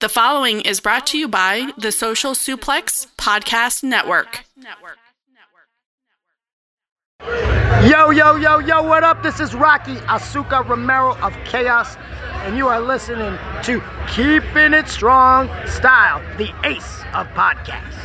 The following is brought to you by the Social Suplex Podcast Network. Yo, yo, yo, yo, what up? This is Rocky Azucar Romero of Chaos, and you are listening to Keeping It Strong Style, the ace of podcasts.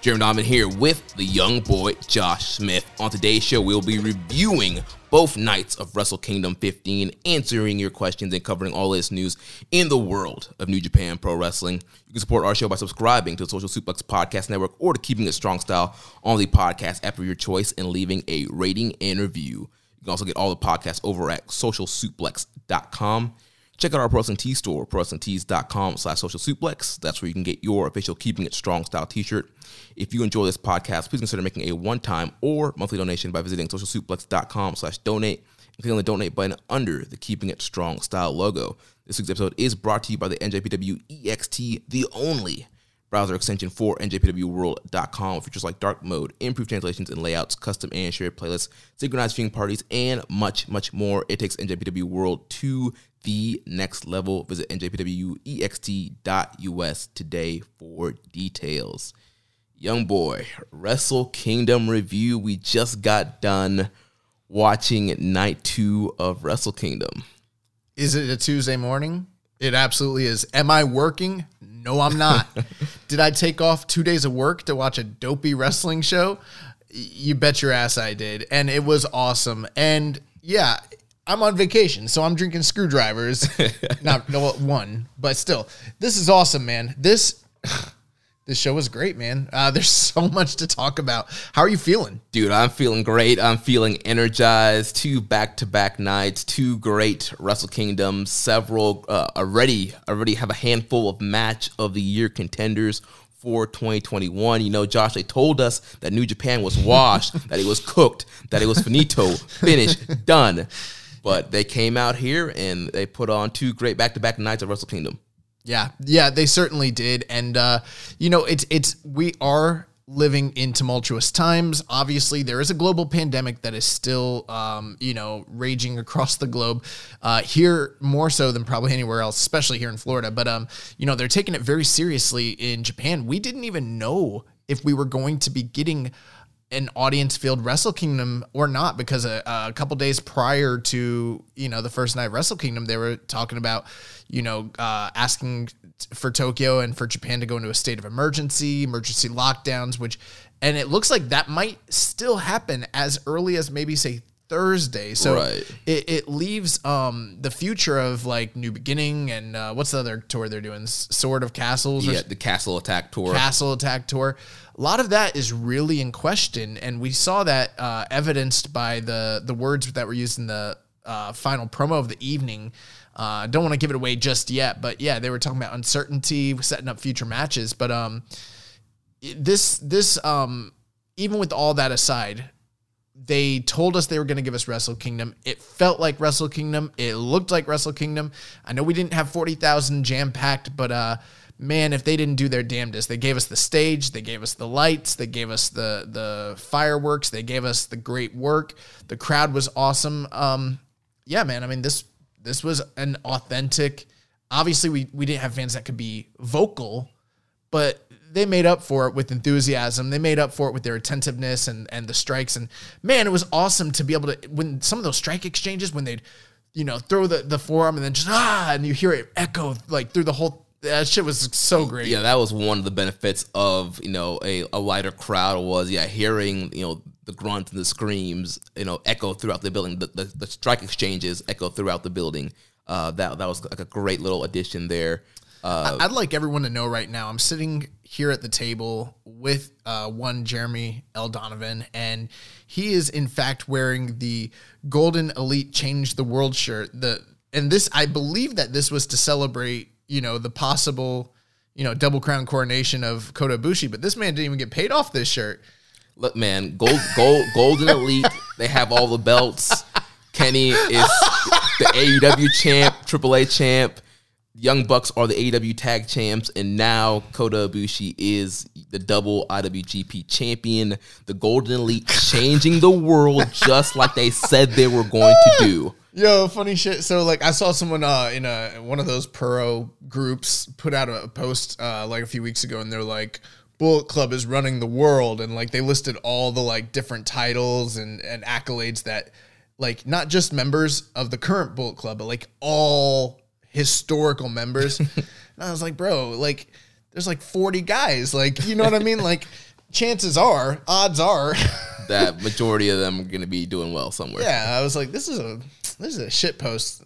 Jeremy Donovan here with the young boy Josh Smith. On today's show, we'll be reviewing both nights of Wrestle Kingdom 15, answering your questions and covering all this news in the world of New Japan Pro Wrestling. You can support our show by subscribing to the Social Suplex Podcast Network or to Keeping It Strong Style on the podcast app of your choice and leaving a rating and review. You can also get all the podcasts over at socialsuplex.com. Check out our Pro Wrestling Tee store, prowrestlingtees.com slash social suplex. That's where you can get your official Keeping It Strong style t-shirt. If you enjoy this podcast, please consider making a one-time or monthly donation by visiting socialsuplex.com slash donate and clicking on the donate button under the Keeping It Strong style logo. This week's episode is brought to you by the NJPW EXT, the only browser extension for njpwworld.com with features like dark mode, improved translations and layouts, custom and shared playlists, synchronized viewing parties, and much, much more. It takes NJPW World to the next level. Visit njpwext.us today for details. Young boy, Wrestle Kingdom review. We just got done watching night two of Wrestle Kingdom. Is it a Tuesday morning? It absolutely is. Am I working? No, I'm not. Did I take off two days of work to watch a dopey wrestling show? You bet your ass I did. And it was awesome. And yeah, I'm on vacation, so I'm drinking screwdrivers. Not no one, but still, this is awesome, man. This this show was great, man. Uh, there's so much to talk about. How are you feeling? Dude, I'm feeling great. I'm feeling energized. Two back-to-back nights, two great Wrestle Kingdoms, several uh, already already have a handful of match of the year contenders for 2021. You know, Josh, they told us that New Japan was washed, that it was cooked, that it was finito, finished, done. But they came out here and they put on two great back-to-back nights of Wrestle Kingdom. Yeah, yeah, they certainly did, and uh, you know, it's it's we are living in tumultuous times. Obviously, there is a global pandemic that is still, um, you know, raging across the globe. Uh, here more so than probably anywhere else, especially here in Florida. But um, you know, they're taking it very seriously in Japan. We didn't even know if we were going to be getting an audience filled Wrestle Kingdom or not because a, a, couple days prior to you know the first night Wrestle Kingdom they were talking about you know uh, asking for Tokyo and for Japan to go into a state of emergency emergency lockdowns which and it looks like that might still happen as early as maybe say Thursday so Right. it, it leaves um the future of like New Beginning and uh, what's the other tour they're doing Sword of Castles or Yeah, the Castle Attack Tour. Castle Attack Tour. A lot of that is really in question, and we saw that uh, evidenced by the the words that were used in the uh, final promo of the evening. Uh, don't want to give it away just yet, but yeah, they were talking about uncertainty, setting up future matches. But um, this this um, even with all that aside, they told us they were going to give us Wrestle Kingdom. It felt like Wrestle Kingdom. It looked like Wrestle Kingdom. I know we didn't have 40,000 jam packed, but uh, man, if they didn't do their damnedest, they gave us the stage, they gave us the lights, they gave us the the fireworks, they gave us the great work. The crowd was awesome. Um, yeah, man. I mean this this was an authentic. Obviously, we we didn't have fans that could be vocal, but they made up for it with enthusiasm. They made up for it with their attentiveness and and the strikes. And man, it was awesome to be able to when some of those strike exchanges when they'd you know throw the the forearm and then just ah and you hear it echo like through the whole That shit was so great. Yeah, that was one of the benefits of you know a, a lighter crowd was yeah hearing you know the grunts and the screams you know echo throughout the building. The, the, the strike exchanges echo throughout the building. Uh, that that was like a great little addition there. Uh, I'd like everyone to know right now. I'm sitting here at the table with uh, one Jeremy L. Donovan, and he is in fact wearing the Golden Elite Change the World shirt. The and this, I believe that this was to celebrate, you know, the possible, you know, double crown coronation of Kota Ibushi. But this man didn't even get paid off this shirt. Look, man, gold, gold, golden elite. They have all the belts. Kenny is the AEW champ, AAA champ. Young Bucks are the AEW tag champs, and now Kota Ibushi is the double IWGP champion. The Golden Elite changing the world just like they said they were going to do. Yo, funny shit. So like I saw someone uh in a one of those Puro groups put out a post uh like a few weeks ago and they're like Bullet Club is running the world and like they listed all the like different titles and and accolades that like not just members of the current Bullet Club but like all historical members. and I was like, "Bro, like there's like 40 guys. Like, you know what I mean? Like chances are, odds are That majority of them are going to be doing well somewhere. Yeah, I was like, this is a this is a shit post.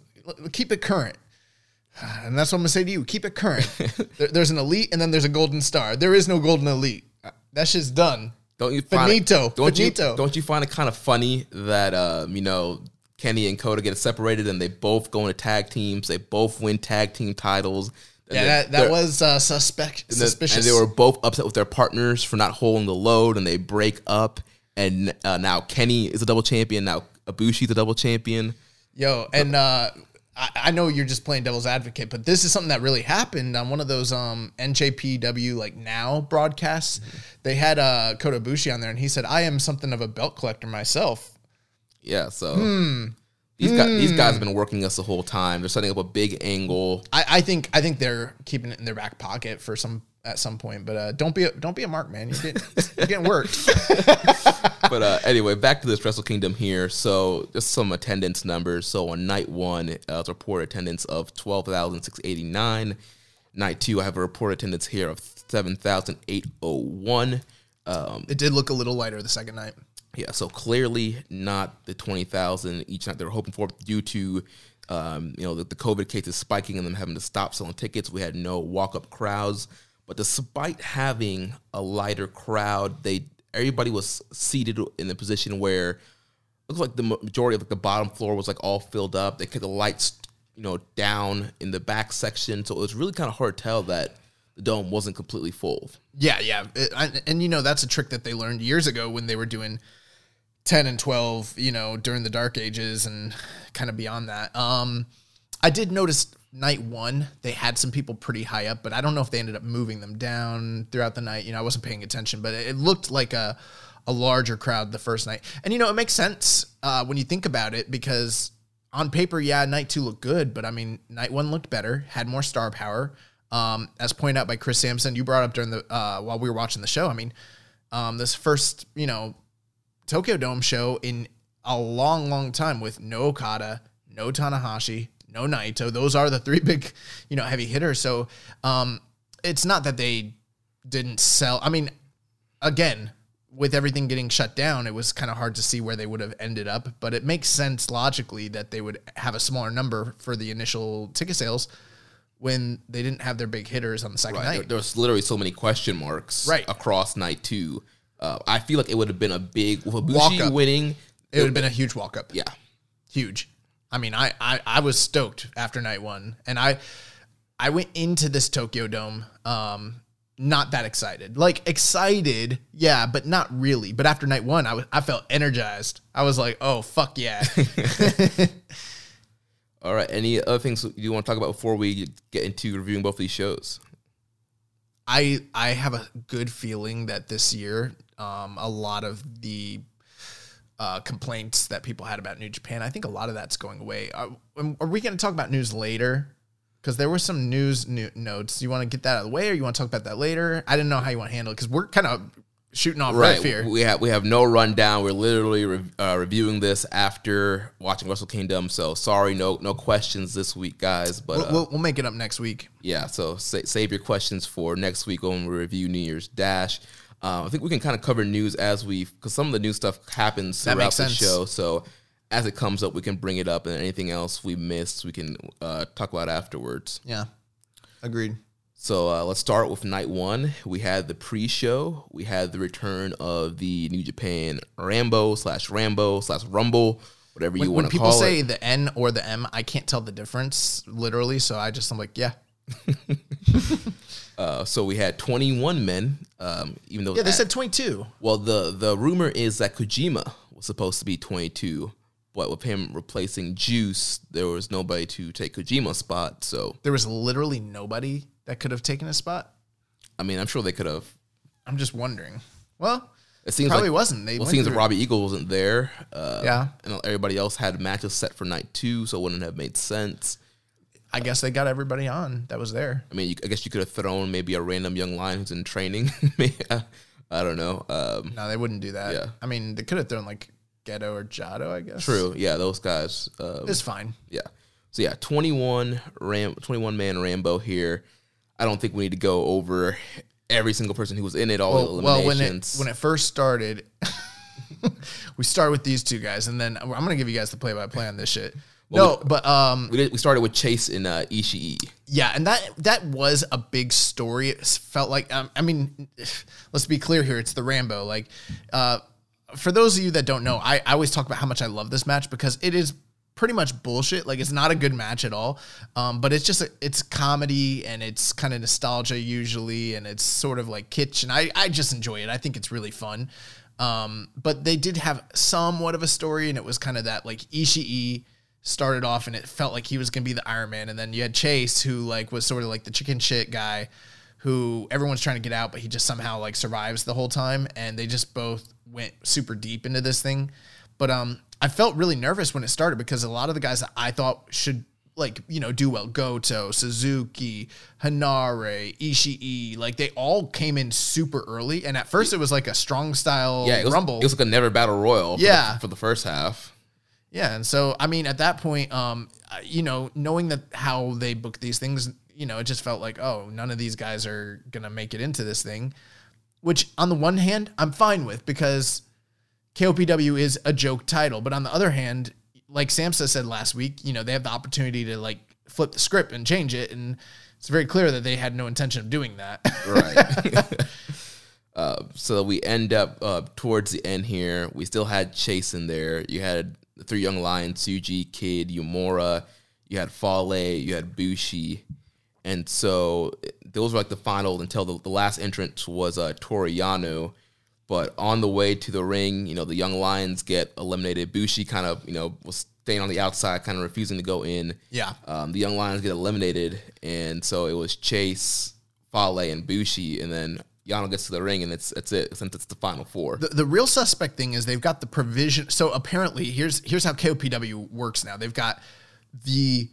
Keep it current. And that's what I'm gonna say to you. Keep it current. there, there's an elite and then there's a golden star. There is no golden elite. That shit's done. Don't you find Finito. It, don't you don't you find it kind of funny that um, you know Kenny and Kota get separated and they both go into tag teams. They both win tag team titles. Yeah, that, that was uh, suspect and suspicious. And they were both upset with their partners for not holding the load, and they break up. And uh, now Kenny is a double champion. Now Ibushi's a double champion. Yo, and uh, I, I know you're just playing devil's advocate, but this is something that really happened on one of those um, NJPW like now broadcasts. They had uh, Kota Ibushi on there, and he said, "I am something of a belt collector myself." Yeah, so Hmm. These guys these guys have been working us the whole time. They're setting up a big angle. I, I think I think they're keeping it in their back pocket for some at some point. But uh, don't be a, don't be a mark, man. You're getting you're getting worked. but uh, anyway, back to this Wrestle Kingdom here. So just some attendance numbers. So on night one, uh, it's a reported attendance of twelve thousand six eighty nine. Night two, I have a report attendance here of seven thousand eight oh one. Um, It did look a little lighter the second night. Yeah, so clearly not the twenty thousand each night they were hoping for due to. Um, you know the, the COVID cases spiking and them having to stop selling tickets. We had no walk up crowds, but despite having a lighter crowd, they everybody was seated in the position where it looks like the majority of like the bottom floor was like all filled up. They kept the lights, you know, down in the back section, so it was really kind of hard to tell that the dome wasn't completely full. Yeah, yeah, It- I- and you know that's a trick that they learned years ago when they were doing ten and twelve. You know, during the dark ages and kind of beyond that. Um, I did notice night one they had some people pretty high up, but I don't know if they ended up moving them down throughout the night. You know, I wasn't paying attention, but it looked like a a larger crowd the first night, and you know it makes sense uh, when you think about it because on paper, yeah, night two looked good, but I mean, night one looked better, had more star power. Um, as pointed out by Chris Sampson, you brought up during the uh, while we were watching the show. I mean, um, this first, you know, Tokyo Dome show in a long, long time with no Okada, no Tanahashi, no Naito. Those are the three big, you know, heavy hitters. So um, it's not that they didn't sell. I mean, again, with everything getting shut down, it was kind of hard to see where they would have ended up. But it makes sense logically that they would have a smaller number for the initial ticket sales when they didn't have their big hitters on the second Right. There, night. there was literally so many question marks Right. across night two. Uh, I feel like it would have been a big with Walk Ibushi up. winning. It would have been a huge walk up. Yeah, huge. I mean, I, I I was stoked after night one, and I I went into this Tokyo Dome um not that excited. Like excited, yeah, but not really. But after night one, I was I felt energized. I was like, oh fuck yeah. All right. Any other things you want to talk about before we get into reviewing both these shows? I I have a good feeling that this year, um, a lot of the uh, complaints that people had about New Japan, I think a lot of that's going away. Are, are we going to talk about news later? Because there were some news new notes. You want to get that out of the way, or you want to talk about that later? I didn't know how you want to handle it because we're kind of shooting off Right. here. We have we have no rundown. We're literally re- uh, reviewing this after watching Wrestle Kingdom. So sorry, no no questions this week, guys. But We'll, uh, we'll, we'll make it up next week. yeah, so sa- save your questions for next week when we review New Year's Dash. Uh, I think we can kind of cover news as we because some of the new stuff happens throughout the show. So as it comes up, we can bring it up, and anything else we missed, we can uh, talk about afterwards. Yeah. Agreed. So uh, let's start with night one. We had the pre-show. We had the return of the New Japan Rambo slash Rambo slash Rumble, whatever you want when people say the N or the M, I can't tell the difference literally. So I just, I'm like, yeah. Uh, so we had 21 men. Um, even though Yeah, they at- said 22. well, the the rumor is that Kojima was supposed to be 22, but with him replacing Juice, there was nobody to take Kojima's spot. So There was literally nobody that could have taken a spot. I mean, I'm sure they could have. I'm just wondering. Well, It seems Probably like, wasn't. They well, it seems like Robbie Eagle wasn't there. Uh, Yeah. and everybody else had matches set for night two, so it wouldn't have made sense. I guess they got everybody on that was there. I mean, you, I guess you could have thrown maybe a random young lion who's in training. I don't know. Um, No, they wouldn't do that. Yeah. I mean, they could have thrown like Gedo or Jado, I guess. true. Yeah, those guys. Um, It's fine. yeah. So yeah, 21 Ram, 21 man Rambo here. I don't think we need to go over every single person who was in it, all the Well, well, when it when it first started, we start with these two guys, and then I'm gonna give you guys the play by play on this shit. No, but um, we did, we started with Chase and uh, Ishii. yeah, and that that was a big story. It felt like um, I mean, let's be clear here. It's the Rambo. Like, uh, for those of you that don't know, I, I always talk about how much I love this match because it is pretty much bullshit. Like, it's not a good match at all. Um, but it's just a, it's comedy and it's kind of nostalgia usually, and it's sort of like kitsch, and I I just enjoy it. I think it's really fun. Um, but they did have somewhat of a story, and it was kind of that like Ishii started off and it felt like he was gonna be the Iron Man, and then you had Chase who like was sort of like the chicken shit guy who everyone's trying to get out, but he just somehow like survives the whole time, and they just both went super deep into this thing. But um, I felt really nervous when it started because a lot of the guys that I thought should like you know do well, Goto, Suzuki, Hanare, Ishii, like they all came in super early, and at first it was like a strong style Yeah, it was, rumble. it was like a never battle royal. For Yeah. the, for the first half. Yeah, and so I mean, at that point, um, you know, knowing that how they book these things, you know, it just felt like, oh, none of these guys are gonna make it into this thing. Which, on the one hand, I'm fine with because KOPW is a joke title, but on the other hand, like Samsa said last week, you know, they have the opportunity to like flip the script and change it, and it's very clear that they had no intention of doing that. Right. uh, so we end up uh, towards the end here. We still had Chase in there. You had the three young lions, Tsuji, Kidd, Uemura. You had Fale. You had Bushi. And so those were like the final until the, the last entrance was uh, Toru Yano. But on the way to the ring, you know, the young lions get eliminated. Bushi kind of, you know, was staying on the outside, kind of refusing to go in. Yeah. Um, the young lions get eliminated, and so it was Chase, Fale, and Bushi, and then Yano gets to the ring, and it's that's it. Since it's the final four. The, the real suspect thing is they've got the provision. So apparently, here's here's how KOPW works now. They've got the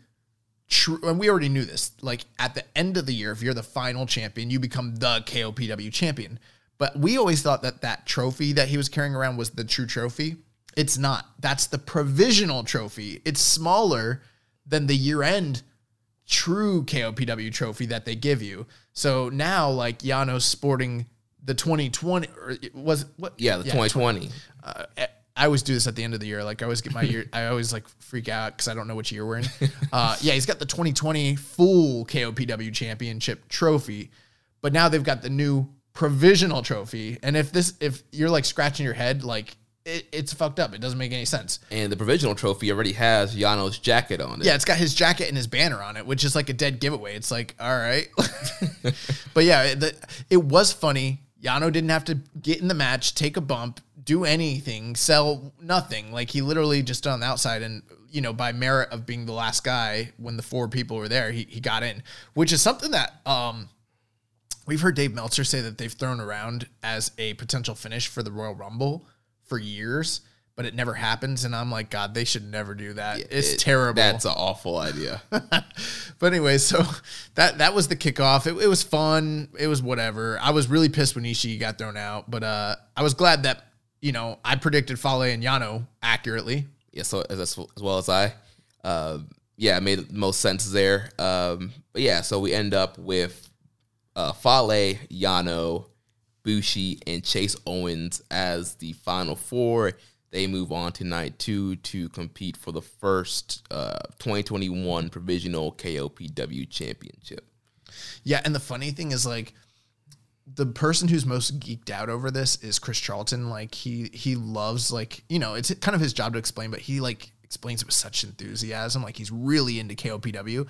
true, and we already knew this. Like at the end of the year, if you're the final champion, you become the KOPW champion. But we always thought that that trophy that he was carrying around was the true trophy. It's not. That's the provisional trophy. It's smaller than the year end true KOPW trophy that they give you. So now, like Yano's sporting the 2020 or it was what? yeah, the 2020. uh, I always do this at the end of the year. Like I always get my year. I always like freak out because I don't know which year we're in. Uh, yeah, he's got the 2020 full KOPW championship trophy, but now they've got the new provisional trophy. And if this, if you're like scratching your head, like it, it's fucked up. It doesn't make any sense. and the provisional trophy already has Yano's jacket on it. Yeah, it's got his jacket and his banner on it, which is like a dead giveaway. It's like, all right. but yeah, it, the, it was funny. Yano didn't have to get in the match, take a bump, do anything, sell nothing. Like he literally just stood on the outside and, you know, by merit of being the last guy when the four people were there, he, he got in, which is something that um, we've heard Dave Meltzer say that they've thrown around as a potential finish for the Royal Rumble for years but it never happens. And I'm like, God, they should never do that. it's It- terrible. That's an awful idea. But anyway, so that that was the kickoff. It, it was fun. It was whatever. I was really pissed when Ishii got thrown out, but uh, I was glad that you know I predicted Fale and Yano accurately. yeah, so as, as well as I, uh, yeah, it made the most sense there. Um, but yeah, so we end up with uh, Fale, Yano, Bushi, and Chase Owens as the final four. They move on to night two to compete for the first uh, 2021 provisional KOPW championship. Yeah, and the funny thing is like the person who's most geeked out over this is Chris Charlton. Like he he loves like you know it's kind of his job to explain, but he like explains it with such enthusiasm. Like he's really into KOPW.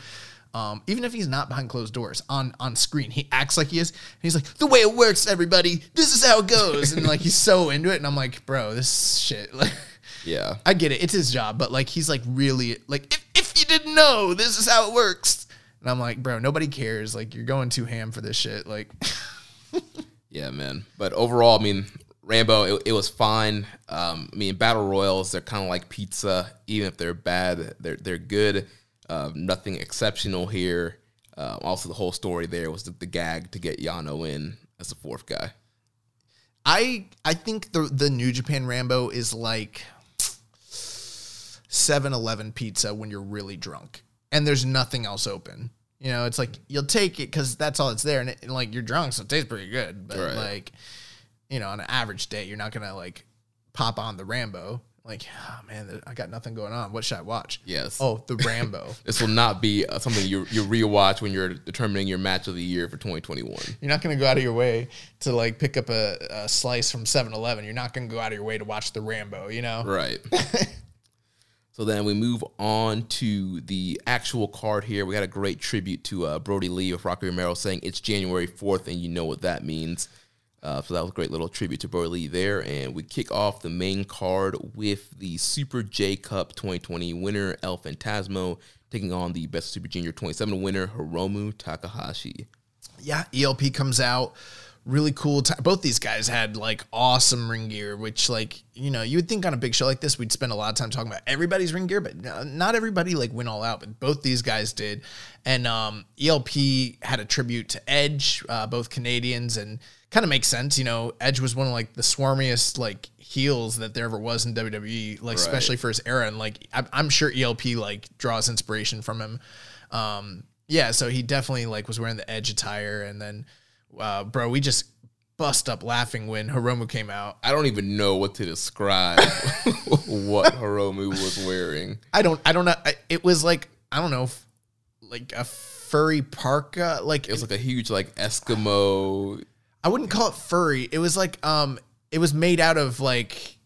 Um, even if he's not behind closed doors on on screen, he acts like he is. And he's like, the way it works, everybody. This is how it goes, and like he's so into it. And I'm like, bro, this shit. Like, Yeah. I get it. It's his job, but like he's like really like if, if you didn't know, this is how it works. And I'm like, bro, nobody cares. Like you're going too ham for this shit. Like Yeah, man. But overall, I mean, Rambo, it, it was fine. Um, I mean, battle royals, they're kind of like pizza. Even if they're bad, they're they're good. Um, nothing exceptional here. Um, also, the whole story there was the, the gag to get Yano in as the fourth guy. I I think the the New Japan Rambo is like 7-Eleven pizza when you're really drunk and there's nothing else open. You know, it's like you'll take it because that's all that's there, and, it, and, like you're drunk, so it tastes pretty good. But Right. like, you know, on an average day, you're not gonna like pop on the Rambo. Like, oh man, I got nothing going on. What should I watch? Yes. Oh, the Rambo. This will not be uh, something you you rewatch when you're determining your match of the year for 2021. You're not going to go out of your way to like pick up a, a slice from 7-Eleven. You're not going to go out of your way to watch the Rambo, you know? Right. so then we move on to the actual card here. We had a great tribute to uh, Brodie Lee of Rocky Romero saying it's January 4th, and you know what that means. Uh, so that was a great little tribute to Lee there. And we kick off the main card with the Super J Cup 2020 winner, El Phantasmo, taking on the Best Super Junior 27 winner, Hiromu Takahashi. Yeah, ELP comes out. Really cool. T- Both these guys had like awesome ring gear, which like you know you would think on a big show like this we'd spend a lot of time talking about everybody's ring gear, but not everybody like went all out. But both these guys did, and um, ELP had a tribute to Edge, uh, both Canadians, and kind of makes sense. You know, Edge was one of like the swarmiest like heels that there ever was in WWE, like especially for his era, and like I- I'm sure ELP like draws inspiration from him. Um, yeah, so he definitely like was wearing the edge attire, and then, uh, bro, we just bust up laughing when Hiromu came out. I don't even know what to describe what Hiromu was wearing. I don't, I don't know. I, it was like I don't know, f- like a furry parka. Like It was like a huge like Eskimo I wouldn't call it furry. It was like um, it was made out of like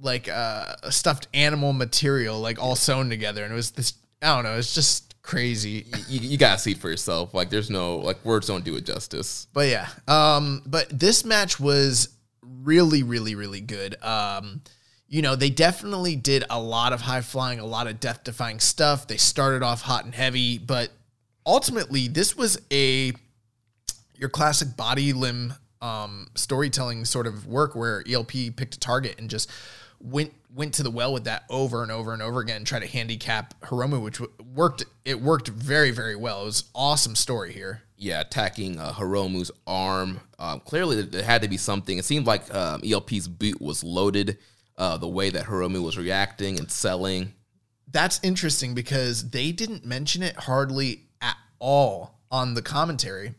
like uh, a stuffed animal material, like all sewn together, and it was this. I don't know. It's just crazy. you, you gotta see it for yourself. Like, there's no like words don't do it justice. But yeah, um, but this match was really, really, really good. Um, you know, they definitely did a lot of high flying, a lot of death defying stuff. They started off hot and heavy, but ultimately, this was a your classic body limb um, storytelling sort of work where ELP picked a target and just went went to the well with that over and over and over again, and try to handicap Hiromu, which worked. It worked very, very well. It was awesome story here. Yeah, attacking uh, Hiromu's arm. Um, clearly, there had to be something. It seemed like um, ELP's boot was loaded. Uh, the way that Hiromu was reacting and selling. That's interesting because they didn't mention it hardly at all on the commentary.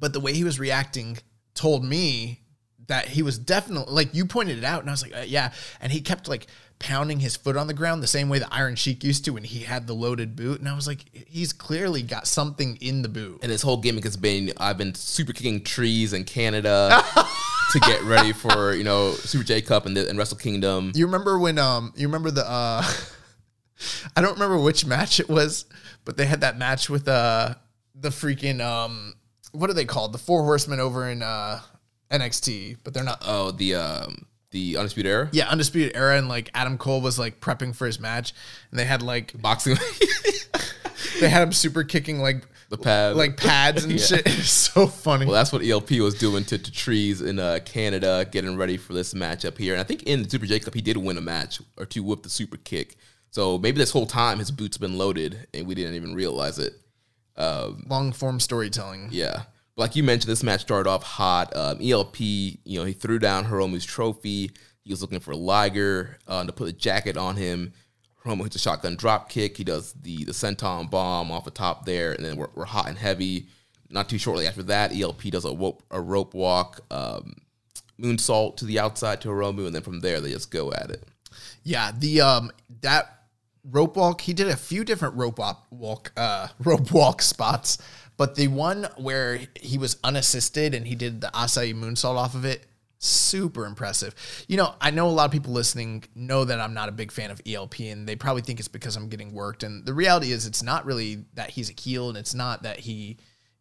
But the way he was reacting told me that he was definitely like you pointed it out, and I was like, uh, yeah. And he kept like pounding his foot on the ground the same way the Iron Sheik used to when he had the loaded boot, and I was like, he's clearly got something in the boot. And his whole gimmick has been I've been super kicking trees in Canada to get ready for you know Super J Cup and, the, and Wrestle Kingdom. You remember when um you remember the uh I don't remember which match it was, but they had that match with uh the freaking um what are they called? The four horsemen over in uh NXT, but they're not Oh, the um, the Undisputed Era yeah, Undisputed Era and like Adam Cole was like prepping for his match and they had like boxing. they had him super kicking like the pad. like pads and shit. It's so funny. Well, that's what ELP was doing to, to Trees in uh, Canada, getting ready for this matchup here. And I think in the Super J Cup, he did win a match or two with the super kick. So maybe this whole time his boots been loaded and we didn't even realize it. Long form storytelling. Yeah. Like you mentioned, this match started off hot. Um, ELP, you know, he threw down Hiromu's trophy. He was looking for Liger uh, to put a jacket on him. Hiromu hits a shotgun drop kick. He does the the senton bomb off the top there, and then we're, we're hot and heavy. Not too shortly after that, ELP does a rope, a rope walk, um, moonsault to the outside to Hiromu, and then from there they just go at it. Yeah, the um that rope walk, he did a few different rope walk, uh rope walk spots, but the one where he was unassisted and he did the acai moonsault off of it, super impressive. You know, I know a lot of people listening know that I'm not a big fan of ELP and they probably think it's because I'm getting worked and the reality is it's not really that he's a heel and it's not that he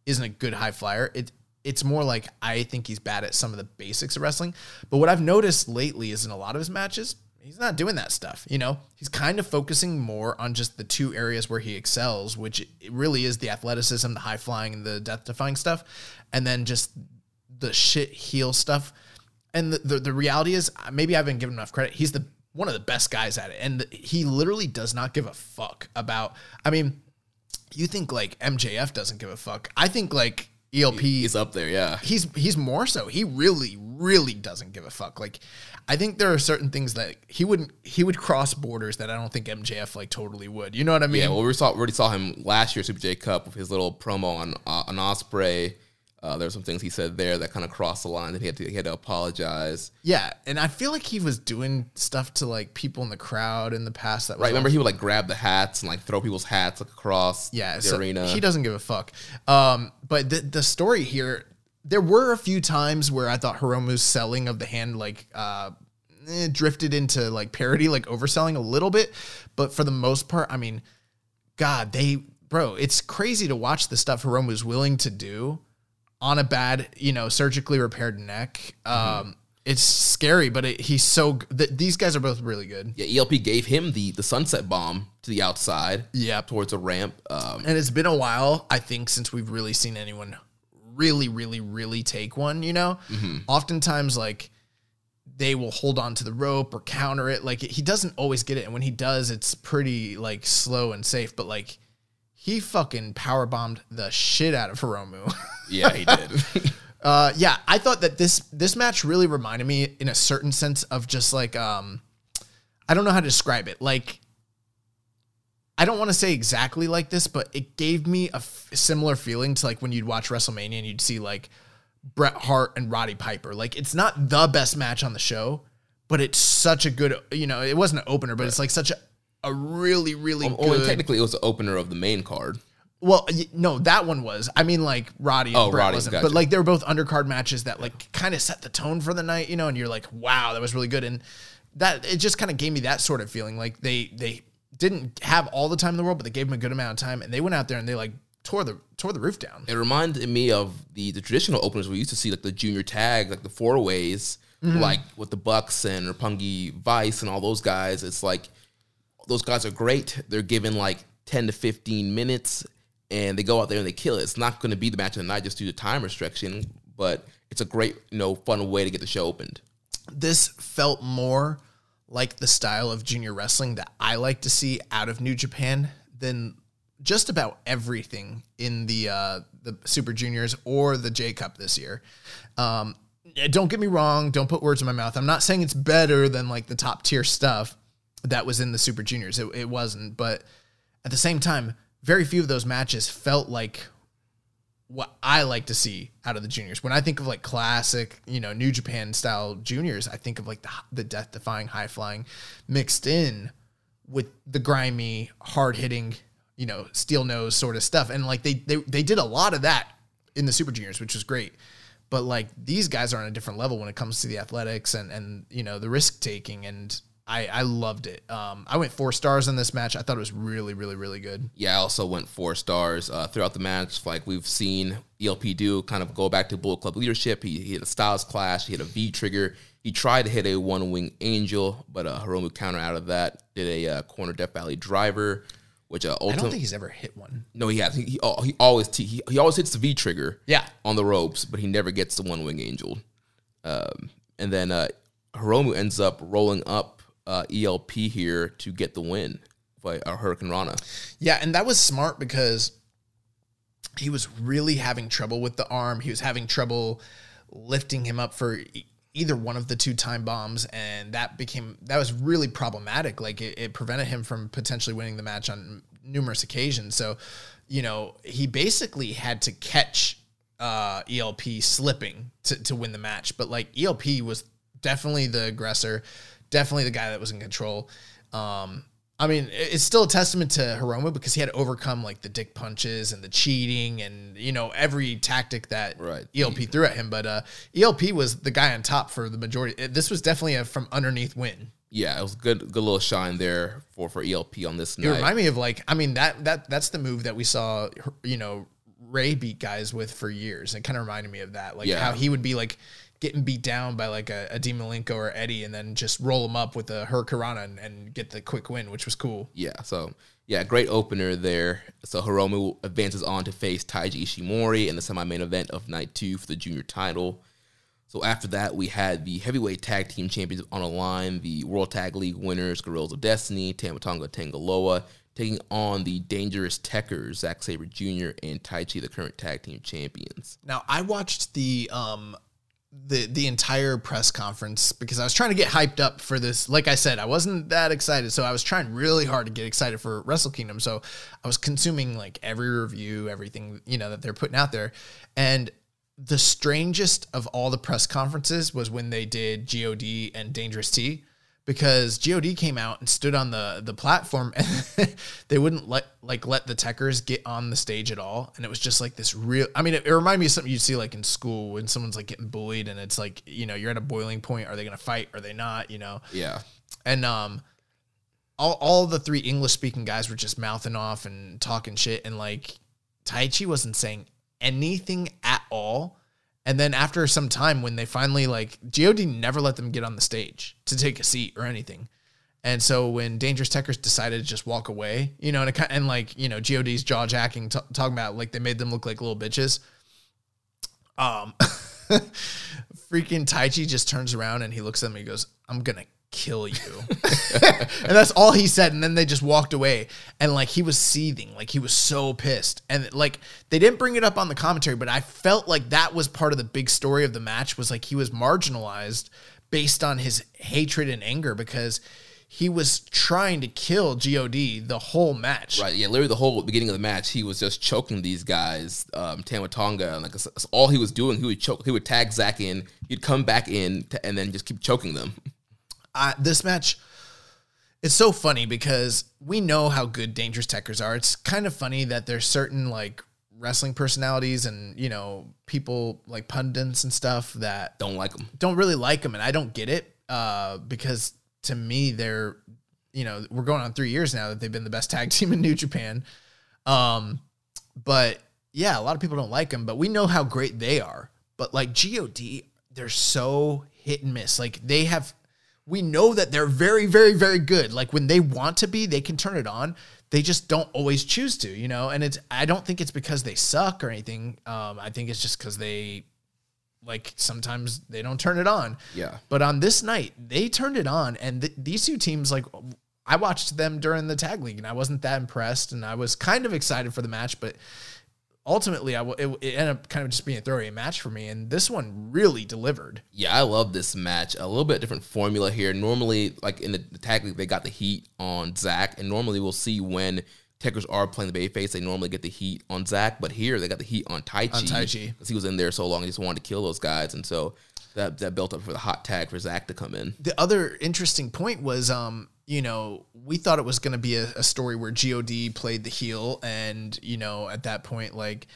isn't a good high flyer. It it's more like I think he's bad at some of the basics of wrestling. But what I've noticed lately is in a lot of his matches, he's not doing that stuff. You know, he's kind of focusing more on just the two areas where he excels, which really is the athleticism, the high flying, the death defying stuff, and then just the shit heel stuff. And the, the the reality is, uh, maybe I haven't given enough credit. He's the one of the best guys at it, and he literally does not give a fuck about. I mean, you think like MJF doesn't give a fuck. I think like ELP He's up there, yeah. he's he's more so. He really, really doesn't give a fuck. Like, I think there are certain things that he wouldn't he would cross borders that I don't think MJF like totally would. You know what I mean? Yeah, well, we saw already saw him last year Super J Cup with his little promo on uh, on Ospreay. Uh, there were some things he said there that kind of crossed the line, and he had to he had to apologize. Yeah, and I feel like he was doing stuff to like people in the crowd in the past. That was Right? Remember, he would like grab the hats and like throw people's hats like, across yeah, the so arena. he doesn't give a fuck. Um, but the the story here, there were a few times where I thought Hiromu's selling of the hand like uh eh, drifted into like parody, like overselling a little bit. But for the most part, I mean, God, they bro, it's crazy to watch the stuff Hiromu's willing to do on a bad, you know, surgically repaired neck. Um, it's scary, but it, he's so. Th- these guys are both really good. Yeah, ELP gave him the the sunset bomb to the outside. Yeah, towards a ramp. Um, And it's been a while, I think, since we've really seen anyone really, really, really take one, you know? Oftentimes, like, they will hold on to the rope or counter it. Like, he doesn't always get it. And when he does, it's pretty, like, slow and safe. But, like, he fucking power bombed the shit out of Hiromu. yeah, he did. Uh, yeah, I thought that this this match really reminded me, in a certain sense, of just like um, I don't know how to describe it. Like, I don't want to say exactly like this, but it gave me a f- similar feeling to like when you'd watch WrestleMania and you'd see like Bret Hart and Roddy Piper. Like, it's not the best match on the show, but it's such a good. You know, it wasn't an opener, but it's like such a a really really well, and good. technically, it was the opener of the main card. Well, no, that one was. I mean, like Roddy. And Oh, Brett Roddy, wasn't, gotcha. but like they were both undercard matches that like kind of set the tone for the night, you know. And you're like, wow, that was really good, and that it just kind of gave me that sort of feeling. Like they they didn't have all the time in the world, but they gave them a good amount of time, and they went out there and they like tore the tore the roof down. It reminded me of the the traditional openers we used to see, like the junior tag, like the four ways, Mm-hmm. like with the Bucks and Roppongi Vice and all those guys. It's like those guys are great. They're given like ten to fifteen minutes, and they go out there and they kill it. It's not going to be the match of the night just due to time restriction, but it's a great, you know, fun way to get the show opened. this felt more like the style of junior wrestling that I like to see out of New Japan than just about everything in the uh, the Super Juniors or the J Cup this year. Um, don't get me wrong. Don't put words in my mouth. I'm not saying it's better than like the top tier stuff that was in the Super Juniors. It, it wasn't, but at the same time, very few of those matches felt like what I like to see out of the juniors. When I think of like classic, you know, New Japan style juniors, I think of like the, the death defying, high flying mixed in with the grimy, hard hitting, you know, steel nose sort of stuff. And like they, they, they did a lot of that in the super juniors, which was great. But like these guys are on a different level when it comes to the athletics and, and, you know, the risk taking. And I, I loved it. Um, I went four stars in this match. I thought it was really, really, really good. Yeah, I also went four stars uh, throughout the match. Like we've seen ELP do, kind of go back to Bullet Club leadership. He, he hit a Styles Clash, he hit a V trigger. He tried to hit a one wing angel, but uh, Hiromu counter out of that. Did a uh, corner Death Valley driver, which uh, I don't think he's ever hit one. no he has he he, he always t- he, he always hits the V trigger Yeah. on the ropes, but he never gets the one wing angel. Um, and then uh, Hiromu ends up rolling up uh, ELP here to get the win by uh, Hurricanrana. Yeah, and that was smart because he was really having trouble with the arm. He was having trouble lifting him up for e- either one of the two time bombs, and that became that was really problematic. Like it, it prevented him from potentially winning the match on numerous occasions. So, you know, he basically had to catch uh, ELP slipping to, to win the match. But like ELP was definitely the aggressor, definitely the guy that was in control. Um, I mean, it's still a testament to Hiromu because he had to overcome like the dick punches and the cheating and you know every tactic that Right. ELP threw at him. But uh, ELP was the guy on top for the majority. it- This was definitely a from underneath win. Yeah, it was good good little shine there for for ELP on this It night. remind me of like I mean that that that's the move that we saw you know Ray beat guys with for years. It kind of reminded me of that, like Yeah. how he would be like getting beat down by like a, a Dean Malenko or Eddie, and then just roll him up with a Hurricanrana and, and get the quick win, which was cool. Yeah, so yeah, great opener there. So Hiromu advances on to face Taiji Ishimori in the semi-main event of night two for the junior title. So after that, we had the heavyweight tag team champions on a line, the World Tag League winners, Guerrillas of Destiny, Tama Tonga Tangaloa, taking on the Dangerous Tekkers, Zack Sabre Jr. and Taichi, the current tag team champions. Now I watched the um the the entire press conference because I was trying to get hyped up for this. Like I said, I wasn't that excited, so I was trying really hard to get excited for Wrestle Kingdom. So I was consuming like every review, everything you know that they're putting out there, and the strangest of all the press conferences was when they did God and Dangerous T because God came out and stood on the the platform and they wouldn't let like let the tekkers get on the stage at all. And it was just like this real I mean it, it reminded me of something you'd see like in school when someone's like getting bullied and it's like you know you're at a boiling point. Are they gonna fight? Are they not? You know? Yeah, and um all, all the three english speaking guys were just mouthing off and talking shit. And like taichi wasn't saying anything at all and then after some time when they finally like god never let them get on the stage to take a seat or anything. And so when dangerous tekkers decided to just walk away you know and, it, and like you know god's jaw jacking t- talking about like they made them look like little bitches um freaking Taichi just turns around and he looks at me he goes, I'm gonna kill you. and that's all he said. And then they just walked away. And like he was seething, like he was so pissed. And like they didn't bring it up on the commentary, but I felt like that was part of the big story of the match was like he was marginalized based on his hatred and anger because he was trying to kill God the whole match. right. Yeah, literally the whole beginning of the match, he was just choking these guys, um, Tama Tonga, and like that's, that's all he was doing. He would choke. He would tag Zack in. He'd come back in, to, and then just keep choking them. uh, this match it's so funny because we know how good dangerous tekkers are. It's kind of funny that there's certain like wrestling personalities and you know people like pundits and stuff that Don't like them. don't really like them and i don't get it uh, because to me they're you know we're going on three years now that they've been the best tag team in new japan. Um, but yeah a lot of people don't like them but we know how great they are. But like god they're so hit and miss. Like they have we know that they're very very very good. Like when they want to be they can turn it on. They just don't always choose to you know? And it's i don't think it's because they suck or anything. Um, i think it's just because they like sometimes they don't turn it on. Yeah. but on this night they turned it on and th- these two teams like i watched them during the tag league and i wasn't that impressed and i was kind of excited for the match but ultimately I w- it, it ended up kind of just being a throwaway match for me and this one really delivered Yeah, I love this match. A little bit different formula here. Normally, like in the, the tag league, they got the heat on Zack, and normally we'll see when Tekkers are playing the bayface, they normally get the heat on Zack, but here they got the heat on Taichi. On Taichi. because he was in there so long, he just wanted to kill those guys, and so that that built up for the hot tag for Zack to come in. the other interesting point was um you know we thought it was going to be a, a story where god played the heel and you know at that point like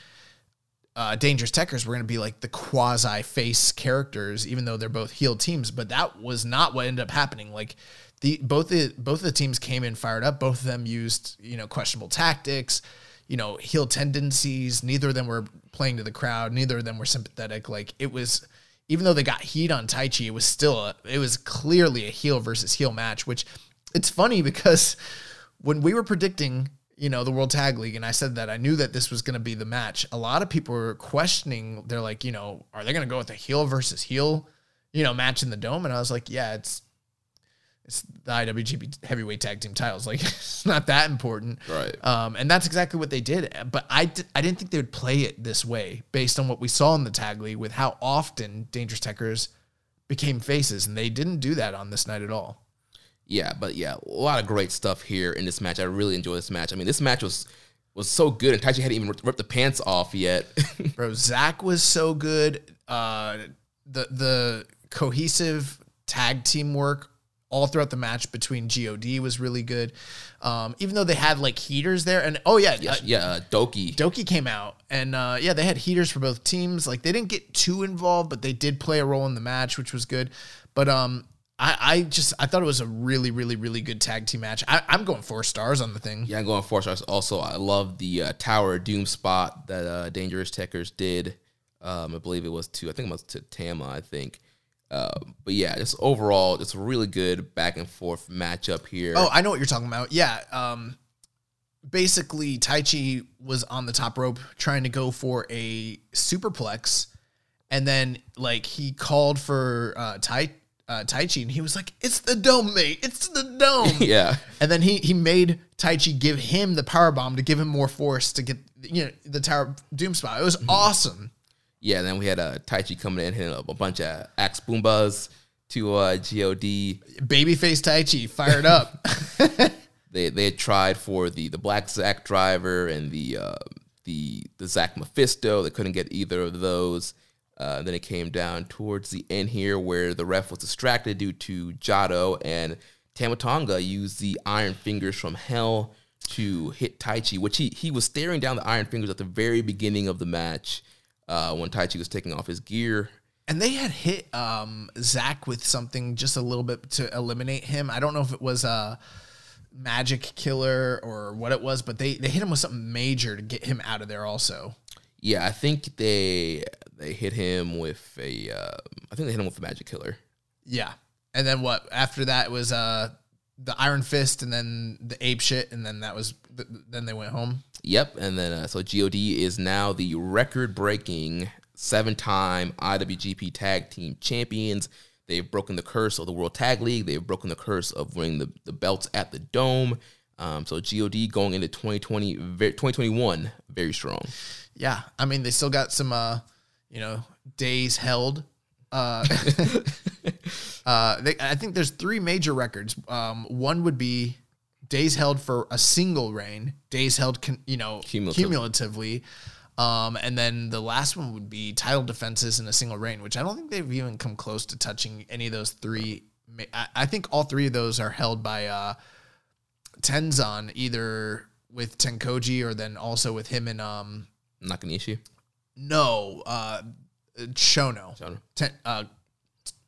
uh, dangerous tekkers were going to be like the quasi face characters even though they're both heel teams but that was not what ended up happening. Like the both the both of the teams came in fired up. Both of them used you know questionable tactics you know heel tendencies. Neither of them were playing to the crowd. Neither of them were sympathetic. Like it was even though they got heat on Taichi, it was still a, it was clearly a heel versus heel match, which it's funny because when we were predicting, you know, the World Tag League, and I said that I knew that this was going to be the match. A lot of people were questioning. They're like, you know, are they going to go with a heel versus heel, you know, match in the dome? And I was like, yeah, it's it's the IWGP Heavyweight Tag Team titles. Like, it's not that important, Right. Um, and that's exactly what they did. But I di- I didn't think they would play it this way based on what we saw in the tag league with how often Dangerous Tekkers became faces, and they didn't do that on this night at all. Yeah, but yeah, a lot of great stuff here in this match. I really enjoy this match. I mean, this match was was so good, and Taichi hadn't even ripped the pants off yet. Bro, Zack was so good. Uh, the the cohesive tag team work all throughout the match between God was really good. Um, even though they had like heaters there, and oh yeah, uh, yeah, uh, DOUKI. DOUKI came out, and uh, yeah, they had heaters for both teams. Like they didn't get too involved, but they did play a role in the match, which was good. But um, I, I just I thought it was a really, really, really good tag team match. I, I'm going four stars on the thing. Yeah, I'm going four stars. Also, I love the uh, Tower of Doom spot that uh, Dangerous Tekkers did. Um, I believe it was to I think it was to Tama. I think. Uh, but yeah, just overall, it's a really good back and forth matchup here. Oh, I know what you're talking about. Yeah. Um, basically, Taichi was on the top rope trying to go for a superplex, and then like he called for uh, Tai uh, Taichi, and he was like, "It's the dome, mate. It's the dome." yeah, And then he he made Taichi give him the power bomb to give him more force to get you know the Tower Doom spot. It was awesome. yeah. Then we had uh, Taichi coming in hitting up a bunch of axe bombers to uh, God. Babyface Taichi fired up. They they had tried for the the Black Zack driver and the uh, the the Zack Mephisto. They couldn't get either of those. Uh, then it came down towards the end here where the ref was distracted due to Jado and Tama Tonga used the Iron Fingers from Hell to hit Taichi, which he he was staring down the Iron Fingers at the very beginning of the match uh, when Taichi was taking off his gear. And they had hit um, Zack with something just a little bit to eliminate him. I don't know if it was a magic killer or what it was, but they, they hit him with something major to get him out of there also. Yeah, I think they they hit him with a uh, I think they hit him with a magic killer. Yeah. And then what? After that was uh, the Iron Fist and then the ape shit. And then that was, th- then they went home. Yep, and then uh, so God is now the record-breaking seven-time IWGP Tag Team Champions. They've broken the curse of the World Tag League. They've broken the curse of winning the, the belts at the Dome. Um, so God going into 2020, 2021, very strong. Yeah. I mean, they still got some, uh, you know, days held. Uh, uh, they, I think there's three major records. Um, one would be days held for a single reign, days held, con, you know, Cumulative. cumulatively. Um, and then the last one would be title defenses in a single reign, which I don't think they've even come close to touching any of those three. Ma- I, I think all three of those are held by uh, Tenzan, either with Tenkoji or then also with him and um, Nakanishi. no, uh, Chono. Chono. Ten, uh,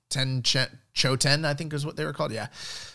ten Ch- Choten, I think is what they were called. Yeah.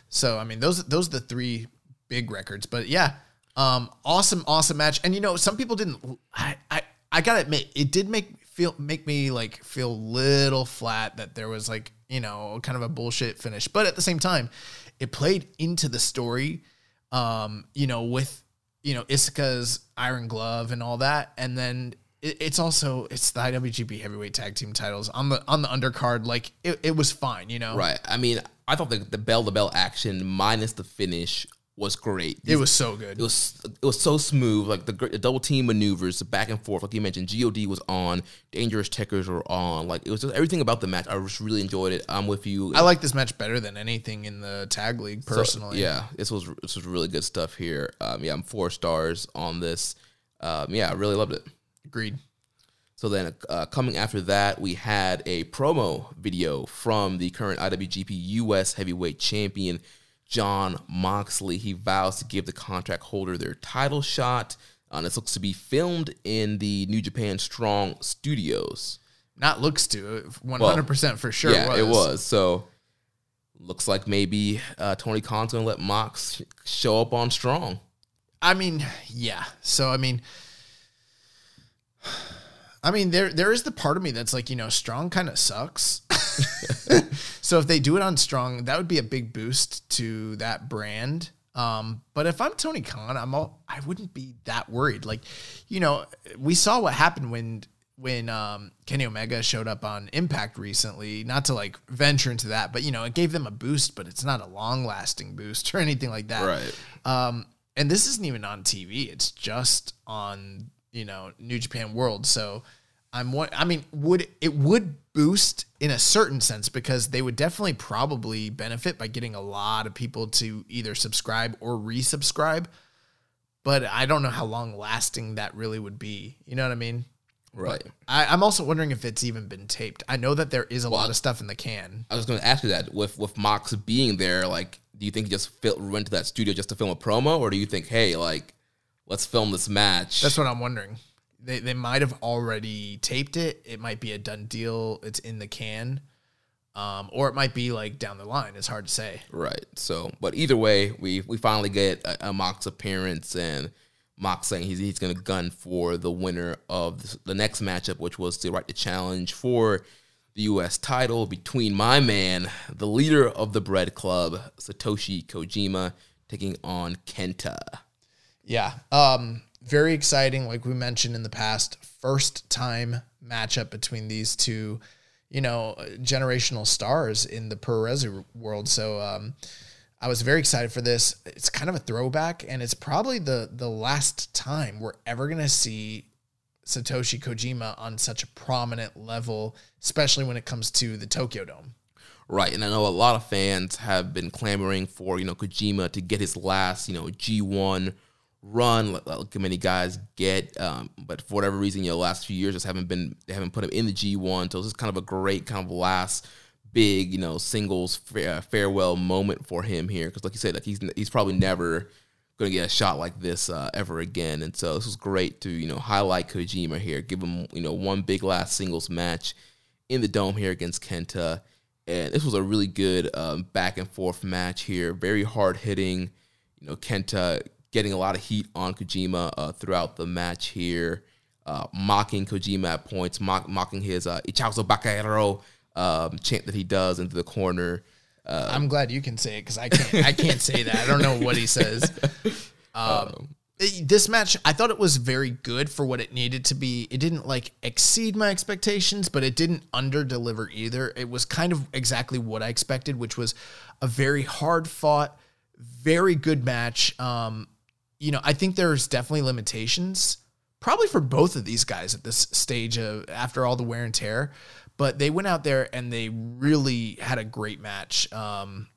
So I mean, those those are the three big records. But yeah, um, awesome, awesome match. And you know, some people didn't. I I, I gotta admit, it did make feel make me like feel little flat that there was like you know kind of a bullshit finish. But at the same time, it played into the story. Um, you know, with you know Iizuka's Iron Glove and all that, and then it, it's also it's the IWGP Heavyweight Tag Team titles on the on the undercard. Like it, it was fine, you know. Right. I mean, I thought the, the bell to bell action minus the finish was great. It was so good. It was it was so smooth, like the, the double team maneuvers, the back and forth. Like you mentioned, God was on, Dangerous Tekkers were on. Like it was just everything about the match. I just really enjoyed it. I'm with you. I like this match better than anything in the tag league So, personally. yeah, this was this was really good stuff here. Um, yeah, I'm four stars on this. Um, yeah, I really loved it. Agreed. So then, uh, coming after that, we had a promo video from the current IWGP US Heavyweight Champion, John Moxley. He vows to give the contract holder their title shot. Uh, this looks to be filmed in the New Japan Strong Studios. Not looks to one hundred percent for sure. yeah, it was. So looks like maybe uh, Tony Khan's gonna let Mox show up on Strong. I mean, yeah. So I mean, I mean, there there is the part of me that's like, you know, strong kind of sucks. so if they do it on strong, that would be a big boost to that brand. Um, but if I'm Tony Khan, I'm all, I wouldn't be that worried. Like, you know, we saw what happened when when um, Kenny Omega showed up on Impact recently. Not to like venture into that, but you know, it gave them a boost, but it's not a long lasting boost or anything like that. Right. Um, and this isn't even on TV; it's just on you know New Japan World. So I'm one. I mean, would it would boost in a certain sense because they would definitely probably benefit by getting a lot of people to either subscribe or resubscribe. But I don't know how long lasting that really would be. You know what I mean? Right. I, I'm also wondering if it's even been taped. I know that there is a lot of stuff in the can. I was going to ask you that with with Mox being there, like, do you think he just fil- went to that studio just to film a promo, or do you think, hey, like, let's film this match? That's what I'm wondering. They they might have already taped it. It might be a done deal. It's in the can. Um, or it might be like down the line. It's hard to say. Right. So, but either way, we we finally get a, a Mox appearance and Mox saying he's he's going to gun for the winner of the, the next matchup, which was the right to challenge for the U.S. title between my man, the leader of the Bread Club, Satoshi Kojima, taking on Kenta. Yeah. Um, very exciting. Like we mentioned in the past, first time matchup between these two, you know, generational stars in the pro world. So um, I was very excited for this. It's kind of a throwback, and it's probably the the last time we're ever gonna see Satoshi Kojima on such a prominent level, especially when it comes to the Tokyo Dome. Right, and I know a lot of fans have been clamoring for you know Kojima to get his last you know G one run, like, like many guys get. Um, but for whatever reason, you know, last few years just haven't been they haven't put him in the G one. So this is kind of a great kind of last big you know singles fa- uh, farewell moment for him here because like you said, like he's he's probably never going to get a shot like this uh, ever again. And so this was great to you know highlight Kojima here, give him you know one big last singles match in the dome here against Kenta. And this was a really good um, back and forth match here. Very hard hitting. You know, Kenta getting a lot of heat on Kojima uh, throughout the match here, uh, mocking Kojima at points, mock, mocking his uh, Ichauzo Bakero um, chant that he does into the corner. Uh, I'm glad you can say it because I can't. I can't say that. I don't know what he says. Um, it- this match, I thought it was very good for what it needed to be. It didn't like exceed my expectations, but it didn't under deliver either. It was kind of exactly what I expected, which was a very hard fought, very good match. Um, you know, I think there's definitely limitations, probably for both of these guys at this stage of after all the wear and tear. But they went out there and they really had a great match. Um,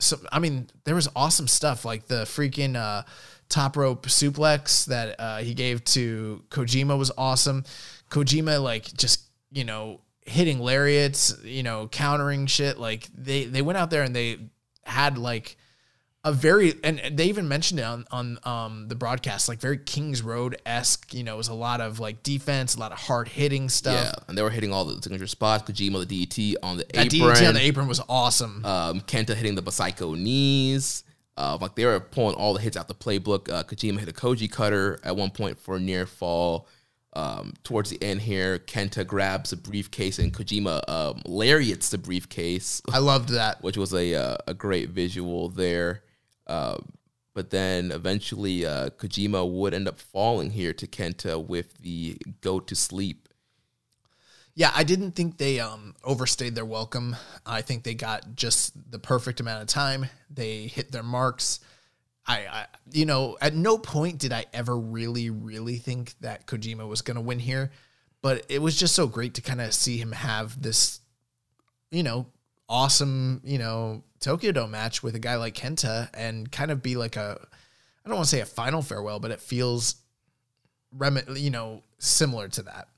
so I mean, there was awesome stuff like the freaking uh, top rope suplex that uh, he gave to Kojima was awesome. Kojima like just you know hitting lariats, you know countering shit. Like they they went out there and they had like a very and they even mentioned it on on um the broadcast like very Kings Road esque. You know, it was a lot of like defense, a lot of hard hitting stuff. yeah, and they were hitting all the signature spots. Kojima, the DDT on the That apron. DDT on the apron was awesome. um, Kenta hitting the Psycho knees. Uh, like they were pulling all the hits out the playbook. Uh, Kojima hit a Koji cutter at one point for a near fall. Um, towards the end here, Kenta grabs a briefcase and Kojima um, lariats the briefcase, I loved that. which was a uh, a great visual there. Uh, but then eventually, uh, Kojima would end up falling here to Kenta with the go to sleep. Yeah, I didn't think they um, overstayed their welcome. I think they got just the perfect amount of time. They hit their marks. I, I you know, at no point did I ever really, really think that Kojima was going to win here, but it was just so great to kind of see him have this, you know, awesome, you know, Tokyo Dome match with a guy like Kenta and kind of be like a, I don't want to say a final farewell, but it feels, rem- you know, similar to that.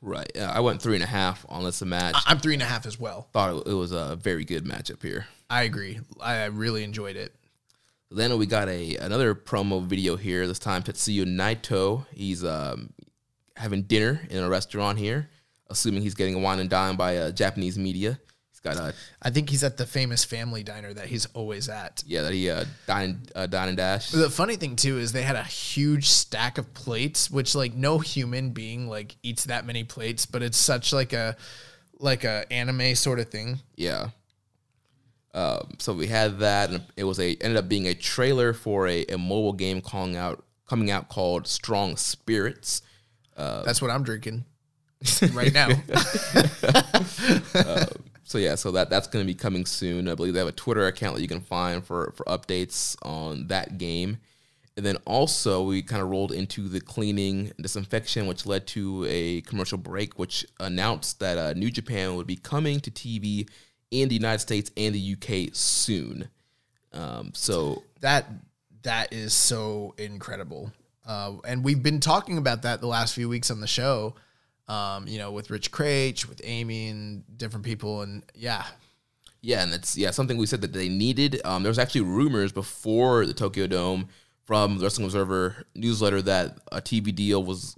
Right. Uh, I went three and a half on this match. I- I'm three and a half as well. Thought it was a very good matchup here. I agree. I really enjoyed it. Then we got a another promo video here. This time Tetsuya Naito. He's um, having dinner in a restaurant here, assuming he's getting a wine and dine by uh, Japanese media. Got I think he's at the famous family diner that he's always at. yeah that he uh, dine uh, dine and dash. The funny thing too is they had a huge stack of plates, which like no human being like eats that many plates, but it's such like a like a anime sort of thing. Yeah. Um, so we had that, and it was a ended up being a trailer for a, a mobile game calling out coming out called Strong Spirits. That's what I'm drinking right now. So yeah, so that that's going to be coming soon. I believe they have a Twitter account that you can find for for updates on that game. And then also we kind of rolled into the cleaning disinfection, which led to a commercial break, which announced that uh, New Japan would be coming to TV in the United States and the UK soon. Um, so that that is so incredible. Uh, and we've been talking about that the last few weeks on the show. Um, you know, with Rich Craich, with Amy, and different people, and yeah, Yeah, and it's yeah something we said that they needed. Um, there was actually rumors before the Tokyo Dome from the Wrestling Observer newsletter that a TV deal was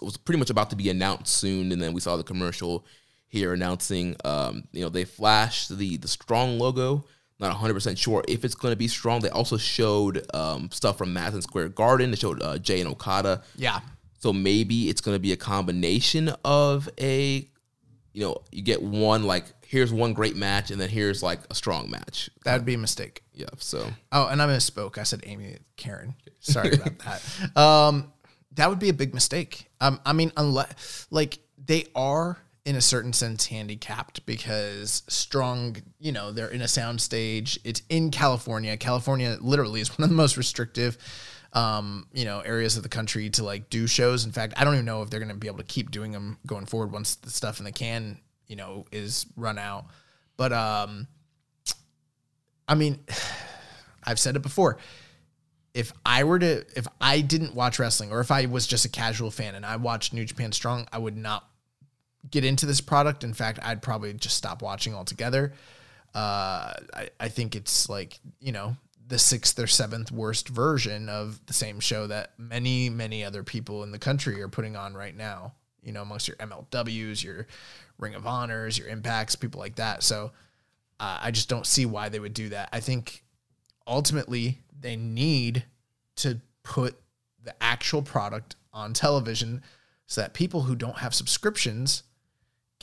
was pretty much about to be announced soon, and then we saw the commercial here announcing. Um, you know, they flashed the the strong logo. Not 100 percent sure if it's going to be strong. They also showed um, stuff from Madison Square Garden. They showed uh, Jay and Okada. yeah, So maybe it's going to be a combination of a, you know, you get one like here's one great match and then here's like a strong match. that'd be a mistake. Yeah. So Oh, and I misspoke. I said Amy Karen. Sorry about that. Um, that would be a big mistake. Um, I mean, unless like they are in a certain sense handicapped because strong, you know, they're in a sound stage. It's in California. California literally is one of the most restrictive um, you know, areas of the country to like do shows. In fact, I don't even know if they're going to be able to keep doing them going forward once the stuff in the can, you know, is run out. But um I mean, I've said it before. If I were to, if I didn't watch wrestling, or if I was just a casual fan and I watched New Japan Strong, I would not get into this product. In fact, I'd probably just stop watching altogether. Uh, I, I think it's like, you know, the sixth or seventh worst version of the same show that many, many other people in the country are putting on right now, you know, amongst your MLWs, your Ring of Honors, your Impacts, people like that. So uh, I just don't see why they would do that. I think ultimately they need to put the actual product on television so that people who don't have subscriptions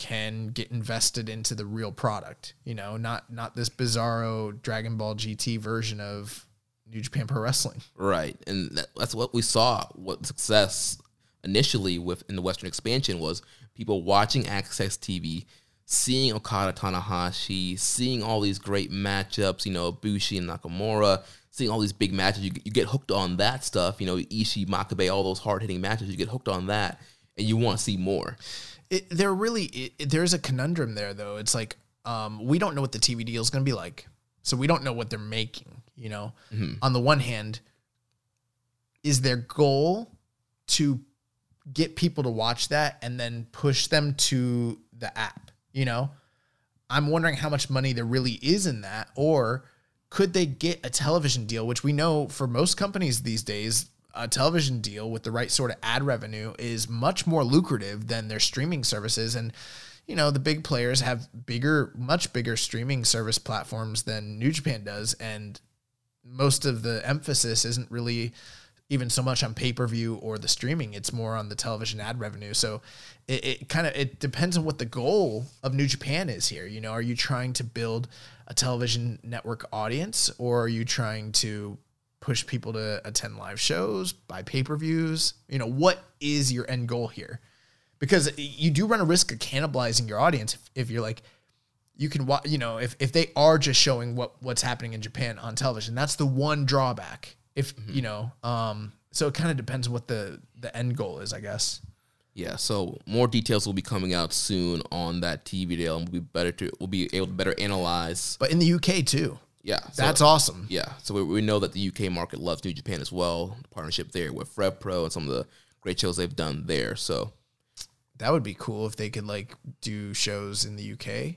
can get invested into the real product you know not not this bizarro dragon ball gt version of new japan pro wrestling right, and that, that's what we saw. What success initially with in the Western expansion was people watching AXS TV, seeing Okada Tanahashi, seeing all these great matchups. You know, Bushi and Nakamura. Seeing all these big matches, you, you get hooked on that stuff. You know, Ishii, Makabe, all those hard hitting matches. You get hooked on that, and you want to see more. It, there really it, there's a conundrum there though. It's like um, we don't know what the tv deal is going to be like. So we don't know what they're making you know? On the one hand is their goal to get people to watch that and then push them to the app you know? I'm wondering how much money there really is in that or could they get a television deal which we know for most companies these days a television deal with the right sort of ad revenue is much more lucrative than their streaming services. And you know the big players have bigger much bigger streaming service platforms than New Japan does. And most of the emphasis isn't really even so much on pay-per-view or the streaming. It's more on the television ad revenue. So it, it kind of it depends on what the goal of new japan is here. You know are you trying to build a television network audience or are you trying to push people to attend live shows buy pay-per-views. You know what is your end goal here? Because you do run a risk of cannibalizing your audience if, if you're like you can watch you know if, if they are just showing what what's happening in japan on television that's the one drawback if you know um so it kind of depends what the the end goal is i guess. Yeah, so more details will be coming out soon on that TV deal, and we'll be better to we'll be able to better analyze. but in the uk too Yeah, so- that's awesome Yeah, so we, we know that the UK market loves New Japan as well. The partnership there with Rev Pro and some of the great shows they've done there. So that would be cool if they could like do shows in the uk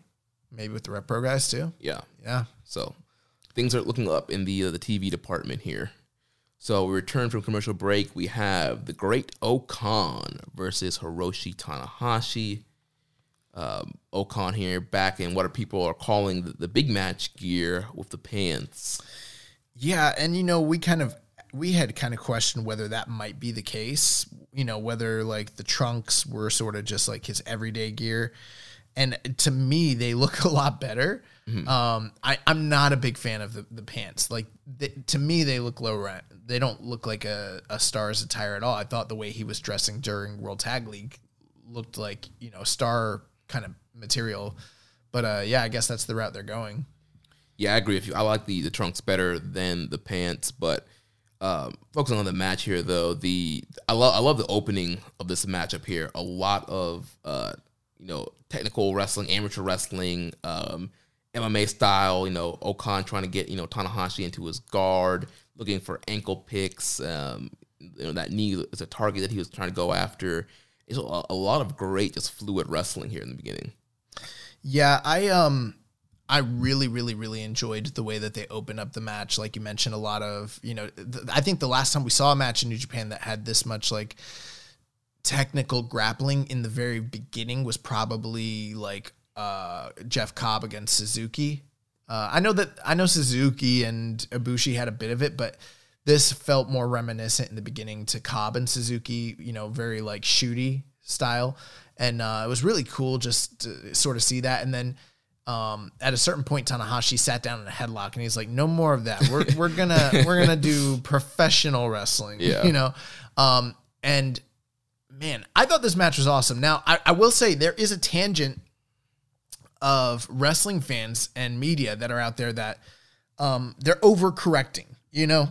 maybe with the Rev Pro guys too yeah, yeah so things are looking up in the uh, the TV department here. So we return from commercial break. We have the Great Okan versus Hiroshi Tanahashi. Um, Okan here back in what are people are calling the, the big match gear with the pants. Yeah, and you know, we kind of we had kind of questioned whether that might be the case. You know, whether like the trunks were sort of just like his everyday gear, and to me they look a lot better. Mm-hmm. Um, I I'm not a big fan of the, the pants. Like they, to me they look low rent. They don't look like a a star's attire at all. I thought the way he was dressing during World Tag League looked like you know star kind of material. But uh, yeah, I guess that's the route they're going. Yeah, I agree with you. I like the the trunks better than the pants, but um, focusing on the match here, though, the I love I love the opening of this matchup here. A lot of uh, you know technical wrestling, amateur wrestling, um, MMA style. You know, Okan trying to get you know Tanahashi into his guard, looking for ankle picks. Um, you know that knee is a target that he was trying to go after. It's a, a lot of great just fluid wrestling here in the beginning. Yeah, I um I really really really enjoyed the way that they opened up the match like you mentioned a lot of, you know, th- I think the last time we saw a match in New Japan that had this much like technical grappling in the very beginning was probably like uh Jeff Cobb against Suzuki. Uh, I know that I know Suzuki and Ibushi had a bit of it, but this felt more reminiscent in the beginning to Cobb and Suzuki, you know, very like shooty style. And uh, it was really cool just to sort of see that. And then um, at a certain point, Tanahashi sat down in a headlock and he's like, no more of that. We're, we're gonna, we're gonna do professional wrestling, Yeah. you know? Um, and man, I thought this match was awesome. Now I, I will say there is a tangent of wrestling fans and media that are out there that um, they're overcorrecting, you know,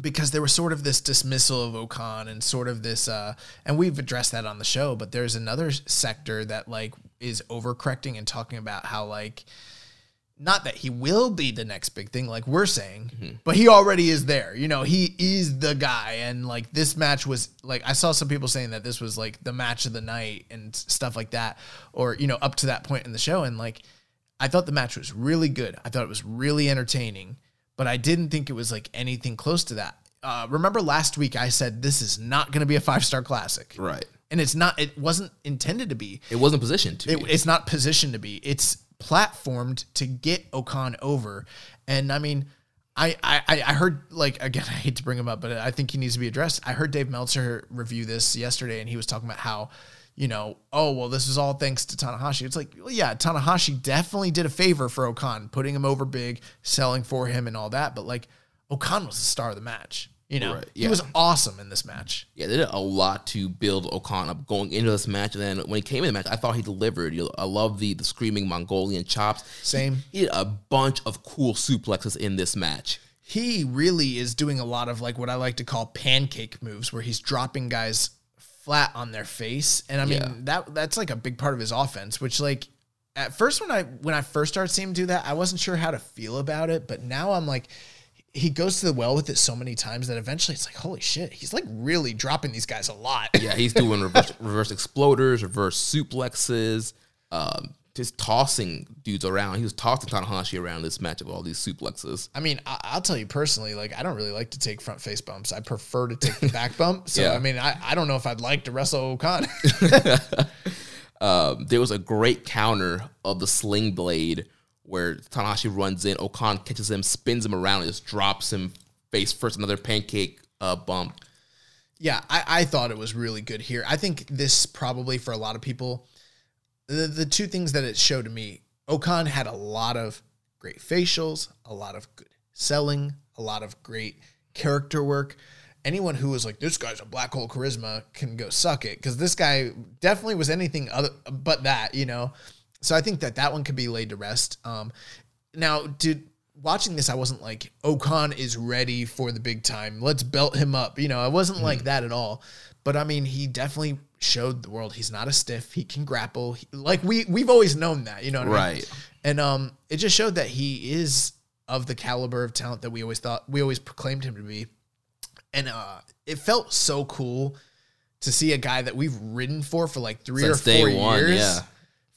because there was sort of this dismissal of Okan and sort of this, uh, and we've addressed that on the show, but there's another sector that like is overcorrecting and talking about how like, not that he will be the next big thing, like we're saying, but he already is there. You know, he is the guy. And like this match was like, I saw some people saying that this was like the match of the night and stuff like that, or, you know, up to that point in the show. And like, I thought the match was really good. I thought it was really entertaining, but I didn't think it was like anything close to that. Uh, remember last week I said this is not going to be a five star classic, Right. and it's not. It wasn't intended to be. It wasn't positioned to. It, be. it's not positioned to be. It's platformed to get Okan over. And I mean, I, I I heard like again, I hate to bring him up, but I think he needs to be addressed. I heard Dave Meltzer review this yesterday, and he was talking about how, you know, oh well, this is all thanks to Tanahashi. It's like, well, yeah, Tanahashi definitely did a favor for Okan, putting him over big, selling for him, and all that. But like, Okan was the star of the match. You know, Right, he was awesome in this match. Yeah, they did a lot to build Okan up going into this match, and then when he came in the match, I thought he delivered. You know, I love the the screaming Mongolian chops. Same. He did a bunch of cool suplexes in this match. he really is doing a lot of like what I like to call pancake moves where he's dropping guys flat on their face. And I mean Yeah. that that's like a big part of his offense, which like at first when I when I first started seeing him do that, I wasn't sure how to feel about it, but now I'm like he goes to the well with it so many times that eventually it's like holy shit, he's like really dropping these guys a lot. Yeah, he's doing reverse reverse exploders, reverse suplexes, um, just tossing dudes around. He was tossing Tanahashi around this match of all these suplexes. I mean, I, I'll tell you personally, like I don't really like to take front face bumps. I prefer to take the back bump. So Yeah. I mean, I, I don't know if I'd like to wrestle Okan. Um, there was a great counter of the sling blade where Tanahashi runs in, Okan catches him, spins him around, and just drops him face first. Another pancake uh, bump. Yeah, I, I thought it was really good here. I think this probably for a lot of people, the, the two things that it showed to me, Okan had a lot of great facials, a lot of good selling, a lot of great character work. Anyone who was like, this guy's a black hole charisma can go suck it. Cause this guy definitely was anything other but that, you know? So I think that that one could be laid to rest. Um, now, dude, watching this, I wasn't like, Okan is ready for the big time. Let's belt him up. You know, I wasn't like that at all. But I mean, he definitely showed the world he's not a stiff. He can grapple. He- like we we've always known that. You know what I mean? Right. And um, it just showed that he is of the caliber of talent that we always thought we always proclaimed him to be. And uh, it felt so cool to see a guy that we've ridden for for like three Since or four one, years. yeah.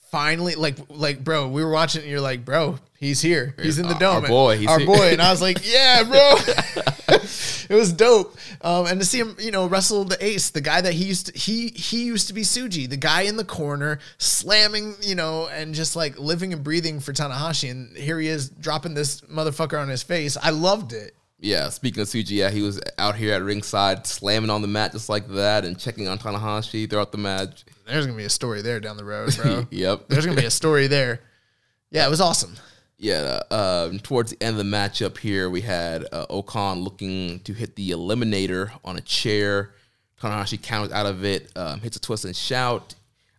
Finally, like, like, bro, we were watching, and you're like, bro, he's here. He's in the Our- dome. our boy, he's our here. boy. And I was like, yeah, bro. it was dope. Um, and to see him, you know, wrestle the ace, the guy that he used to, he he used to be Tsuji, the guy in the corner, slamming, you know, and just like living and breathing for Tanahashi. And here he is dropping this motherfucker on his face. I loved it. Yeah, speaking of Tsuji, yeah, he was out here at ringside slamming on the mat just like that and checking on Tanahashi throughout the match. There's gonna be a story there down the road, bro. yep. There's gonna be a story there. Yeah, it was awesome. Yeah, uh, um, towards the end of the matchup here, we had uh, Okan looking to hit the eliminator on a chair. Tanahashi counters out of it, um, hits a twist and shout.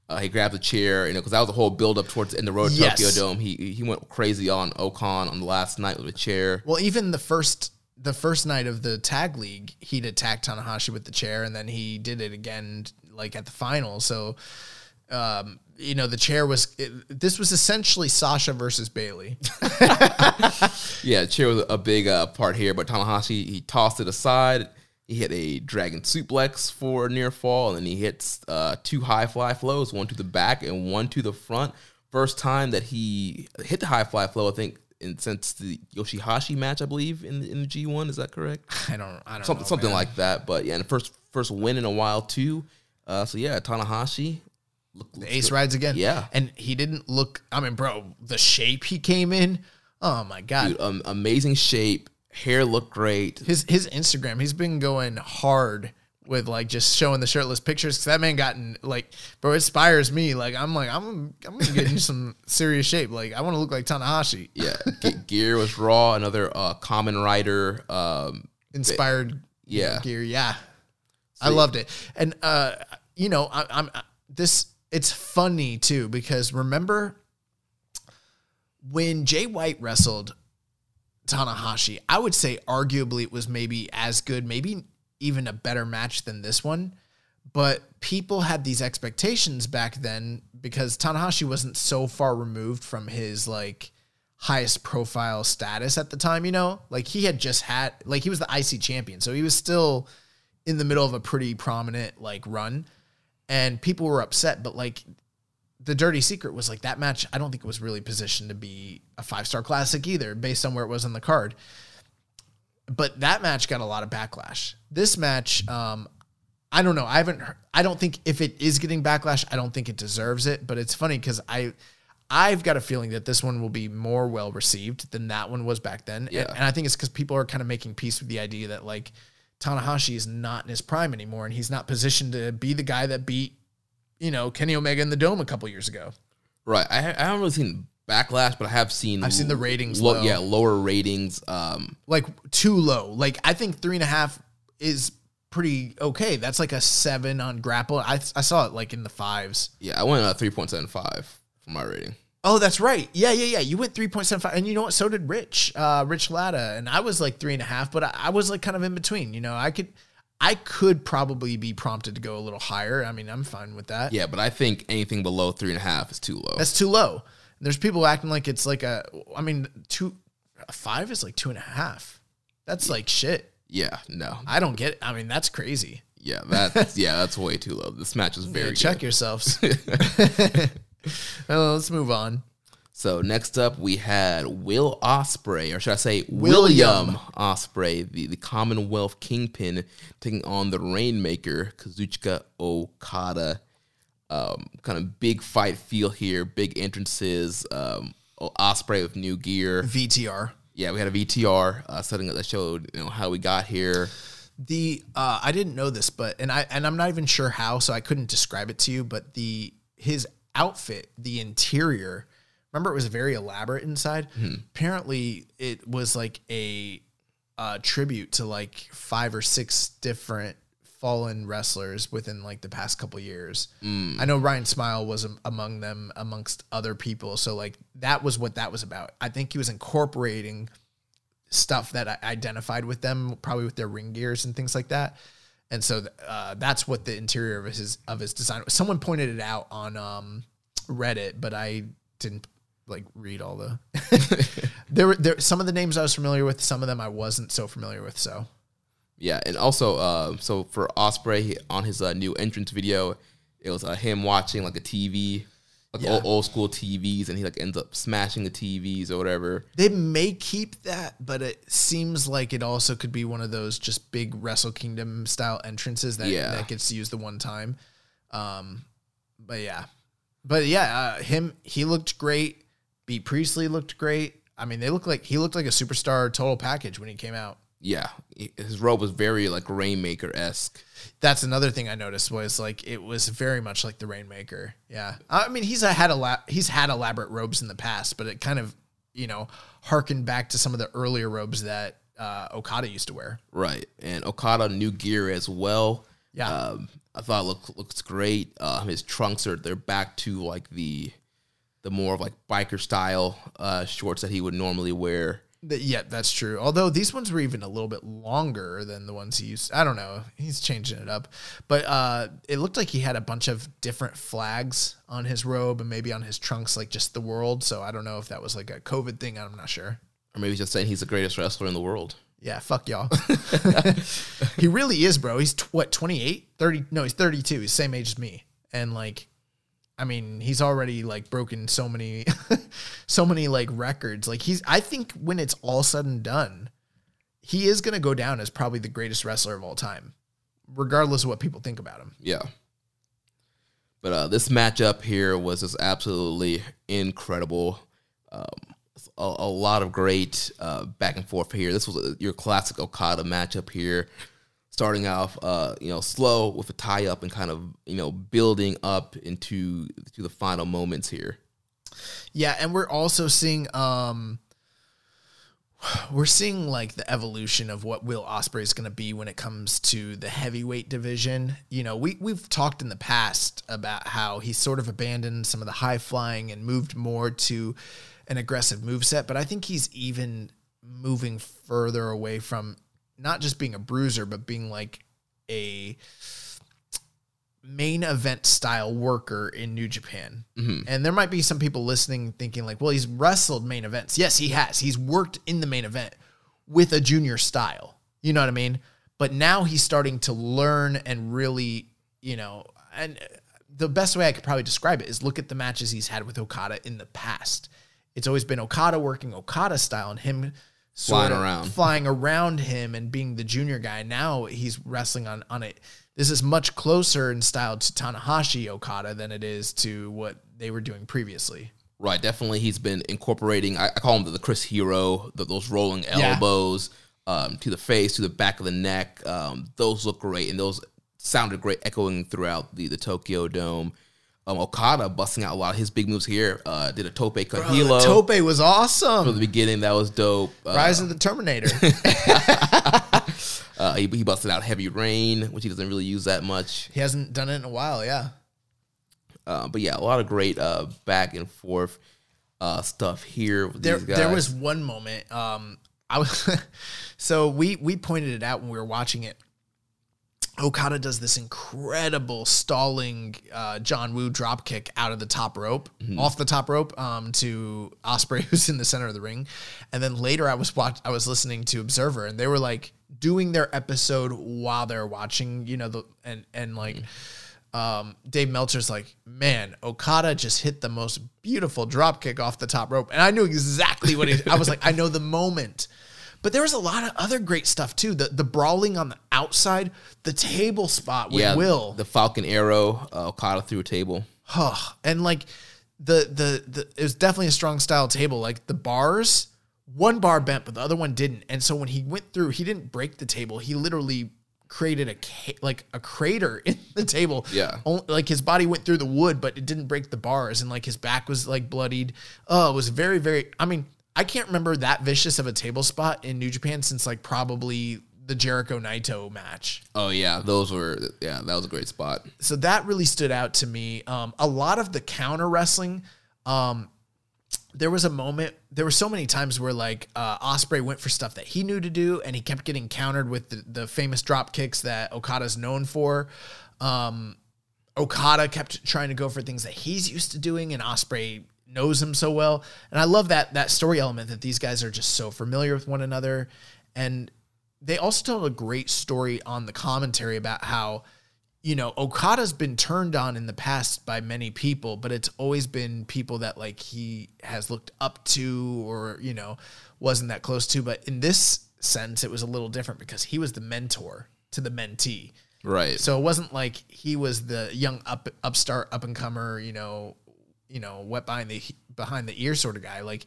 Uh, he grabs a chair, you know, because that was the whole build up towards the end of the road Yes. Tokyo Dome. He he went crazy on Okan on the last night with a chair. Well, even the first the first night of the tag league, he'd attacked Tanahashi with the chair, and then he did it again, like at the final. So, um, you know, the chair was. It, this was essentially Sasha versus Bailey. Yeah, chair was a big uh, part here, but Tanahashi he tossed it aside. He hit a dragon suplex for a near fall, and then he hits uh, two high fly flows, one to the back and one to the front. First time that he hit the high fly flow, I think, in, since the Yoshi-Hashi match, I believe, in the, in the G one. Is that correct? I don't. I don't something know, something man. like that. But yeah, and the first first win in a while too. Uh, so yeah, Tanahashi. Look, The Ace rides again. Yeah. and he didn't look. I mean, bro, the shape he came in. Oh my god. dude, um, amazing shape. Hair looked great. his his Instagram, he's been going hard with like just showing the shirtless pictures. Cause that man got in like, bro, inspires me. Like I'm like I'm I'm gonna get in some serious shape. Like I want to look like Tanahashi. Yeah, Gear was raw. Another uh, Kamen Rider. Um, Inspired, Yeah. gear. Yeah, I loved it. And uh, you know, I, I'm I, this. It's funny too because remember when Jay White wrestled Tanahashi, I would say arguably it was maybe as good, maybe even a better match than this one. But people had these expectations back then because Tanahashi wasn't so far removed from his like highest profile status at the time, you know? Like he had just had like he was the IC champion. So he was still in the middle of a pretty prominent like run and people were upset, but like the dirty secret was like that match i don't think it was really positioned to be a five star classic either based on where it was on the card. But that match got a lot of backlash. This match um i don't know. I haven't heard, i don't think if it is getting backlash i don't think it deserves it but it's funny because i i've got a feeling that this one will be more well received than that one was back then. Yeah. and, and i think it's because people are kind of making peace with the idea that like tanahashi is not in his prime anymore and he's not positioned to be the guy that beat you know Kenny Omega in the Dome a couple years ago. right. I, I haven't really seen backlash, but I have seen. I've seen the ratings Low, low. yeah, lower ratings. Um, Like too low. Like I think three and a half is pretty okay. That's like a seven on Grapple. I I saw it like in the fives. yeah, I went uh, three point seven five for my rating. Oh, that's right. Yeah, yeah, yeah. You went three point seven five, and you know what? So did Rich, uh, Rich Latta, and I was like three and a half, but I, I was like kind of in between. You know, I could, I could probably be prompted to go a little higher. I mean, I'm fine with that. Yeah, but I think anything below three and a half is too low. That's too low. There's people acting like it's like a. I mean, two, five is like two and a half. That's like shit. yeah, no. I don't get it. I mean, that's crazy. Yeah, that's yeah, that's way too low. This match was very Yeah, check good. yourselves. well, let's move on. So next up, we had Will Ospreay, or should I say William. William Ospreay, the, the Commonwealth Kingpin, taking on the Rainmaker Kazuchika Okada. Um, kind of big fight feel here, big entrances. Um, Ospreay with new gear. VTR. Yeah, we had a VTR uh, setting up that showed you know how we got here. The uh, I didn't know this, but and I and I'm not even sure how, so I couldn't describe it to you. But the his outfit, the interior, remember it was very elaborate inside. Apparently, it was like a uh, tribute to like five or six different fallen wrestlers within like the past couple years. I know Ryan Smile was among them, amongst other people. So like that was what that was about. I think he was incorporating stuff that I identified with them, probably with their ring gears and things like that. And so uh, that's what the interior of his of his design. Someone pointed it out on um, Reddit, but I didn't like read all the. there were there some of the names I was familiar with, some of them I wasn't so familiar with. So Yeah, and also, uh, so for Ospreay he- on his uh, new entrance video, it was uh, him watching like a TV, like Yeah. old, old school TVs, and he like ends up smashing the TVs or whatever. they may keep that, but it seems like it also could be one of those just big Wrestle Kingdom style entrances that Yeah. that gets used the one time. Um, but yeah, but yeah, uh, him he looked great. Bea Priestley looked great. I mean, they look like he looked like a superstar total package when he came out. Yeah, his robe was very like Rainmaker esque. That's another thing I noticed was like it was very much like the Rainmaker. Yeah, I mean he's had a he's had elaborate robes in the past, but it kind of you know harkened back to some of the earlier robes that uh, Okada used to wear. Right, and Okada new gear as well. Yeah, um, I thought it look, looks great. Uh, his trunks are they're back to like the the more of like biker style uh, shorts that he would normally wear. The, yeah, that's true. Although these ones were even a little bit longer than the ones he used. I don't know. He's changing it up. But uh, it looked like he had a bunch of different flags on his robe and maybe on his trunks, like just the world. So I don't know if that was like a COVID thing. I'm not sure. Or maybe just saying he's the greatest wrestler in the world. Yeah, fuck y'all. he really is, bro. He's t- what, 28? 30? No, he's 32. He's same age as me. And like, I mean, he's already like broken so many, so many like records. Like he's, I think when it's all said and done, he is going to go down as probably the greatest wrestler of all time, regardless of what people think about him. Yeah. But uh, this matchup here was just absolutely incredible. Um, a, a, lot of great uh, back and forth here. This was a, your classic Okada matchup here starting off uh, you know slow with a tie up and kind of you know building up into to the final moments here. Yeah, and we're also seeing um we're seeing like the evolution of what Will Ospreay is going to be when it comes to the heavyweight division. You know, we we've talked in the past about how he sort of abandoned some of the high flying and moved more to an aggressive move set, but I think he's even moving further away from not just being a bruiser, but being like a main event style worker in New Japan. Mm-hmm. And there might be some people listening thinking like, well, he's wrestled main events. Yes, he has. He's worked in the main event with a junior style. You know what I mean? But now he's starting to learn and really, you know, and the best way I could probably describe it is look at the matches he's had with Okada in the past. It's always been Okada working Okada style and him flying around, flying around him and being the junior guy. Now he's wrestling on on it. This is much closer in style to Tanahashi Okada than it is to what they were doing previously. Right, definitely. He's been incorporating. I, I call him the, the, Chris Hero, the, those rolling elbows yeah. um, to the face, to the back of the neck. Um, those look great, and those sounded great, echoing throughout the the Tokyo Dome. Um, Okada busting out a lot of his big moves here. Uh, did a tope con hilo. tope was awesome from the beginning. That was dope. Uh, Rise of the Terminator. uh, he, he, busted out heavy rain, which he doesn't really use that much. He hasn't done it in a while. Yeah. Uh, but yeah, a lot of great uh, back and forth uh, stuff here. there, there was one moment. Um, I was so we we pointed it out when we were watching it Okada does this incredible stalling uh, John Woo drop kick out of the top rope, mm-hmm. off the top rope, um, to Ospreay, who's in the center of the ring. And then later, I was watch- I was listening to Observer, and they were like doing their episode while they're watching, you know, the and and like. Mm-hmm. Um, Dave Meltzer's like, man, Okada just hit the most beautiful drop kick off the top rope, and I knew exactly what he. I was like, I know the moment but there was a lot of other great stuff too. The the brawling on the outside, the table spot with yeah, Will, the Falcon Arrow, uh, Okada through a table. Huh. And like the, the the it was definitely a strong style table. Like the bars, one bar bent, but the other one didn't. And so when he went through, he didn't break the table. He literally created a like a crater in the table. Yeah. Only, like his body went through the wood, but it didn't break the bars, and like his back was like bloodied. Oh, it was very very. I mean, I can't remember that vicious of a table spot in New Japan since like probably the Jericho Naito match. Oh yeah, those were yeah, that was a great spot. So that really stood out to me. Um, a lot of the counter wrestling. Um, there was a moment. There were so many times where like uh, Ospreay went for stuff that he knew to do, and he kept getting countered with the, the famous drop kicks that Okada's known for. Um, Okada kept trying to go for things that he's used to doing, and Ospreay knows him so well. And I love that that story element that these guys are just so familiar with one another. And they also tell a great story on the commentary about how, you know, Okada's been turned on in the past by many people, but it's always been people that like he has looked up to or, you know, wasn't that close to. But in this sense, it was a little different because he was the mentor to the mentee. Right. So it wasn't like he was the young up upstart up and comer, you know, you know, wet behind the behind the ear sort of guy. Like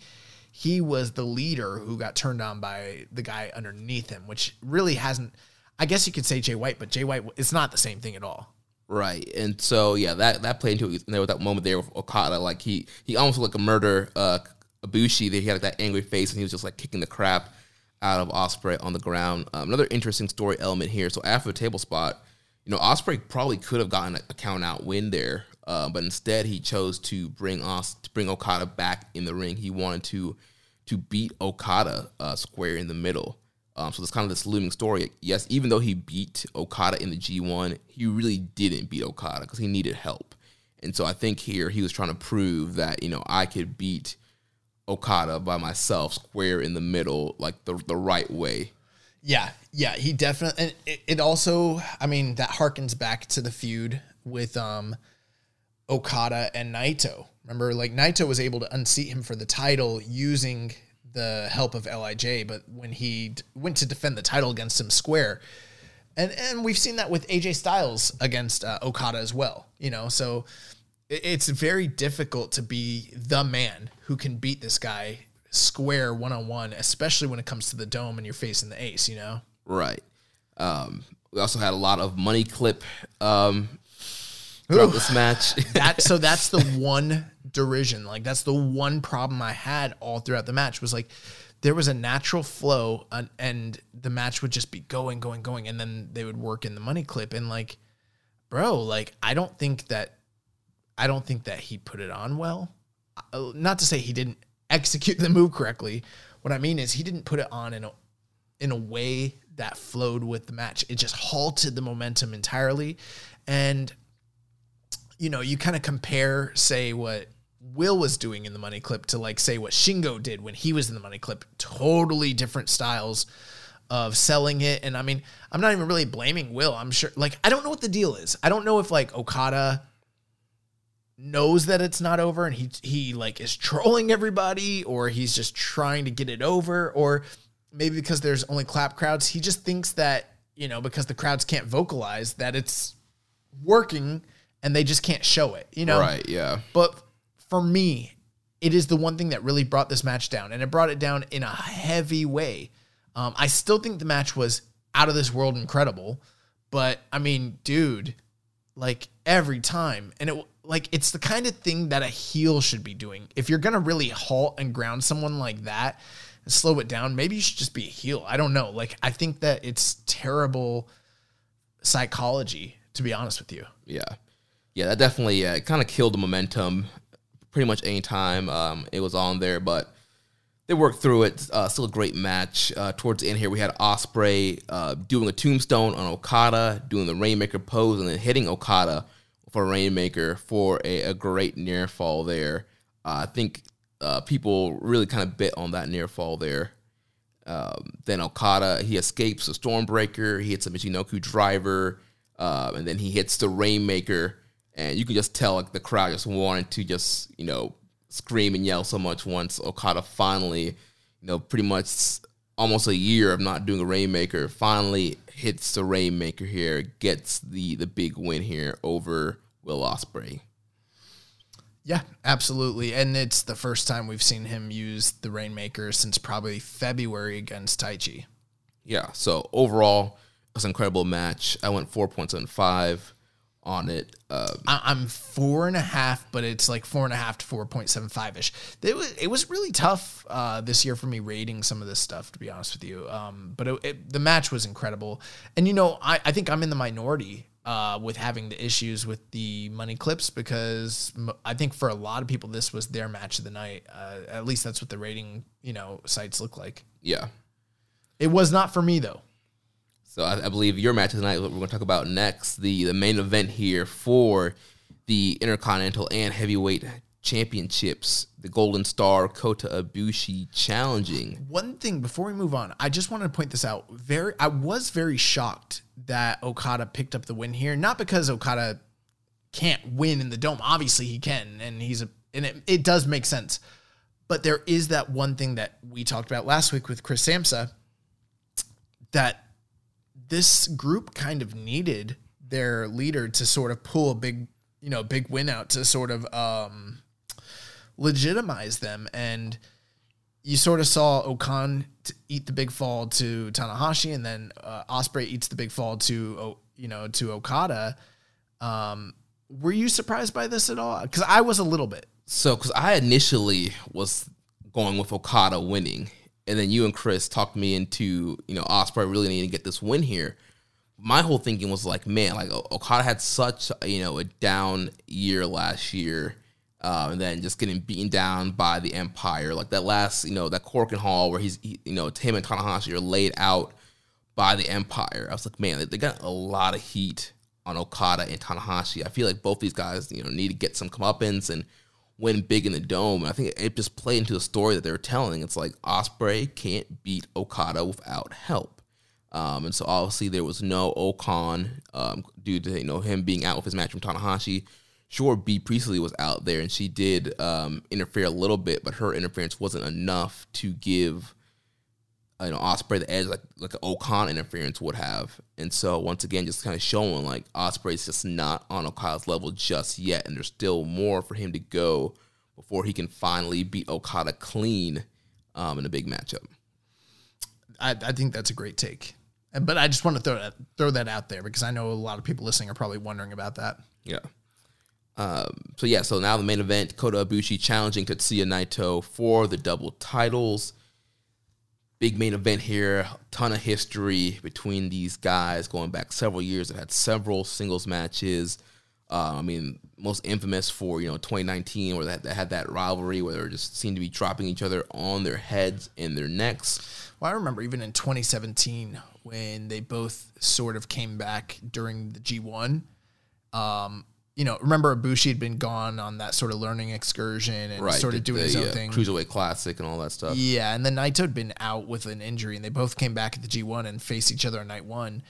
he was the leader who got turned on by the guy underneath him, which really hasn't. I guess you could say Jay White, but Jay White, it's not the same thing at all. Right, and so yeah, that that played into it. And There was that moment there with Okada, like he he almost looked like a murder uh, Ibushi. That he had like that angry face, and he was just like kicking the crap out of Ospreay on the ground. Um, another interesting story element here. So after the table spot, you know, Ospreay probably could have gotten a count out win there, uh, but instead he chose to bring Os to bring Okada back in the ring. He wanted to to beat Okada uh, square in the middle. Um, so there's kind of this looming story. Yes, even though he beat Okada in the G1, he really didn't beat Okada because he needed help. And so I think here he was trying to prove that, you know, I could beat Okada by myself, square in the middle, like the, the right way. Yeah, yeah, he definitely. And it, it also, I mean, that harkens back to the feud with um Okada and Naito. Remember, like Naito was able to unseat him for the title using the help of Lij, but when he d- went to defend the title against him square, and and we've seen that with AJ Styles against uh, Okada as well. You know, so it, it's very difficult to be the man who can beat this guy square one on one, especially when it comes to the dome and you're facing the ace. You know, Right. Um, we also had a lot of money clip um, throughout this match. that so that's the one derision like that's the one problem i had all throughout the match was like there was a natural flow and, and the match would just be going going going and then they would work in the money clip and like bro like i don't think that i don't think that he put it on well Uh, not to say he didn't execute the move correctly what i mean is he didn't put it on in a in a way that flowed with the match. It just halted the momentum entirely. And, you know, you kind of compare, say, what Will was doing in the money clip to, like, say, what Shingo did when he was in the money clip. Totally different styles of selling it. And I mean, I'm not even really blaming Will. I'm sure, like, I don't know what the deal is. I don't know if, like, Okada knows that it's not over and he he like is trolling everybody or he's just trying to get it over or maybe because there's only clap crowds he just thinks that you know because the crowds can't vocalize that it's working and they just can't show it you know? Right, yeah. but for me it is the one thing that really brought this match down and it brought it down in a heavy way. Um, i still think the match was out of this world incredible but i mean dude like every time and it like it's the kind of thing that a heel should be doing. If you're gonna really halt and ground someone like that and slow it down maybe you should just be a heel. I don't know. Like i think that it's terrible psychology to be honest with you. Yeah, yeah, that definitely kind of killed the momentum. Pretty much any time um, it was on there, but they worked through it. Uh, still a great match. Uh, towards the end here, we had Ospreay uh, doing a tombstone on Okada, doing the Rainmaker pose, and then hitting Okada for Rainmaker for a, a great near fall there. Uh, I think uh, people really kind of bit on that near fall there. Um, then Okada, he escapes a Stormbreaker. He hits a Michinoku driver, uh, and then he hits the Rainmaker. And you can just tell like the crowd just wanted to just you know scream and yell so much once Okada finally, you know, pretty much almost a year of not doing a Rainmaker, finally hits the Rainmaker here, gets the the big win here over Will Ospreay. Yeah, absolutely. And it's the first time we've seen him use the Rainmaker since probably February against Taichi. Yeah. So overall, it was an incredible match. I went four points on five on it. Uh, I- I'm four and a half, but it's like four and a half to four point seven five ish. It was it was really tough uh, this year for me rating some of this stuff, to be honest with you. Um, but it, it, the match was incredible, and you know I, I think I'm in the minority uh, with having the issues with the money clips because m- I think for a lot of people this was their match of the night. Uh, at least that's what the rating you know sites look like. yeah. It was not for me though. So I, I believe your match tonight, what we're going to talk about next, the the main event here for the Intercontinental and Heavyweight Championships, the Golden Star Kota Ibushi challenging. One thing before we move on, I just wanted to point this out. Very, I was very shocked that Okada picked up the win here. Not because Okada can't win in the dome. Obviously, he can, and he's a, and it, it does make sense. But there is that one thing that we talked about last week with Chris Samsa that this group kind of needed their leader to sort of pull a big, you know, big win out to sort of um, legitimize them and you sort of saw O-Khan eat the big fall to Tanahashi, and then uh, Ospreay eats the big fall to you know to Okada. Um, were you surprised by this at all? Because I was a little bit. So, because I initially was going with Okada winning, and then you and Chris talked me into, you know, Ospreay really needing to get this win here. My whole thinking was like, man, like Okada had such, you know, a down year last year, uh, and then just getting beaten down by the Empire, like that last, you know, that Korakuen Hall where he's, he, you know, him and Tanahashi are laid out by the Empire. I was like, man, they- they got a lot of heat on Okada and Tanahashi. I feel like both these guys, you know, need to get some comeuppance and win big in the dome. And I think it just played into the story that they were telling. It's like Ospreay can't beat Okada without help. Um, and so obviously there was no O-Khan um, due to you know him being out with his match from Tanahashi. Sure, Bea Priestley was out there and she did um, interfere a little bit, but her interference wasn't enough to give you know Ospreay the edge like like an O-Khan interference would have. And so once again, just kind of showing like Ospreay's just not on Okada's level just yet, and there's still more for him to go before he can finally beat Okada clean um, in a big matchup. I, I think that's a great take. But I just want to throw that throw that out there because I know a lot of people listening are probably wondering about that. Yeah. Um, so yeah, so now the main event, Kota Ibushi challenging Tetsuya Naito for the double titles. Big main event here, ton of history between these guys going back several years. They've had several singles matches. Uh, I mean, most infamous for you know 2019, where they had, they had that rivalry where they just seemed to be dropping each other on their heads and their necks. Well, I remember even in 2017 when they both sort of came back during the G1. Um, you know, remember Ibushi had been gone on that sort of learning excursion and Right, sort of doing the, his own uh, thing. cruiserweight classic and all that stuff. Yeah, and then Naito had been out with an injury, and they both came back at the G1 and faced each other on night one.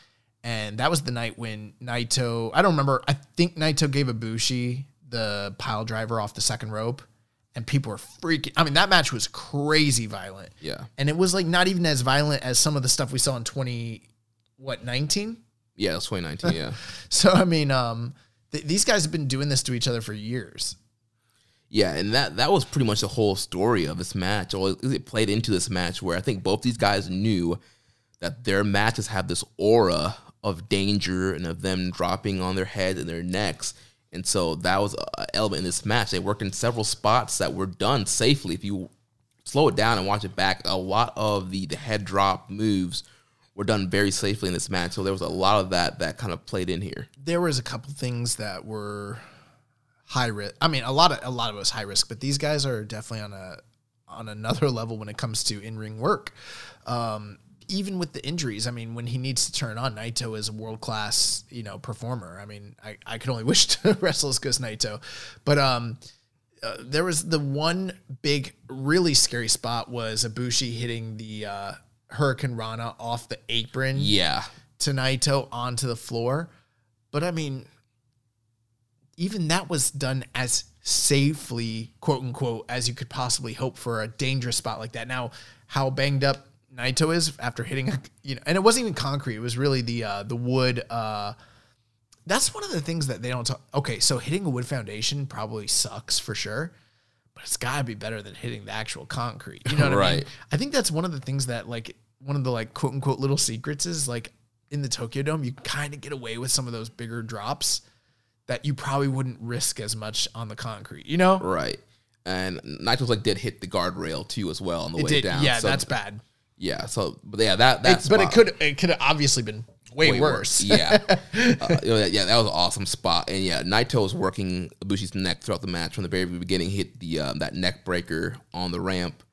And that was the night when Naito, I don't remember, I think Naito gave Ibushi the pile driver off the second rope, and people were freaking. I mean, that match was crazy violent. Yeah. And it was like not even as violent as some of the stuff we saw in 20, what, 19? Yeah, it was 2019. Yeah. So, I mean, um, th- these guys have been doing this to each other for years. Yeah, and that that was pretty much the whole story of this match. Or it played into this match where I think both these guys knew that their matches have this aura of danger and of them dropping on their heads and their necks. And so that was an element in this match. They worked in several spots that were done safely. If you slow it down and watch it back, a lot of the, the head drop moves were done very safely in this match. So there was a lot of that that kind of played in here. there was a couple things that were high risk. I mean, a lot of a lot of it was high risk, but these guys are definitely on a on another level when it comes to in ring work. Um, even with the injuries, I mean, when he needs to turn on, Naito is a world class, you know, performer. I mean, I, I could only wish to wrestle as good as Naito, but um, uh, there was the one big, really scary spot was Ibushi hitting the uh, Hurricanrana off the apron Yeah. to Naito onto the floor. But I mean, even that was done as safely, quote unquote, as you could possibly hope for a dangerous spot like that. Now, how banged up Naito is after hitting a, you know, and it wasn't even concrete. It was really the uh, the wood. Uh, that's one of the things that they don't talk. Okay, so hitting a wood foundation probably sucks for sure, but it's got to be better than hitting the actual concrete. You know what I mean? Right. I think that's one of the things that like one of the like quote unquote little secrets is like in the Tokyo Dome, you kind of get away with some of those bigger drops that you probably wouldn't risk as much on the concrete. You know? Right. And Naito's like did hit the guardrail too as well on the It way did. down. Yeah, So- that's bad. Yeah. So, but yeah, that that. It- but it could it could have obviously been way, way worse. yeah. Uh, you know, yeah, that was an awesome spot. And yeah, Naito was working Ibushi's neck throughout the match from the very beginning. Hit the um, that neck breaker on the ramp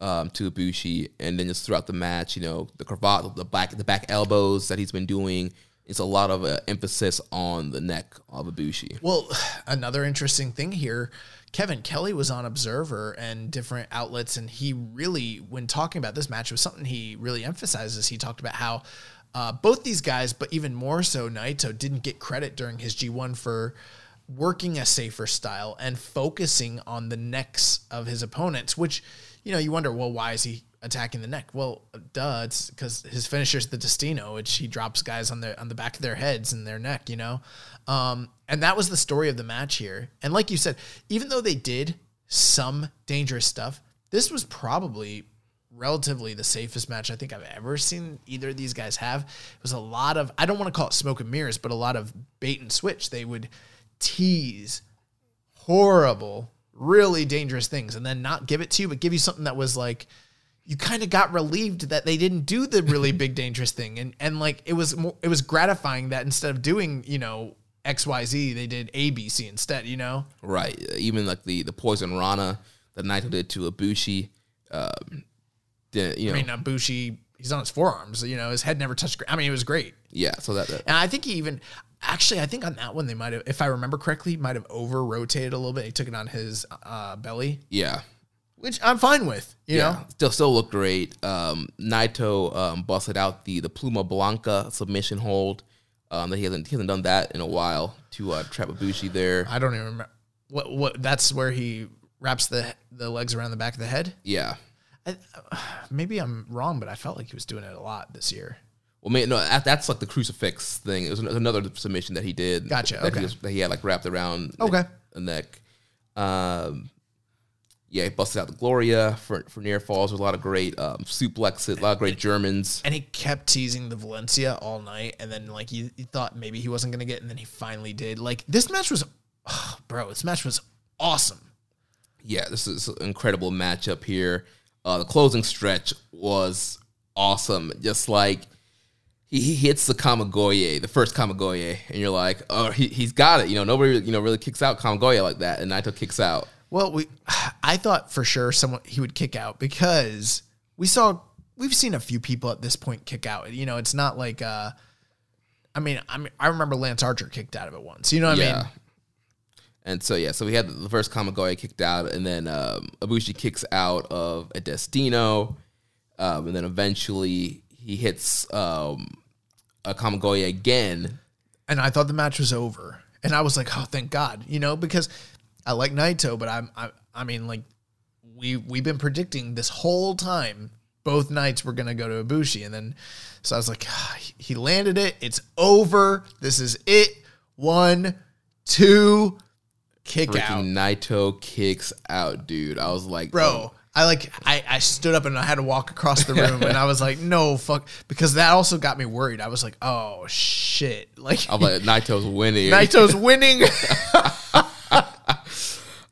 um, to Ibushi, and then just throughout the match, you know, the cravat, the back, the back elbows that he's been doing. It's a lot of uh, emphasis on the neck of Ibushi. Well, another interesting thing here, Kevin Kelly was on Observer and different outlets, and he really, when talking about this match, was something he really emphasizes. He talked about how uh, both these guys, but even more so Naito, didn't get credit during his G1 for working a safer style and focusing on the necks of his opponents, which, you know, you wonder, well, why is he attacking the neck? Well, duh, it's because his finisher's the Destino, which he drops guys on the on the back of their heads and their neck, you know. Um, and that was the story of the match here. And like you said, even though they did some dangerous stuff, this was probably relatively the safest match I think I've ever seen either of these guys have. It was a lot of I don't want to call it smoke and mirrors, but a lot of bait and switch. They would tease horrible, really dangerous things and then not give it to you, but give you something that was like you kind of got relieved that they didn't do the really big dangerous thing and and like it was more, it was gratifying that instead of doing, you know, XYZ, they did ABC instead, you know? Right. Even like the the poison Rana that Naito did to Ibushi. Um, didn't, you know, I mean, Ibushi, he's on his forearms, you know, his head never touched. I mean, it was great. yeah. So that, that And I think he even actually I think on that one they might have if I remember correctly, might have over rotated a little bit. He took it on his uh, belly, yeah. which I'm fine with, you yeah, know. still still looked great. Um, Naito um, busted out the the Pluma Blanca submission hold. Um, that he hasn't he hasn't done that in a while to uh, trap Ibushi there. I don't even remember what what that's where he wraps the the legs around the back of the head. Yeah. I, maybe I'm wrong, but I felt like he was doing it a lot this year. Well, man, no, that's like the crucifix thing. It was another submission that he did. Gotcha, That, okay. he, was- that he had like wrapped around Okay. the neck. Um, yeah, he busted out the Gloria for for near falls. With a lot of great um, suplexes, a lot of great Germans. And he kept teasing the Valentia all night, and then like you, you thought maybe he wasn't gonna get, it, and then he finally did. Like this match was, oh, bro, this match was awesome. Yeah, this is an incredible matchup here. Uh, the closing stretch was awesome. Just like he, he hits the Kamigoye, the first Kamigoye, and you're like, oh, he, he's got it. You know, nobody you know really kicks out Kamigoye like that, and Naito kicks out. Well, we, I thought for sure someone he would kick out because we saw we've seen a few people at this point kick out. You know, it's not like uh, I mean, I mean, I remember Lance Archer kicked out of it once. You know what I mean? And so yeah, so we had the first Kamigoye kicked out, and then um, Ibushi kicks out of a Destino, um, and then eventually he hits um, a Kamigoye again. And I thought the match was over, and I was like, oh, thank God, you know, because I like Naito, but I'm, I, I mean, like we we've been predicting this whole time both nights we're gonna go to Ibushi, and then so I was like, ah, he landed it. It's over. This is it. One, two, kick out. Freaking Naito kicks out, dude. I was like, bro. Oh. I like I, I stood up and I had to walk across the room and I was like, no fuck because that also got me worried. I was like, oh shit. Like I'm like, Naito's winning. Naito's winning.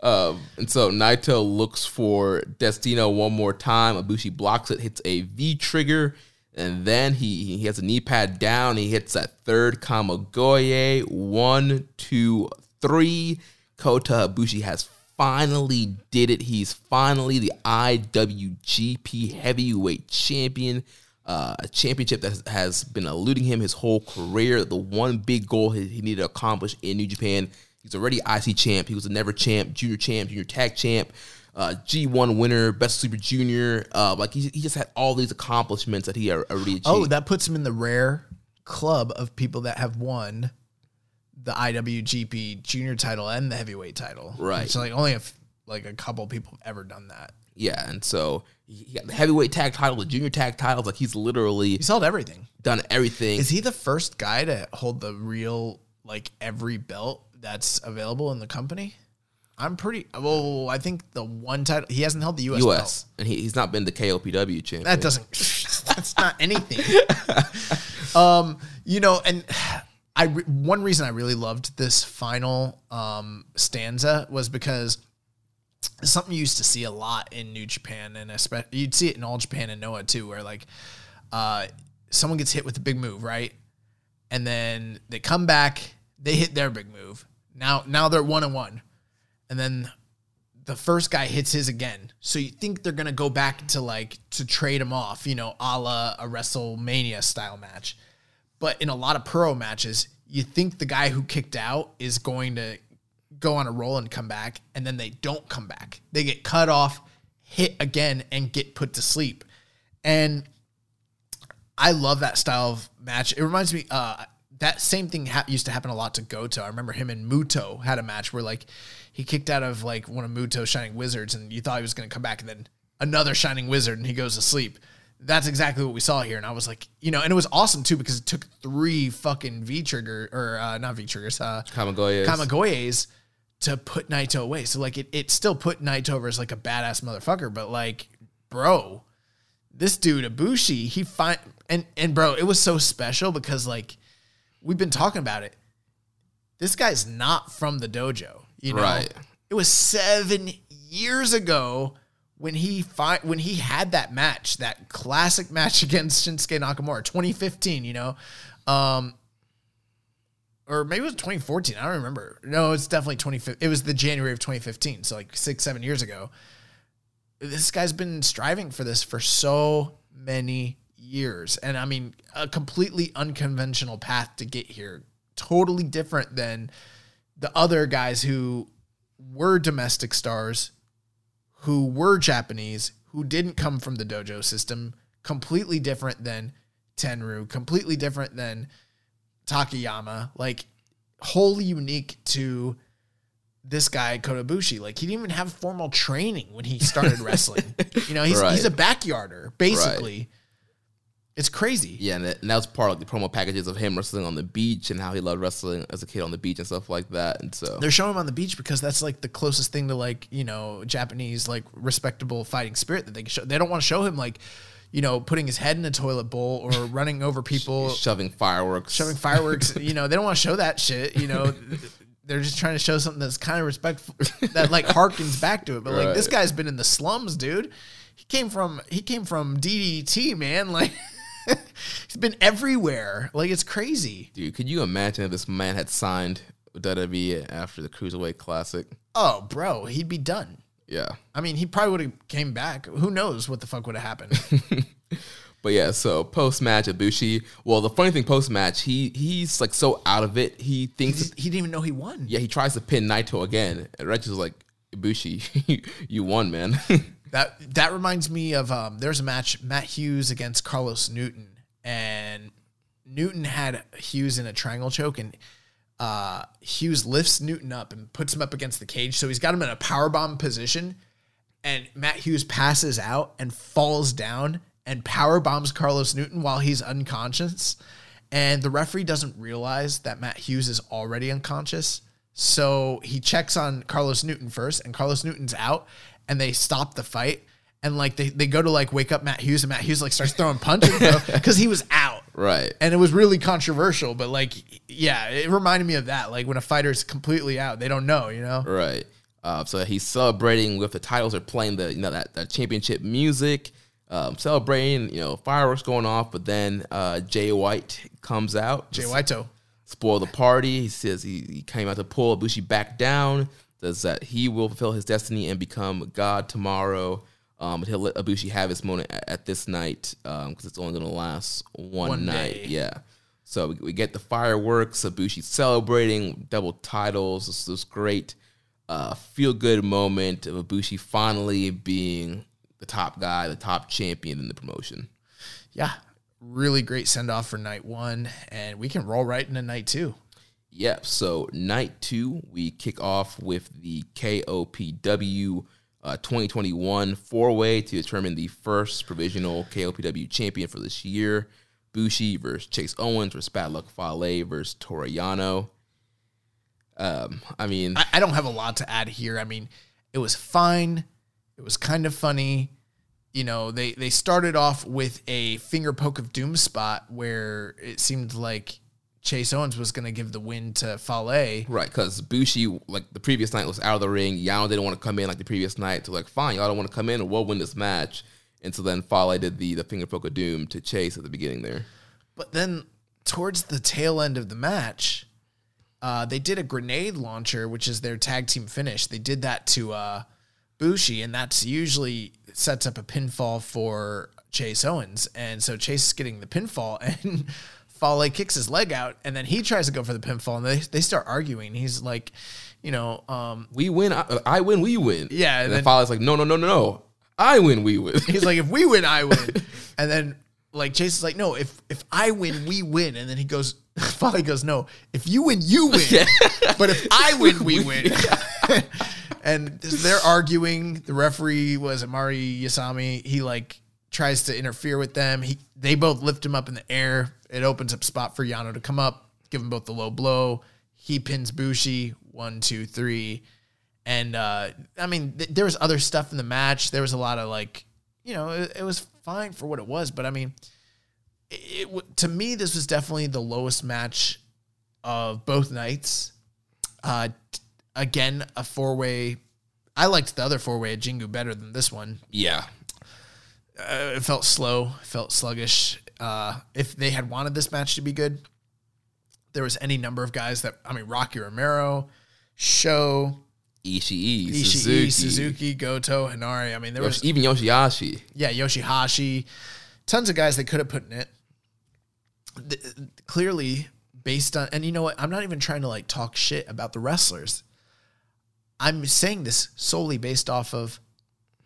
Um, and so Naito looks for Destino one more time. Ibushi blocks it, hits a V trigger, and then he he has a knee pad down. He hits that third Kamigoye. One, two, three. Kota Ibushi has finally did it. He's finally the IWGP Heavyweight Champion. Uh, a championship that has, been eluding him his whole career. The one big goal he, he needed to accomplish in New Japan. He's already IC champ. He was a never champ, junior champ, junior tag champ, uh, G1 winner, best super junior. Uh, like he, he just had all these accomplishments that he already achieved. oh, that puts him in the rare club of people that have won the IWGP junior title and the heavyweight title. Right. So like only if like a couple people have ever done that. yeah, and so he got the heavyweight tag title, the junior tag titles. Like he's literally He's held everything. done everything. Is he the first guy to hold the real like every belt that's available in the company? I'm pretty well. I think the one title he hasn't held the U.S. belt. U.S. and he, he's not been the KOPW champion. That doesn't. that's not anything. um, you know, and I re- one reason I really loved this final um stanza was because something you used to see a lot in New Japan, and especially you'd see it in All Japan and Noah too, where like uh someone gets hit with a big move, right? And then they come back, they hit their big move. Now now they're one and one. And then the first guy hits his again. So you think they're gonna go back to like to trade him off, you know, a la a WrestleMania style match. But in a lot of pro matches, you think the guy who kicked out is going to go on a roll and come back, and then they don't come back. They get cut off, hit again, and get put to sleep. And I love that style of match. It reminds me, uh, that same thing ha- used to happen a lot to Goto. I remember him and Muto had a match where like he kicked out of like one of Muto's Shining Wizards, and you thought he was going to come back, and then another Shining Wizard, and he goes to sleep. That's exactly what we saw here, and I was like, you know, and it was awesome too because it took three fucking V trigger or uh, not V triggers, uh, Kamigoye. Kamigoyes to put Naito away. So like it, it still put Naito over as like a badass motherfucker, but like, bro, this dude Ibushi, he find and and bro, it was so special because like we've been talking about it. This guy's not from the dojo, you know. Right. It was seven years ago when he fi- when he had that match, that classic match against Shinsuke Nakamura, 2015. You know, um, or maybe it was 2014. I don't remember. No, it's definitely 2015. It was the January of 2015. So like six, seven years ago. This guy's been striving for this for so many years. And I mean, a completely unconventional path to get here. Totally different than the other guys who were domestic stars, who were Japanese, who didn't come from the dojo system. Completely different than Tenryu, completely different than Takayama, like wholly unique to this guy Kota Ibushi. Like he didn't even have formal training when he started wrestling. You know, he's Right. he's a backyarder basically. It's crazy. Yeah, and that, and that was part of like, the promo packages of him wrestling on the beach and how he loved wrestling as a kid on the beach and stuff like that. And so, They're showing him on the beach because that's like the closest thing to like you know Japanese like respectable fighting spirit that they can show. They don't want to show him like you know putting his head in a toilet bowl or running over people. shoving fireworks, shoving fireworks. you know, they don't want to show that shit. You know, they're just trying to show something that's kind of respectful that like harkens back to it. But like this guy's been in the slums, dude. He came from he came from DDT, man. Like he's been everywhere. Like it's crazy. Dude, could you imagine if this man had signed with WWE after the Cruiserweight Classic? Oh, bro, he'd be done. Yeah. I mean, he probably would have came back. Who knows what the fuck would have happened? But yeah, so post match, Ibushi. Well, the funny thing post match, he he's like so out of it. He thinks, he didn't even know he won. yeah, he tries to pin Naito again, and is like, Ibushi, you won, man. That that reminds me of um, there's a match Matt Hughes against Carlos Newton, and Newton had Hughes in a triangle choke, and uh, Hughes lifts Newton up and puts him up against the cage, so he's got him in a power bomb position, and Matt Hughes passes out and falls down and power bombs Carlos Newton while he's unconscious, and the referee doesn't realize that Matt Hughes is already unconscious. So he checks on Carlos Newton first, and Carlos Newton's out, and they stop the fight. And like they, they go to like wake up Matt Hughes, and Matt Hughes like starts throwing punches because he was out. right. And it was really controversial, but like, yeah, it reminded me of that. Like when a fighter's completely out, they don't know, you know? Right. Uh, so he's celebrating with the titles. They're playing the you know that, that championship music, um, celebrating. You know fireworks going off. But then uh, Jay White comes out. Jay Whiteo. spoil the party. He says he, he came out to pull Ibushi back down. Says that he will fulfill his destiny and become God tomorrow. Um, but he'll let Ibushi have his moment at, at this night because it's only going to last one, One night. day. Yeah. So we, we get the fireworks. Ibushi celebrating double titles. This this great uh, feel good moment of Ibushi finally being the top guy, the top champion in the promotion. Yeah. Really great send off for night one. And we can roll right into night two. Yep. So night two, we kick off with the KOPW uh, 2021 four way to determine the first provisional KOPW champion for this year. Bushi versus Chase Owens versus Bad Luck Fale versus Toru Yano. Um, I mean, I, I don't have a lot to add here. I mean, it was fine. It was kind of funny. You know, they they started off with a finger poke of doom spot where it seemed like Chase Owens was going to give the win to Fale. right, because Bushi, like the previous night, was out of the ring. Yano didn't want to come in like the previous night. So, like, fine, y'all don't want to come in, or we'll win this match. And so then Fale did the, the finger poke of doom to Chase at the beginning there. But then towards the tail end of the match, uh, they did a grenade launcher, which is their tag team finish. They did that to uh, Bushi, and that's usually sets up a pinfall for Chase Owens. And so Chase is getting the pinfall, and Fale kicks his leg out, and then he tries to go for the pinfall, and they, they start arguing. He's like, you know, um, we win, I, I win, we win. Yeah, and, and then then- Fale's like, no, no, no, no, no, I win, we win. he's like, if we win, I win. And then like Chase is like, no, if if I win, we win. And then he goes, Fale goes, no, if you win, you win. But if I win, we win. and they're arguing. The referee was Marty Asami. He like tries to interfere with them. He they both lift him up in the air. It opens up spot for Yano to come up, give him both the low blow. He pins Bushi one, two, three, and uh, I mean th- there was other stuff in the match. There was a lot of like, you know, it, it was fine for what it was, but I mean, it, it to me this was definitely the lowest match of both nights. Uh, t- again, a four way. I liked the other four way at Jingu better than this one Yeah. uh, it felt slow, felt sluggish. Uh, if they had wanted this match to be good, there was any number of guys that I mean, Rocky Romero, Show, Ishii, Ishii, Suzuki, Suzuki, Goto, Henare. I mean, there was even Yoshi-Hashi. yeah, Yoshi-Hashi, tons of guys they could have put in it. Th- clearly, based on, and you know what? I'm not even trying to like talk shit about the wrestlers. I'm saying this solely based off of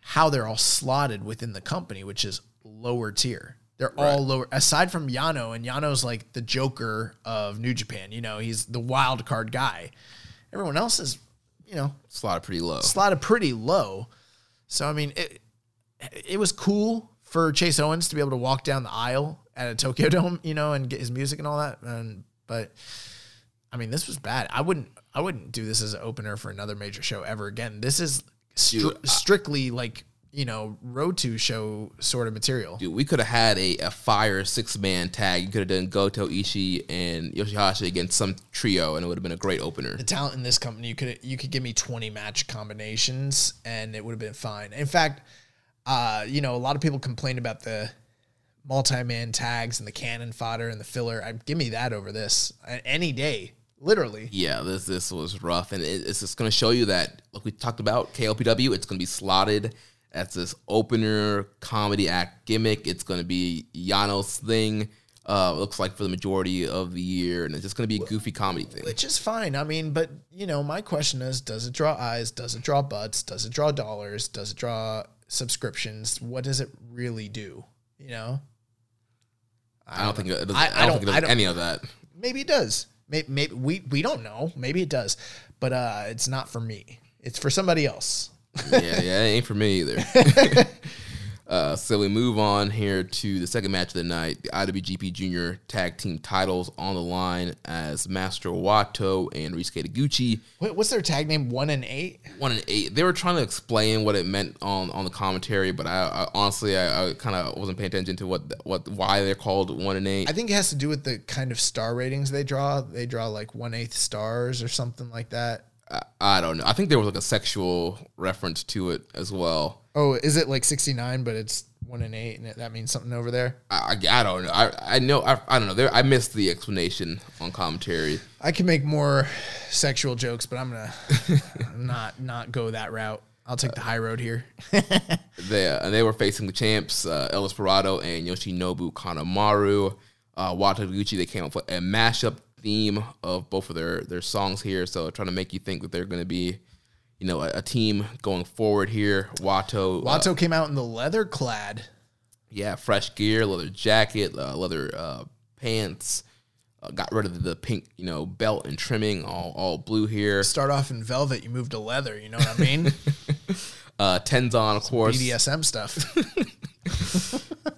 how they're all slotted within the company, which is lower tier. They're all lower, aside from Yano, and Yano's like the Joker of New Japan. You know, he's the wild card guy. Everyone else is, you know, Slotted pretty low. slotted pretty low. So I mean, it it was cool for Chase Owens to be able to walk down the aisle at a Tokyo Dome, you know, and get his music and all that. And but I mean, this was bad. I wouldn't I wouldn't do this as an opener for another major show ever again. This is stri- Dude, I- strictly like you know road to show sort of material. Dude, we could have had a, a fire six man tag. You could have done Goto, Ishii, and Yoshi-Hashi against some trio, and it would have been a great opener. the talent in this company, you could you could give me 20 match combinations and it would have been fine. In fact, uh, you know, a lot of people complained about the multi-man tags and the cannon fodder and the filler. I give me that over this any day, literally. Yeah, this this was rough, and it, it's just going to show you that, like we talked about, KOPW, it's going to be slotted as this opener comedy act gimmick. It's going to be Yano's thing. Uh, looks like for the majority of the year, and it's just going to be a goofy comedy thing. Which is fine. I mean, but you know, my question is, does it draw eyes? Does it draw butts? Does it draw dollars? Does it draw subscriptions? What does it really do? You know, I don't think it does, I- I, I don't, think it does any of that. maybe it does. Maybe, maybe we we don't know. Maybe it does, but uh, it's not for me. It's for somebody else. Yeah, yeah, it ain't for me either. uh, so we move on here to the second match of the night. The IWGP Junior Tag Team titles on the line as Master Wato and Ryusuke Taguchi. Wait, what's their tag name? One and eight. One and eight. They were trying to explain what it meant on, on the commentary, but I, I honestly I, I kind of wasn't paying attention to what what why they're called one and eight. I think it has to do with the kind of star ratings they draw. They draw like one eighth stars or something like that. I, I don't know. I think there was like a sexual reference to it as well. Oh, is it like sixty nine? But it's one and eight, and that means something over there. I, I, don't know. I I know I, I don't know. There I missed the explanation on commentary. I can make more sexual jokes, but I'm gonna not not go that route. I'll take the high road here. They uh, and they were facing the champs uh, El Desperado and Yoshinobu Kanemaru. Uh, Wata Taguchi they came up with a mashup theme of both of their their songs here, so trying to make you think that they're going to be, you know, a, a team going forward here. Wato, uh, Watto came out in the leather clad. yeah, fresh gear, leather jacket, uh, leather uh, pants. Uh, got rid of the pink, you know, belt and trimming, all all blue here. Start off in velvet, you move to leather. You know what I mean? Uh, Tenzan, of course. BDSM stuff.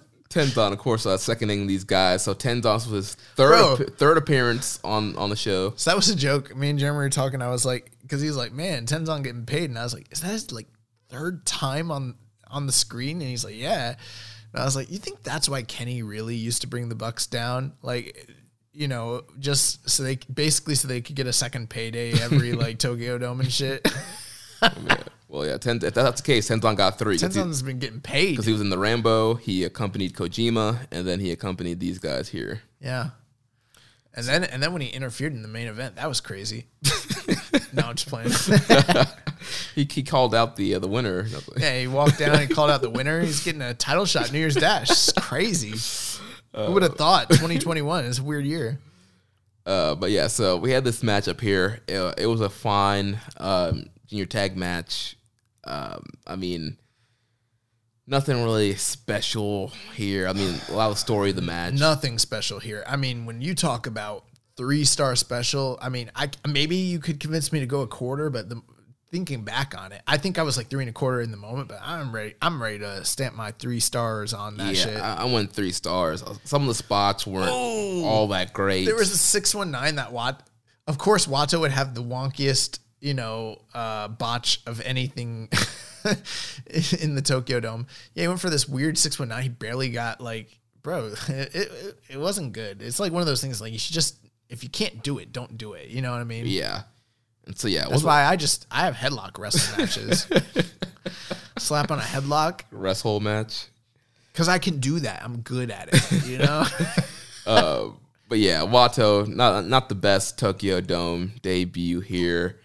Tenzan, of course, uh, seconding these guys. So Tenzan was his third Bro. third appearance on on the show. So that was a joke. Me and Jeremy were talking. I was like, because he was like, "Man, Tenzan getting paid," and I was like, "Is that his like third time on on the screen?" And he's like, "Yeah." And I was like, "You think that's why Kenny really used to bring the Bucks down? Like, you know, just so they basically so they could get a second payday every like Tokyo Dome and shit." Yeah. Well, yeah, Ten, if that's the case, Tenzan got three because he, Tenzan's been getting paid because he was in the Rambo. He accompanied Kojima, and then he accompanied these guys here. Yeah. And then and then when he interfered in the main event, that was crazy. no, I'm just playing. He, he called out the uh, the winner. Yeah, he walked down and called out the winner. He's getting a title shot New Year's Dash. It's crazy. Who would have thought 2021 is a weird year? Uh, but yeah, so we had this matchup here. It, it was a fine um, junior tag match. Um, I mean, nothing really special here. I mean, a lot of story of the match. Nothing special here. I mean, when you talk about three star special, I mean, I maybe you could convince me to go a quarter, but the, thinking back on it, I think I was like three and a quarter in the moment. But I'm ready. I'm ready to stamp my three stars on that yeah, shit. I, I went three stars. Some of the spots weren't all that great. there was a six one nine that Wat of course, Wato would have the wonkiest, you know, uh, botch of anything in the Tokyo Dome. Yeah, he went for this weird six one nine. He barely got like, bro, it, it it wasn't good. It's like one of those things. Like you should just if you can't do it, don't do it. You know what I mean? Yeah. And so yeah, That's why I just I have headlock wrestling matches. Slap on a headlock wrestle match. because I can do that. I'm good at it. You know. Uh, but yeah, Wato, not not the best Tokyo Dome debut here.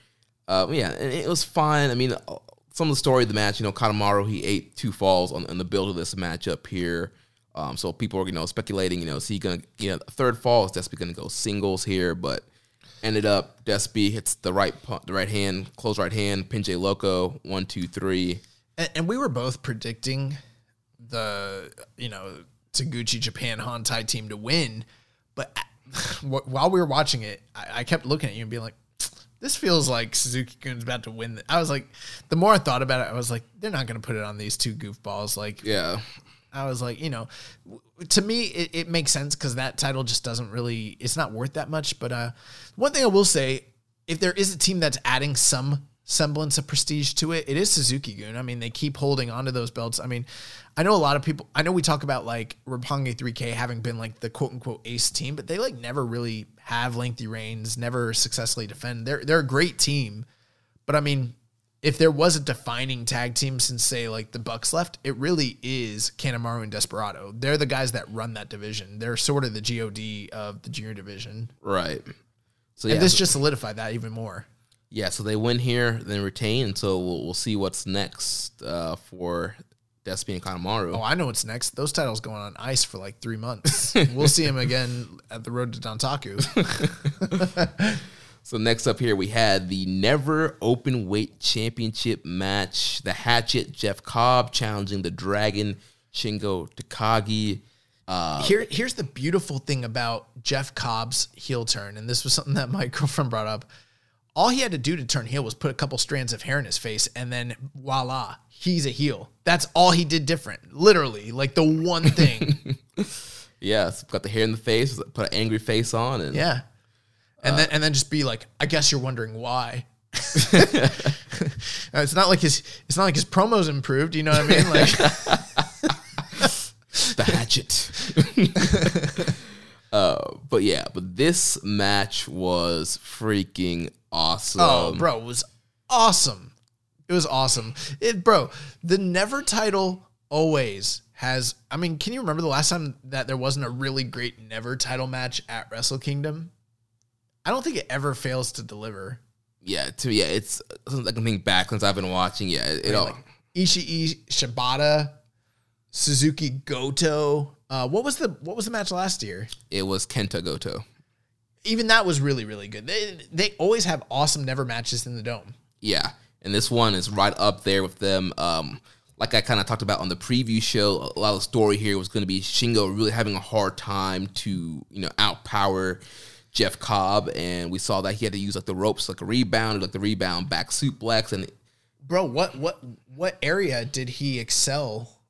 Uh, yeah, and it was fine. I mean, uh, some of the story of the match, you know, Kanemaru he ate two falls on, on the build of this matchup here. Um, so people are you know speculating, you know, is he gonna you know third fall is Despy gonna go singles here, but ended up Despy hits the right the right hand, close right hand, Pinche Loco, one two three. and, and we were both predicting the you know Taguchi Japan Hontai team to win, but wh- while we were watching it, I, I kept looking at you and being like, "This feels like Suzuki Gun's about to win." I was like, the more I thought about it, I was like, "They're not going to put it on these two goofballs." Like, Yeah, I was like, you know, to me, it, it makes sense because that title just doesn't really, it's not worth that much. But uh, one thing I will say, if there is a team that's adding some semblance of prestige to it, it is Suzuki Gun. I mean, they keep holding on to those belts. I mean, I know a lot of people, I know we talk about like Roppongi 3K having been like the quote unquote ace team, but they like never really have lengthy reigns, never successfully defend. They're, they're a great team. But I mean, if there was a defining tag team since say like the Bucks left, it really is Kanemaru and Desperado. They're the guys that run that division. They're sort of the God of the junior division. right. So yeah, And this so- just solidified that even more. Yeah, so they win here, then retain, and so we'll, we'll see what's next uh, for Despy and Kanemaru. Oh, I know what's next. Those titles going on ice for like three months. we'll see him again at the road to Dontaku. So next up here we had the never open weight championship match. The Hatchet Jeff Cobb challenging the Dragon Shingo Takagi. Uh, Here, here's the beautiful thing about Jeff Cobb's heel turn, and this was something that my girlfriend brought up. All he had to do to turn heel was put a couple strands of hair in his face, and then voila, he's a heel. That's all he did different. Literally, like the one thing. yeah, got the hair in the face, put an angry face on, and yeah. And then uh, and then just be like, I guess you're wondering why. it's not like his it's not like his promos improved, you know what I mean? Like the Hatchet. Uh, but yeah, but this match was freaking awesome. Oh, bro, it was awesome. It was awesome. It, bro, the never title always has. I mean, can you remember the last time that there wasn't a really great never title match at Wrestle Kingdom? I don't think it ever fails to deliver. Yeah, to yeah, it's something I can think back since I've been watching. Yeah, it, it all. Ishii, Shibata, Suzuki Goto. Uh, what was the what was the match last year? It was Kenta Goto. Even that was really really good. They they always have awesome never matches in the dome. Yeah, and this one is right up there with them. Um, like I kind of talked about on the preview show, a lot of the story here was going to be Shingo really having a hard time to you know outpower Jeff Cobb, and we saw that he had to use like the ropes, like a rebound, like the rebound back suplex, and bro, what what what area did he excel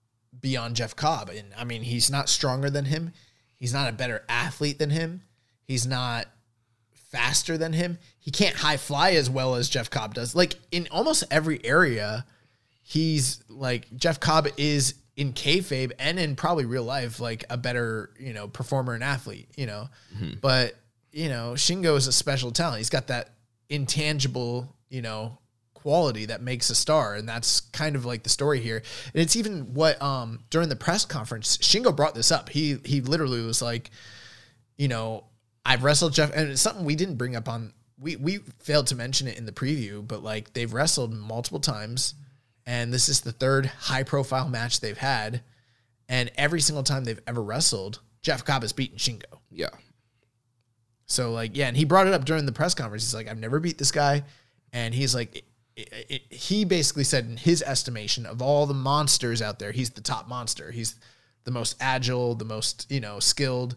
beyond Jeff Cobb? And I mean, he's not stronger than him. He's not a better athlete than him. He's not faster than him. He can't high fly as well as Jeff Cobb does. Like in almost every area, he's like Jeff Cobb is in kayfabe and in probably real life like a better you know performer and athlete. You know, mm-hmm. but you know Shingo is a special talent. He's got that intangible you know quality that makes a star and that's kind of like the story here. And it's even what um during the press conference shingo brought this up. He he literally was like you know i've wrestled jeff and it's something we didn't bring up on we we failed to mention it in the preview but like they've wrestled multiple times and this is the third high profile match they've had and every single time they've ever wrestled jeff cobb has beaten shingo. Yeah, so like yeah, and he brought it up during the press conference. He's like, I've never beat this guy, and he's like, it, it, he basically said in his estimation of all the monsters out there, he's the top monster. He's the most agile, the most you know skilled,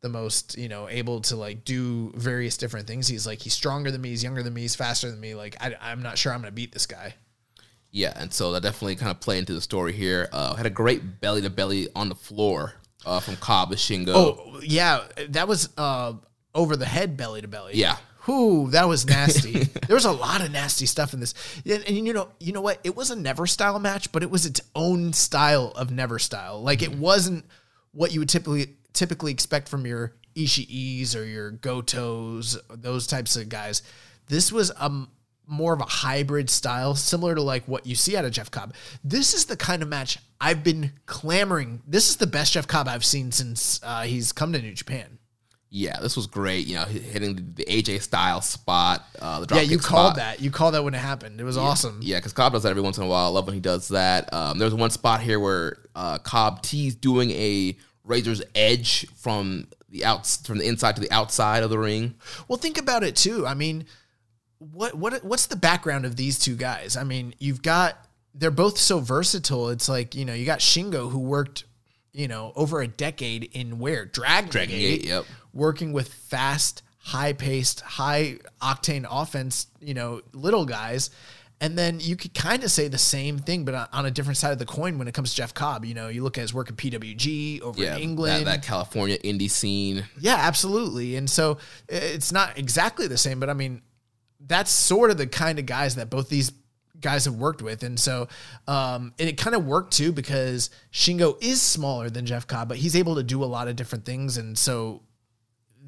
the most you know able to like do various different things. He's like he's stronger than me, he's younger than me, he's faster than me. Like I, I'm not sure I'm gonna beat this guy. yeah, and so that definitely kind of play into the story here. Uh, had a great belly to belly on the floor uh, from Cobb with Shingo. Oh yeah, that was uh over the head belly to belly. Yeah. Whoo, that was nasty. there was a lot of nasty stuff in this. And, and you know, you know what? It was a never style match, but it was its own style of never style. Like it wasn't what you would typically typically expect from your Ishii's or your Gotos, those types of guys. This was a more of a hybrid style, similar to like what you see out of Jeff Cobb. This is the kind of match I've been clamoring. This is the best Jeff Cobb I've seen since uh, he's come to New Japan. Yeah, this was great. You know, hitting the AJ style spot. Uh, the yeah, you called spot. that. You called that when it happened. It was yeah. awesome. Yeah, because Cobb does that every once in a while. I love when he does that. Um, there's one spot here where uh, Cobb T's doing a Razor's Edge from the outs from the inside to the outside of the ring. Well, think about it too. I mean, what what what's the background of these two guys? I mean, you've got they're both so versatile. It's like you know you got Shingo who worked you know over a decade in where Dragon, Dragon Gate, yep working with fast, high paced, high octane offense, you know, little guys. And then you could kind of say the same thing, but on a different side of the coin when it comes to Jeff Cobb. You know, you look at his work at PWG over yeah, in England, that, that California indie scene. Yeah, absolutely. And so it's not exactly the same, but I mean, that's sort of the kind of guys that both these guys have worked with. And so, um, and it kind of worked too because Shingo is smaller than Jeff Cobb, but he's able to do a lot of different things. And so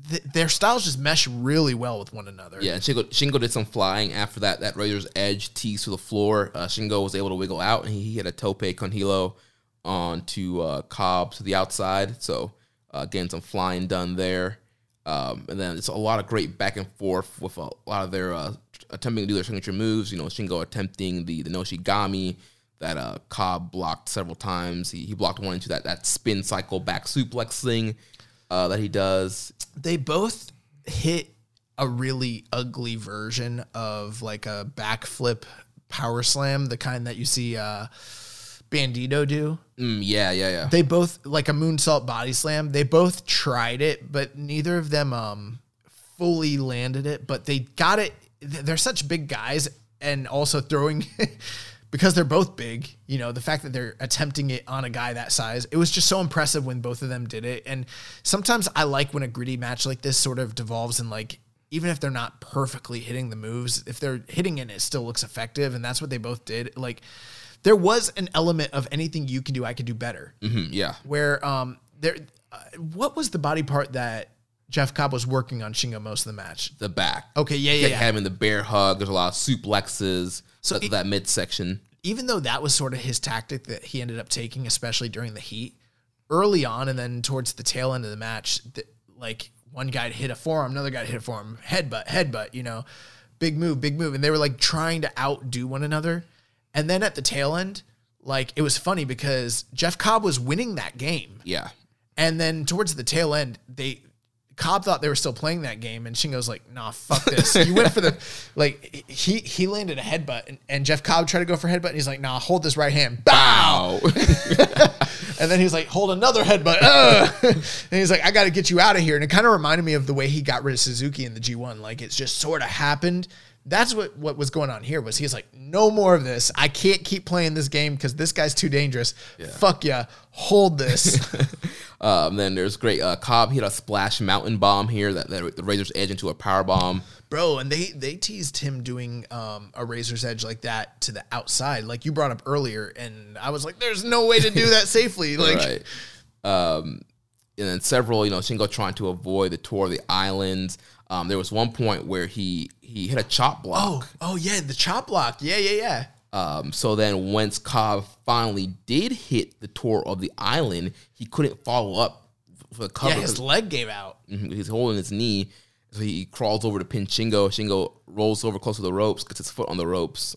th- their styles just mesh really well with one another. Yeah, and Shingo, Shingo did some flying after that. That Razor's Edge tease to the floor. Uh, Shingo was able to wiggle out, and he, he had a tope con hilo onto uh, Cobb to the outside. So uh, getting some flying done there. Um, and then it's a lot of great back and forth with a lot of their uh, attempting to do their signature moves. You know, Shingo attempting the the Noshigami that uh, Cobb blocked several times. He, he blocked one into that that spin cycle back suplex thing uh, that he does. They both hit a really ugly version of like a backflip power slam, the kind that you see uh, Bandito do. Mm, yeah, yeah, yeah. They both like a moonsault body slam. They both tried it, but neither of them um fully landed it. But they got it. They're such big guys, and also throwing because they're both big, you know, the fact that they're attempting it on a guy that size, it was just so impressive when both of them did it. And sometimes I like when a gritty match like this sort of devolves in like, even if they're not perfectly hitting the moves, if they're hitting it, it still looks effective. And that's what they both did. Like, there was an element of anything you can do, I can do better. Mm-hmm, yeah. Where, um, there, uh, what was the body part that Jeff Cobb was working on Shingo most of the match? The back. Okay, yeah, yeah, yeah. Having the bear hug. There's a lot of suplexes. So that, it, that midsection. Even though that was sort of his tactic that he ended up taking, especially during the heat, early on and then towards the tail end of the match, the, like one guy hit a forearm, another guy hit a forearm, headbutt, headbutt, you know, big move, big move. And they were like trying to outdo one another. And then at the tail end, like it was funny because Jeff Cobb was winning that game. Yeah. And then towards the tail end, they Cobb thought they were still playing that game, and Shingo's like, "Nah, fuck this." you went for the like he he landed a headbutt, and, and Jeff Cobb tried to go for a headbutt, and he's like, "Nah, hold this right hand, bow." and then he's like, "Hold another headbutt," and he's like, "I got to get you out of here." And it kind of reminded me of the way he got rid of Suzuki in the G1. Like it's just sort of happened. That's what what was going on here. Was he's like, "No more of this. I can't keep playing this game because this guy's too dangerous. Yeah. Fuck yeah, hold this." Um, then there's great uh, Cobb hit a splash mountain bomb here that, that the Razor's Edge into a power bomb. Bro, and they they teased him doing um, a Razor's Edge like that to the outside, like you brought up earlier, and I was like, "There's no way to do that safely." Like, right. Um, and then several, you know, Shingo trying to avoid the tour of the islands. Um, there was one point where he he hit a chop block. Oh, oh yeah, the chop block. Yeah, yeah, yeah. Um, so then, once Cobb finally did hit the tour of the island, he couldn't follow up for the cover. Yeah, his leg gave out. Mm-hmm, he's holding his knee, so he crawls over to pin Shingo. Shingo rolls over close to the ropes, gets his foot on the ropes.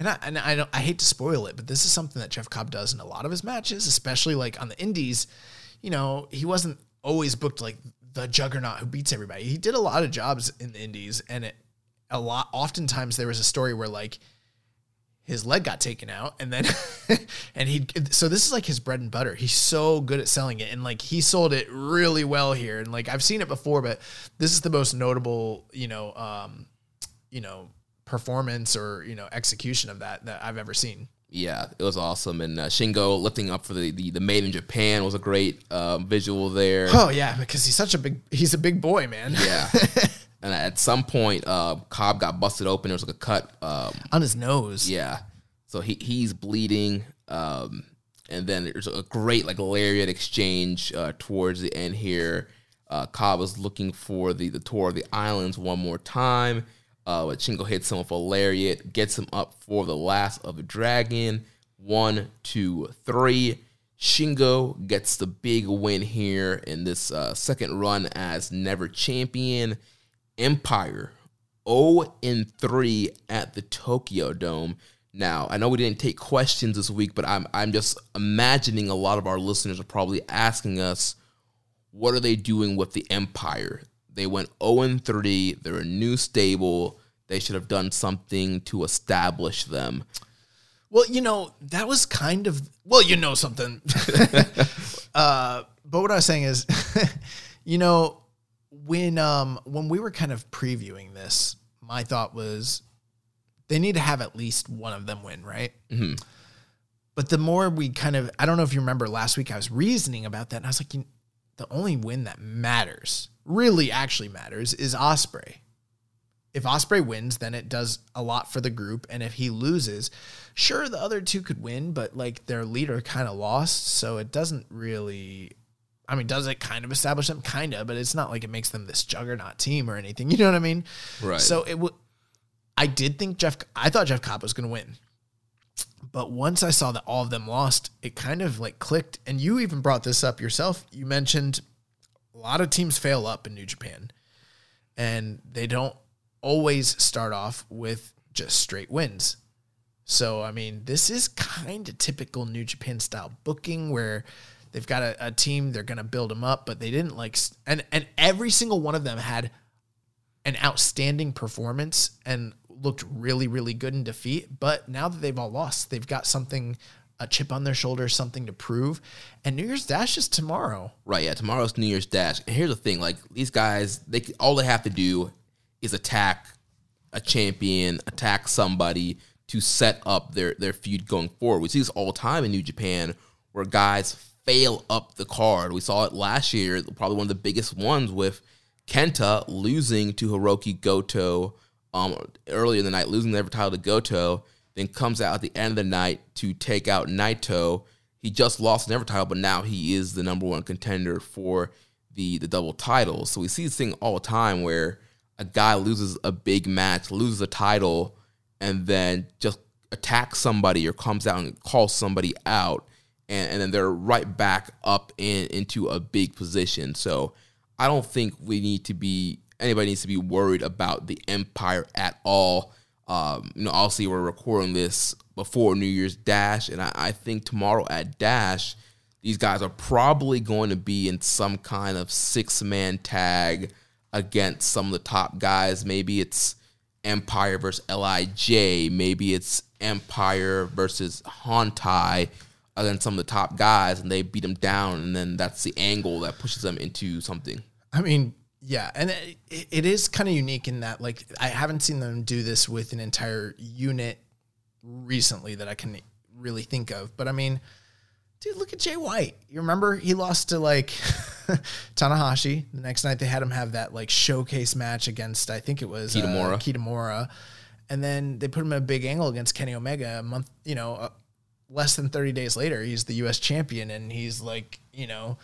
And I and I don't I hate to spoil it, but this is something that Jeff Cobb does in a lot of his matches, especially like on the Indies. You know, he wasn't always booked like the juggernaut who beats everybody. He did a lot of jobs in the Indies, and it a lot. Oftentimes, there was a story where like his leg got taken out and then and he so this is like his bread and butter. He's so good at selling it and like he sold it really well here. And like i've seen it before but this is the most notable you know um you know performance or you know execution of that that i've ever seen. Yeah it was awesome. And uh, shingo lifting up for the, the the made in japan was a great uh, visual there. Oh yeah because he's such a big he's a big boy man. Yeah and at some point, uh, Cobb got busted open. There was like a cut. Um, on his nose. yeah, so he he's bleeding. Um, and then there's a great like lariat exchange uh, towards the end here. Uh, Cobb was looking for the the tour of the islands one more time. Uh, but Shingo hits him with a lariat, gets him up for the last of the dragon. One, two, three. Shingo gets the big win here in this uh, second run as never champion. Empire 0 and 3 at the Tokyo Dome. Now, I know we didn't take questions this week, but I'm I'm just imagining a lot of our listeners are probably asking us what are they doing with the Empire? They went 0 and 3, they're a new stable. They should have done something to establish them. Well, you know, that was kind of well, you know something. uh, but what I was saying is, you know, when um when we were kind of previewing this, my thought was they need to have at least one of them win, right? Mm-hmm. But the more we kind of, I don't know if you remember last week, I was reasoning about that, and I was like, you, the only win that matters, really actually matters, is Ospreay. If Ospreay wins, then it does a lot for the group, and if he loses, sure the other two could win, but like their leader kind of lost, so it doesn't really. I mean, does it kind of establish them? Kind of, but it's not like it makes them this juggernaut team or anything. You know what I mean? Right. So it would. I did think Jeff. I thought Jeff Cobb was going to win, but once I saw that all of them lost, it kind of like clicked. And you even brought this up yourself. You mentioned a lot of teams fail up in New Japan, and they don't always start off with just straight wins. So I mean, this is kind of typical New Japan style booking where they've got a, a team, they're gonna build them up, but they didn't like, and and every single one of them had an outstanding performance and looked really, really good in defeat. But now that they've all lost, they've got something, a chip on their shoulder, something to prove. And New Year's Dash is tomorrow. Right, yeah. Tomorrow's New Year's Dash. And here's the thing: like these guys, they all they have to do is attack a champion, attack somebody to set up their their feud going forward. We see this all the time in New Japan, where guys fail up the card. We saw it last year, probably one of the biggest ones with Kenta losing to Hirooki Goto um, earlier in the night, losing the ever title to Goto, then comes out at the end of the night to take out Naito. He just lost the never title, but now he is the number one contender for the the double title. So we see this thing all the time where a guy loses a big match, loses a title, and then just attacks somebody or comes out and calls somebody out, and, and then they're right back up in into a big position. So I don't think we need to be anybody needs to be worried about the Empire at all. Um, you know, obviously we're recording this before New Year's Dash, and I, I think tomorrow at Dash, these guys are probably going to be in some kind of six man tag against some of the top guys. Maybe it's Empire versus Lij. Maybe it's Empire versus Hontai against some of the top guys, and they beat them down, and then that's the angle that pushes them into something. I mean, yeah, and it, it is kind of unique in that like I haven't seen them do this with an entire unit recently that I can really think of. But I mean, dude, look at Jay White. You remember he lost to like Tanahashi. The next night they had him have that like showcase match against I think it was uh, Kitamura. Kitamura, and then they put him in a big angle against Kenny Omega a month. You know, uh, less than thirty days later, he's the U.S. champion, and he's like you know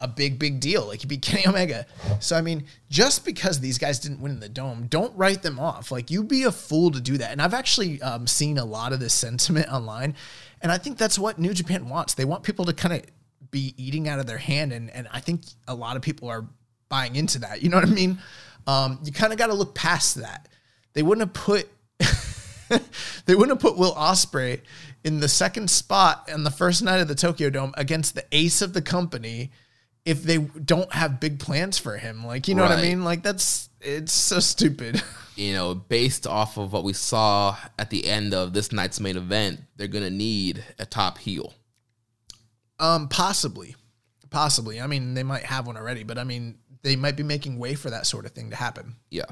a big, big deal. Like he beat Kenny Omega. So I mean, just because these guys didn't win in the dome, don't write them off. Like you'd be a fool to do that. And I've actually um, seen a lot of this sentiment online, and I think that's what New Japan wants. They want people to kind of be eating out of their hand, and and I think a lot of people are buying into that. You know what I mean? Um, you kind of got to look past that. They wouldn't have put. they wouldn't have put Will Ospreay in the second spot on the first night of the Tokyo Dome against the ace of the company if they don't have big plans for him. Like, you know what I mean? Like that's it's so stupid. you know, based off of what we saw at the end of this night's main event, they're gonna need a top heel. Um, possibly, possibly. I mean, they might have one already, but I mean, they might be making way for that sort of thing to happen. Yeah.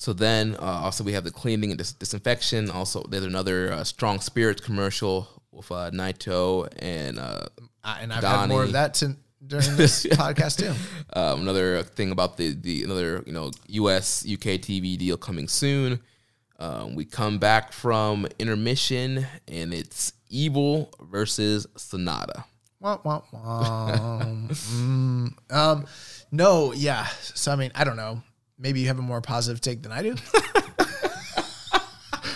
So then, uh, also we have the cleaning and dis- disinfection. Also, there's another uh, strong spirits commercial with uh, Naito and uh, and I've had more of that to during this podcast too. Um, another thing about the the another you know U.S. UK TV deal coming soon. Um, we come back from intermission and it's Evil versus Sanada. Wah, wah, wah. Mm, um, no, yeah. So I mean, I don't know. Maybe you have a more positive take than I do.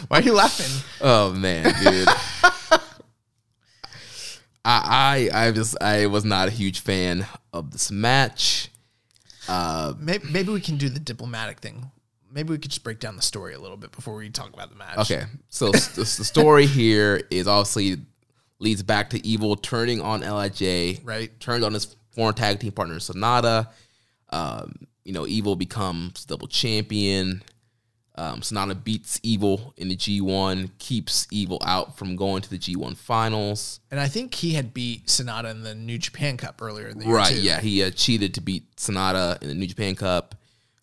Why are you laughing? Oh man, dude. I, I I just I was not a huge fan of this match. Maybe, maybe we can do the diplomatic thing. Maybe we could just break down the story a little bit before we talk about the match. Okay, so the, the story here is obviously leads back to Evil turning on Lij, Right. Turned on his former tag team partner Sanada. Um, you know, Evil becomes double champion. Um, Sanada beats Evil in the G1, keeps Evil out from going to the G1 finals. And I think he had beat Sanada in the New Japan Cup earlier in the year. Right, too. yeah, he uh, cheated to beat Sanada in the New Japan Cup.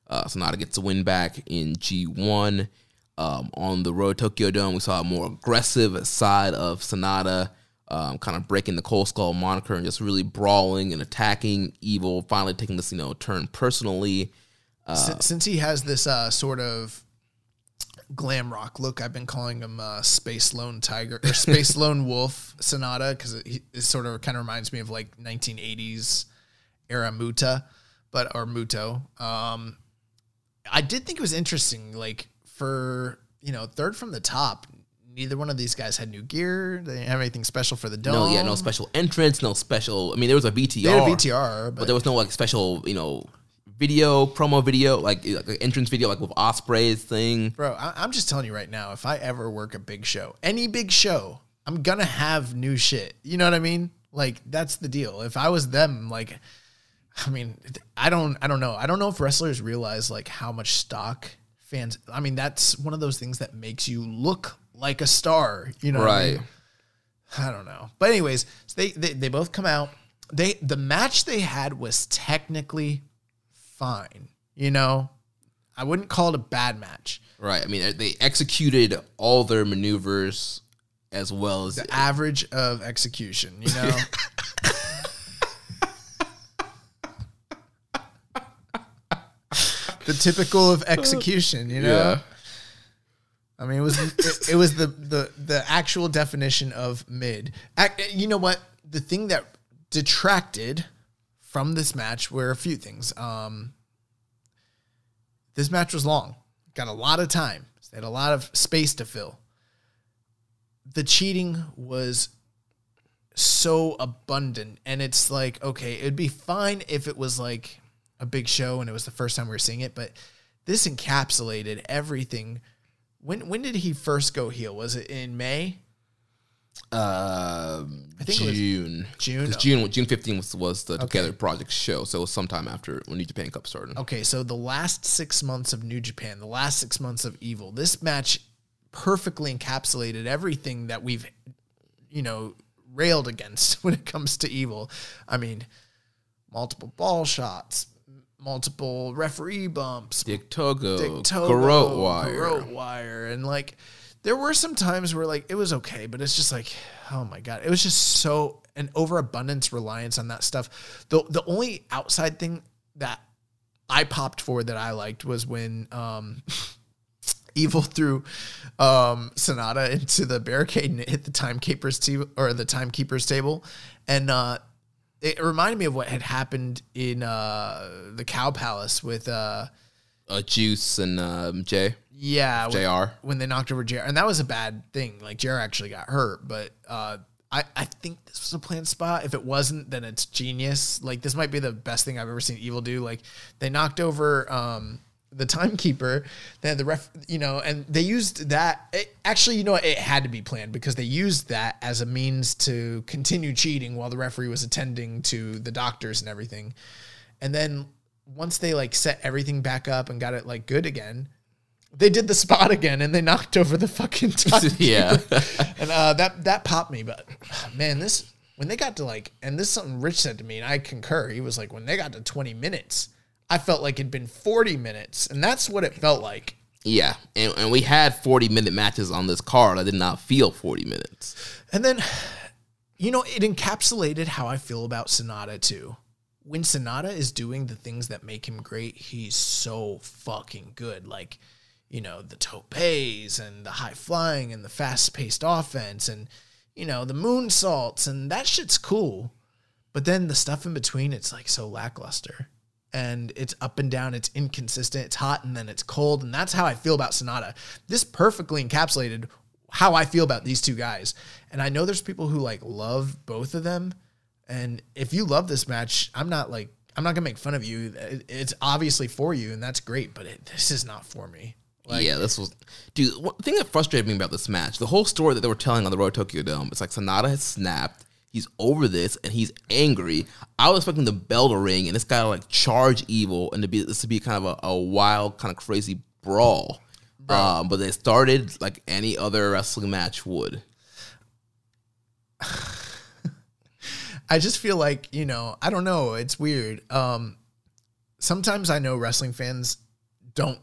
Uh, Sanada gets a win back in G1. Um, on the road to Tokyo Dome, we saw a more aggressive side of Sanada, um, kind of breaking the Cold Skull moniker and just really brawling and attacking Evil. Finally, taking this you know turn personally. Si- Since he has this uh, sort of glam rock look, I've been calling him uh, Space Lone Tiger or Space Lone Wolf Sanada because it, it sort of kind of reminds me of like 1980s era Muta, but or Muto. Um, I did think it was interesting, like for you know third from the top. Neither one of these guys had new gear. They didn't have anything special for the dome. No, yeah, no special entrance, no special. I mean, there was a VTR, They had a VTR, but, but there was no like special, you know, video promo video, like, like entrance video, like with Ospreay's thing. Bro, I, I'm just telling you right now, if I ever work a big show, any big show, I'm gonna have new shit. You know what I mean? Like that's the deal. If I was them, like, I mean, I don't, I don't know. I don't know if wrestlers realize like how much stock fans. I mean, that's one of those things that makes you look like a star. You know, I Right. mean? I don't know. But anyways, so they, they they both come out. They the match they had was technically fine. You know, I wouldn't call it a bad match. Right. I mean, they executed all their maneuvers as well as The average of execution. You know. the typical of execution. You know. yeah. I mean, it was it, it was the the the actual definition of mid. You know what? The thing that detracted from this match were a few things. Um, this match was long, got a lot of time, they had a lot of space to fill. The cheating was so abundant, and it's like okay, it'd be fine if it was like a big show and it was the first time we were seeing it, but this encapsulated everything. When when did he first go heel? Was it in May? Um, I think it was June. June? 'Cause June. June fifteenth was, was the Together Project show, so it was sometime after when New Japan Cup started. Okay, so the last six months of New Japan, the last six months of Evil, this match perfectly encapsulated everything that we've, you know, railed against when it comes to Evil. I mean, multiple ball shots, multiple referee bumps, Dick Togo, Dick Togo, Garrote Wire. Garrote wire, and like there were some times where like it was okay, but it's just like oh my god, it was just so an overabundance reliance on that stuff. The the only outside thing that I popped for that I liked was when um Evil threw um, Sonata into the barricade and hit the timekeeper's table or the timekeeper's table, and uh, it reminded me of what had happened in uh, the Cow Palace with uh, Uh, Juice and um, Jay. yeah, when- when they knocked over JR. And that was a bad thing. Like JR actually got hurt, but uh I, I think this was a planned spot. If it wasn't, then it's genius. Like this might be the best thing I've ever seen Evil do. Like they knocked over um the timekeeper, they had the ref, you know, and they used that. It, actually, you know, it had to be planned because they used that as a means to continue cheating while the referee was attending to the doctors and everything. And then once they like set everything back up and got it like good again, they did the spot again and they knocked over the fucking time. Yeah. and uh, that that popped me. But man, this when they got to like, and this is something Rich said to me, and I concur. He was like, when they got to twenty minutes, I felt like it'd been forty minutes, and that's what it felt like. Yeah, and, and we had 40 minute matches on this card. I did not feel 40 minutes. And then, you know, it encapsulated how I feel about Sanada too. when Sanada is doing the things that make him great, he's so fucking good. Like, you know, the topes and the high flying and the fast paced offense and, you know, the moonsaults and that shit's cool. But then the stuff in between, it's like so lackluster. And it's up and down, it's inconsistent, it's hot and then it's cold. And that's how I feel about Sanada. This perfectly encapsulated how I feel about these two guys. And I know there's people who like love both of them. And if you love this match, I'm not like, I'm not gonna make fun of you. It's obviously for you, and that's great, but it, this is not for me. Like, yeah, this was, dude. Thing that frustrated me about this match, the whole story that they were telling on the Road Tokyo Dome, it's like Sanada has snapped. He's over this and he's angry. I was expecting the bell to ring and this guy to like charge evil and to be this to be kind of a, a wild, kind of crazy brawl. Um, but they started like any other wrestling match would. I just feel like, you know, I don't know, it's weird. Um sometimes I know wrestling fans don't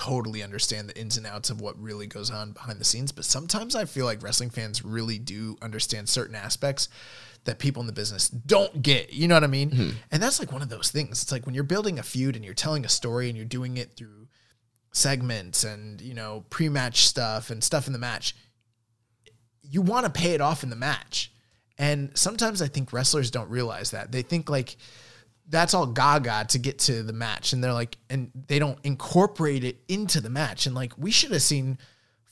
totally understand the ins and outs of what really goes on behind the scenes, but sometimes I feel like wrestling fans really do understand certain aspects that people in the business don't get. You know what I mean? Mm-hmm. And that's like one of those things. It's like when you're building a feud and you're telling a story and you're doing it through segments and, you know, pre-match stuff and stuff in the match, you want to pay it off in the match. And sometimes I think wrestlers don't realize that. They think like that's all gaga to get to the match. And they're like, and they don't incorporate it into the match. And like, we should have seen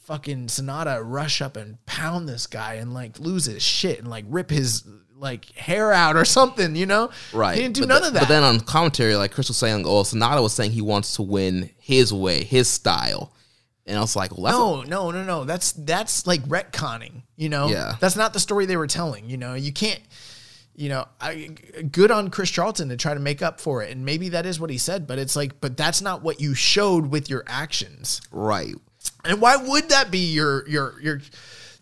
fucking Sanada rush up and pound this guy and like lose his shit and like rip his like hair out or something, you know? Right. He didn't do but none the- of that. But then on commentary, like Chris was saying, oh, Sanada was saying he wants to win his way, his style. And I was like, well, No, no, no, no. That's that's like retconning. You know, Yeah. That's not the story they were telling. You know, you can't. You know, I, good on Chris Charlton to try to make up for it, and maybe that is what he said. But it's like, but that's not what you showed with your actions. right. And why would that be your your your?